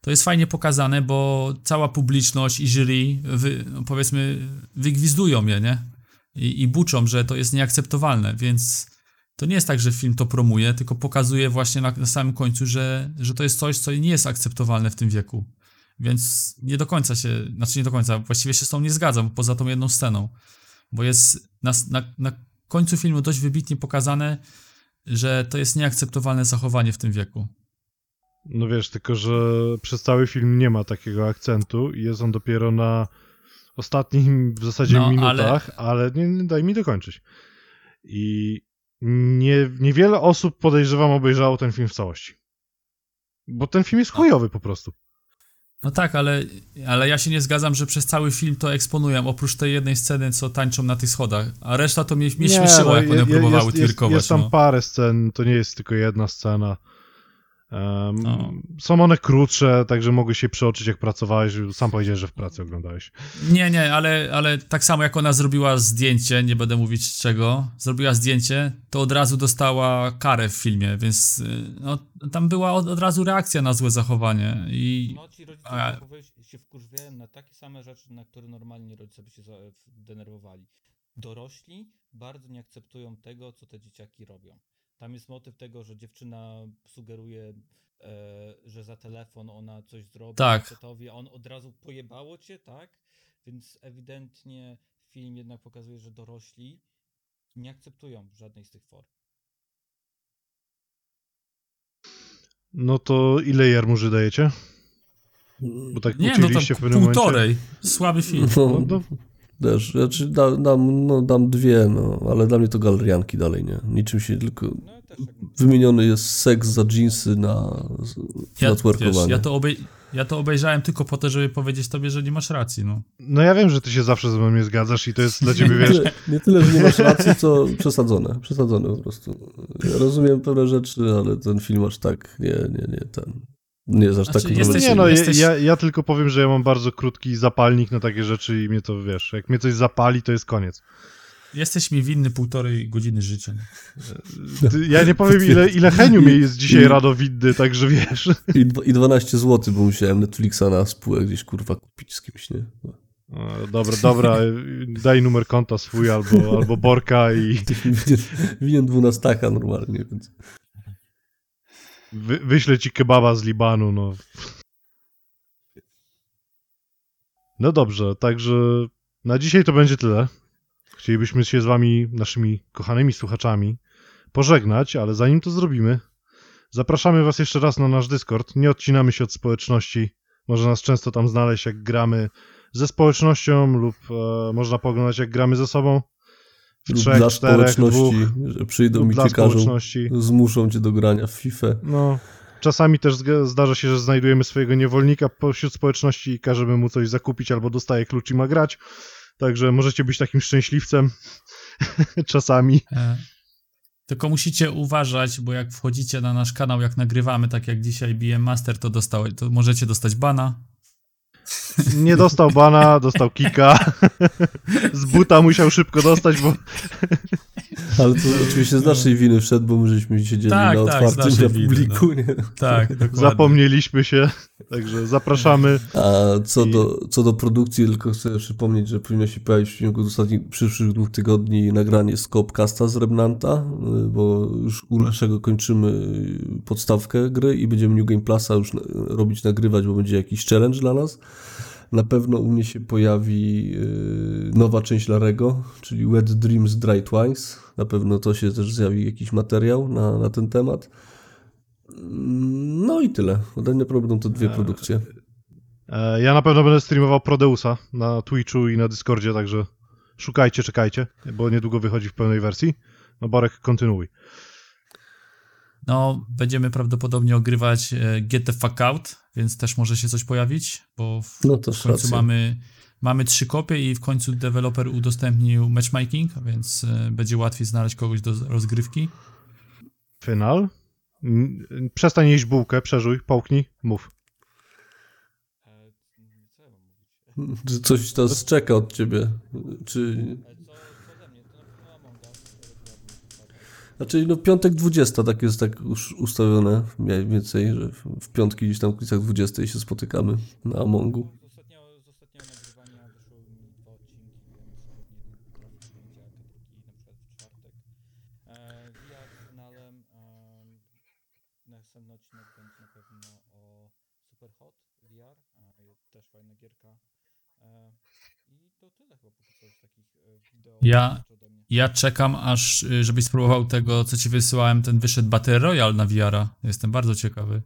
to jest fajnie pokazane, bo cała publiczność i jury, wy, no powiedzmy, wygwizdują je, nie? I, I buczą, że to jest nieakceptowalne, więc to nie jest tak, że film to promuje, tylko pokazuje właśnie na, na samym końcu, że, że to jest coś, co nie jest akceptowalne w tym wieku. Więc nie do końca się, znaczy nie do końca, właściwie się z tą nie zgadzam, poza tą jedną sceną. Bo jest na, na, na końcu filmu dość wybitnie pokazane, że to jest nieakceptowalne zachowanie w tym wieku. No wiesz, tylko że przez cały film nie ma takiego akcentu i jest on dopiero na ostatnich w zasadzie No, minutach, ale, nie, nie daj mi dokończyć. I nie, niewiele osób podejrzewam obejrzało ten film w całości. Bo ten film jest chujowy po prostu. No tak, ale, ale ja się nie zgadzam, że przez cały film to eksponują, oprócz tej jednej sceny, co tańczą na tych schodach. A reszta to mnie, mnie śmieszyło, no, jak one je- próbowały jest, jest, twirkować. jest tam no. parę scen, to nie jest tylko jedna scena. Em, No. Są one krótsze, także mogły się przeoczyć jak pracowałeś. Sam powiedziałeś, że w pracy oglądałeś. Nie, nie, ale, ale tak samo jak ona zrobiła zdjęcie, nie będę mówić czego, zrobiła zdjęcie, to od razu dostała karę w filmie, więc y, no, tam była od, od razu reakcja na złe zachowanie i No ci rodzice A- zachowują się- wkurwiają na takie same rzeczy, na które normalnie rodzice by się denerwowali. Dorośli bardzo nie akceptują tego, co te dzieciaki robią. Tam jest motyw tego, że dziewczyna sugeruje, e, że za telefon ona coś zrobi Tak. facetowi, a on od razu pojebało cię, tak? Więc ewidentnie film jednak pokazuje, że dorośli nie akceptują żadnej z tych form. No to ile jarmuży dajecie? Bo tak nie, no to pewnym momencie. półtorej, słaby film. No, no, też, znaczy da, dam, no, dam dwie, no, ale dla mnie to galerianki dalej, nie? Niczym się tylko... Wymieniony jest seks za jeansy na Ja, networkowanie. wiesz, ja, to obej- ja to obejrzałem tylko po to, żeby powiedzieć tobie, że nie masz racji, no. no ja wiem, że ty się zawsze ze mną nie zgadzasz i to jest dla ciebie, Nie, wiesz, tyle- nie tyle, że nie masz racji, co przesadzone. Przesadzone po prostu. Ja rozumiem pewne rzeczy, ale ten film aż tak, nie, nie, nie, ten... Nie aż Znaczy, tak jesteś- Nie no, jesteś- ja, ja tylko powiem, że ja mam bardzo krótki zapalnik na takie rzeczy i mnie to, wiesz, jak mnie coś zapali, to jest koniec. Jesteś mi winny półtorej godziny życia. Ty- Ja nie powiem, ile, ile Heniu mi jest dzisiaj rado widny, także wiesz. I, I 12 zł, bo musiałem Netflixa na spółę gdzieś kurwa kupić z kimś, nie? O, Dobra, dobra, daj numer konta swój albo, albo Borka i Winien, winien 12 normalnie, więc... wy, wyślę ci kebaba z Libanu, no. No dobrze, także na dzisiaj to będzie tyle. Chcielibyśmy się z wami, naszymi kochanymi słuchaczami, pożegnać, ale zanim to zrobimy, zapraszamy was jeszcze raz na nasz Discord. Nie odcinamy się od społeczności. Można nas często tam znaleźć, jak gramy ze społecznością lub e, można poglądać, jak gramy ze sobą. Lub trzech, dla czterech, społeczności, dwóch, że przyjdą i cię każą, społeczności. zmuszą cię do grania w FIFA. No, czasami też zdarza się, że znajdujemy swojego niewolnika pośród społeczności i każemy mu coś zakupić albo dostaje klucz i ma grać. Także możecie być takim szczęśliwcem czasami. E, Tylko musicie uważać, bo jak wchodzicie na nasz kanał, jak nagrywamy, tak jak dzisiaj BM Master, to, dostał, to możecie dostać bana. Nie dostał bana, dostał kika. Z buta musiał szybko dostać, bo Ale to oczywiście z naszej winy wszedł, bo my żeśmy siedzieli Tak, na tak, z otwartym na winy, publiku, nie? Tak, dokładnie. zapomnieliśmy się. Także zapraszamy. A co I- do, co do produkcji, tylko chcę przypomnieć, że powinno się pojawić w ciągu ostatnich przyszłych dwóch tygodni nagranie z Copcasta z Remnanta, y, bo już u naszego kończymy podstawkę gry i będziemy New Game Plusa już na- robić, nagrywać, bo będzie jakiś challenge dla nas. Na pewno u mnie się pojawi y, nowa część Larego, czyli Wet Dreams Dry Twice. Na pewno to się też zjawi jakiś materiał na, na ten temat. No i tyle. Ode mnie będą to dwie produkcje. E, Ja na pewno będę streamował Prodeusa na Twitchu i na Discordzie, także szukajcie, czekajcie, bo niedługo wychodzi w pełnej wersji. No Borek, kontynuuj. No, będziemy prawdopodobnie ogrywać e, Get the Fuck Out, więc też może się coś pojawić, bo w, No to w końcu racja. mamy, mamy trzy kopie i w końcu deweloper udostępnił matchmaking, więc e, będzie łatwiej znaleźć kogoś do rozgrywki. Final. Przestań jeść bułkę, przeżuj, połknij, mów. Czy coś teraz czeka od ciebie? Czy... Znaczy, no piątek 20, tak jest tak już ustawione mniej więcej, że w- piątki gdzieś tam w okolicach 20 się spotykamy na Amongu. Z ostatniego, z ostatniego nagrywania wyszły mi dwa odcinki, więc pewnie trafi się będzie akademiki na przykład w czwartek. E, VR finalem następny odcinek będzie na pewno o Superhot VR, też fajna gierka. I to tyle chyba póki co z takich wideo Ja-. Ja czekam aż, y, żebyś spróbował tego, co ci wysyłałem, ten wyszedł Battle Royale na VR-a. Jestem bardzo ciekawy.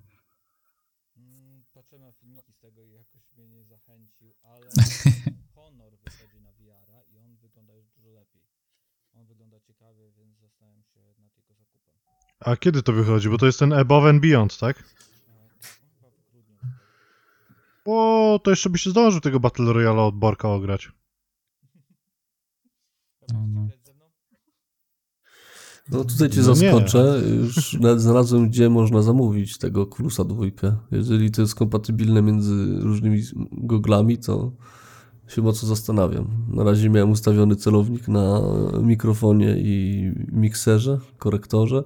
Patrzę na filmiki z tego i jakoś mnie nie zachęcił, ale Honor wychodzi na VR-a i on wygląda już dużo lepiej. On wygląda ciekawie, więc zastanawiam się nad jego zakupem. A kiedy to wychodzi? Bo to jest ten Above and Beyond, tak? E, tak. O, to jeszcze by się zdążył tego Battle Royale od Borka ograć. No, no. No tutaj cię No nie. zaskoczę, już nawet znalazłem gdzie można zamówić tego Krusa dwójkę. Jeżeli to jest kompatybilne między różnymi goglami, to się mocno zastanawiam. Na razie miałem ustawiony celownik na mikrofonie i mikserze, korektorze,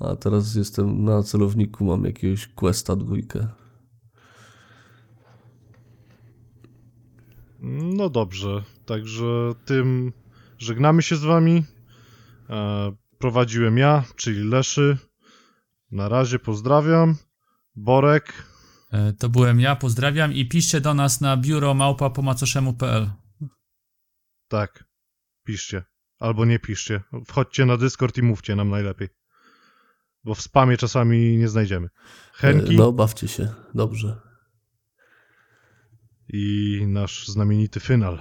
a teraz jestem na celowniku, mam jakiegoś Questa dwójkę. No dobrze, także tym żegnamy się z wami. E, prowadziłem ja, czyli Leszy. Na razie pozdrawiam. Borek. E, To byłem ja, pozdrawiam i piszcie do nas na biuro małpa pomacoszemu.pl. Tak, piszcie. Albo nie piszcie. Wchodźcie na Discord i mówcie nam najlepiej. Bo w spamie czasami nie znajdziemy. Henki No, bawcie się. Dobrze. i nasz znamienity final.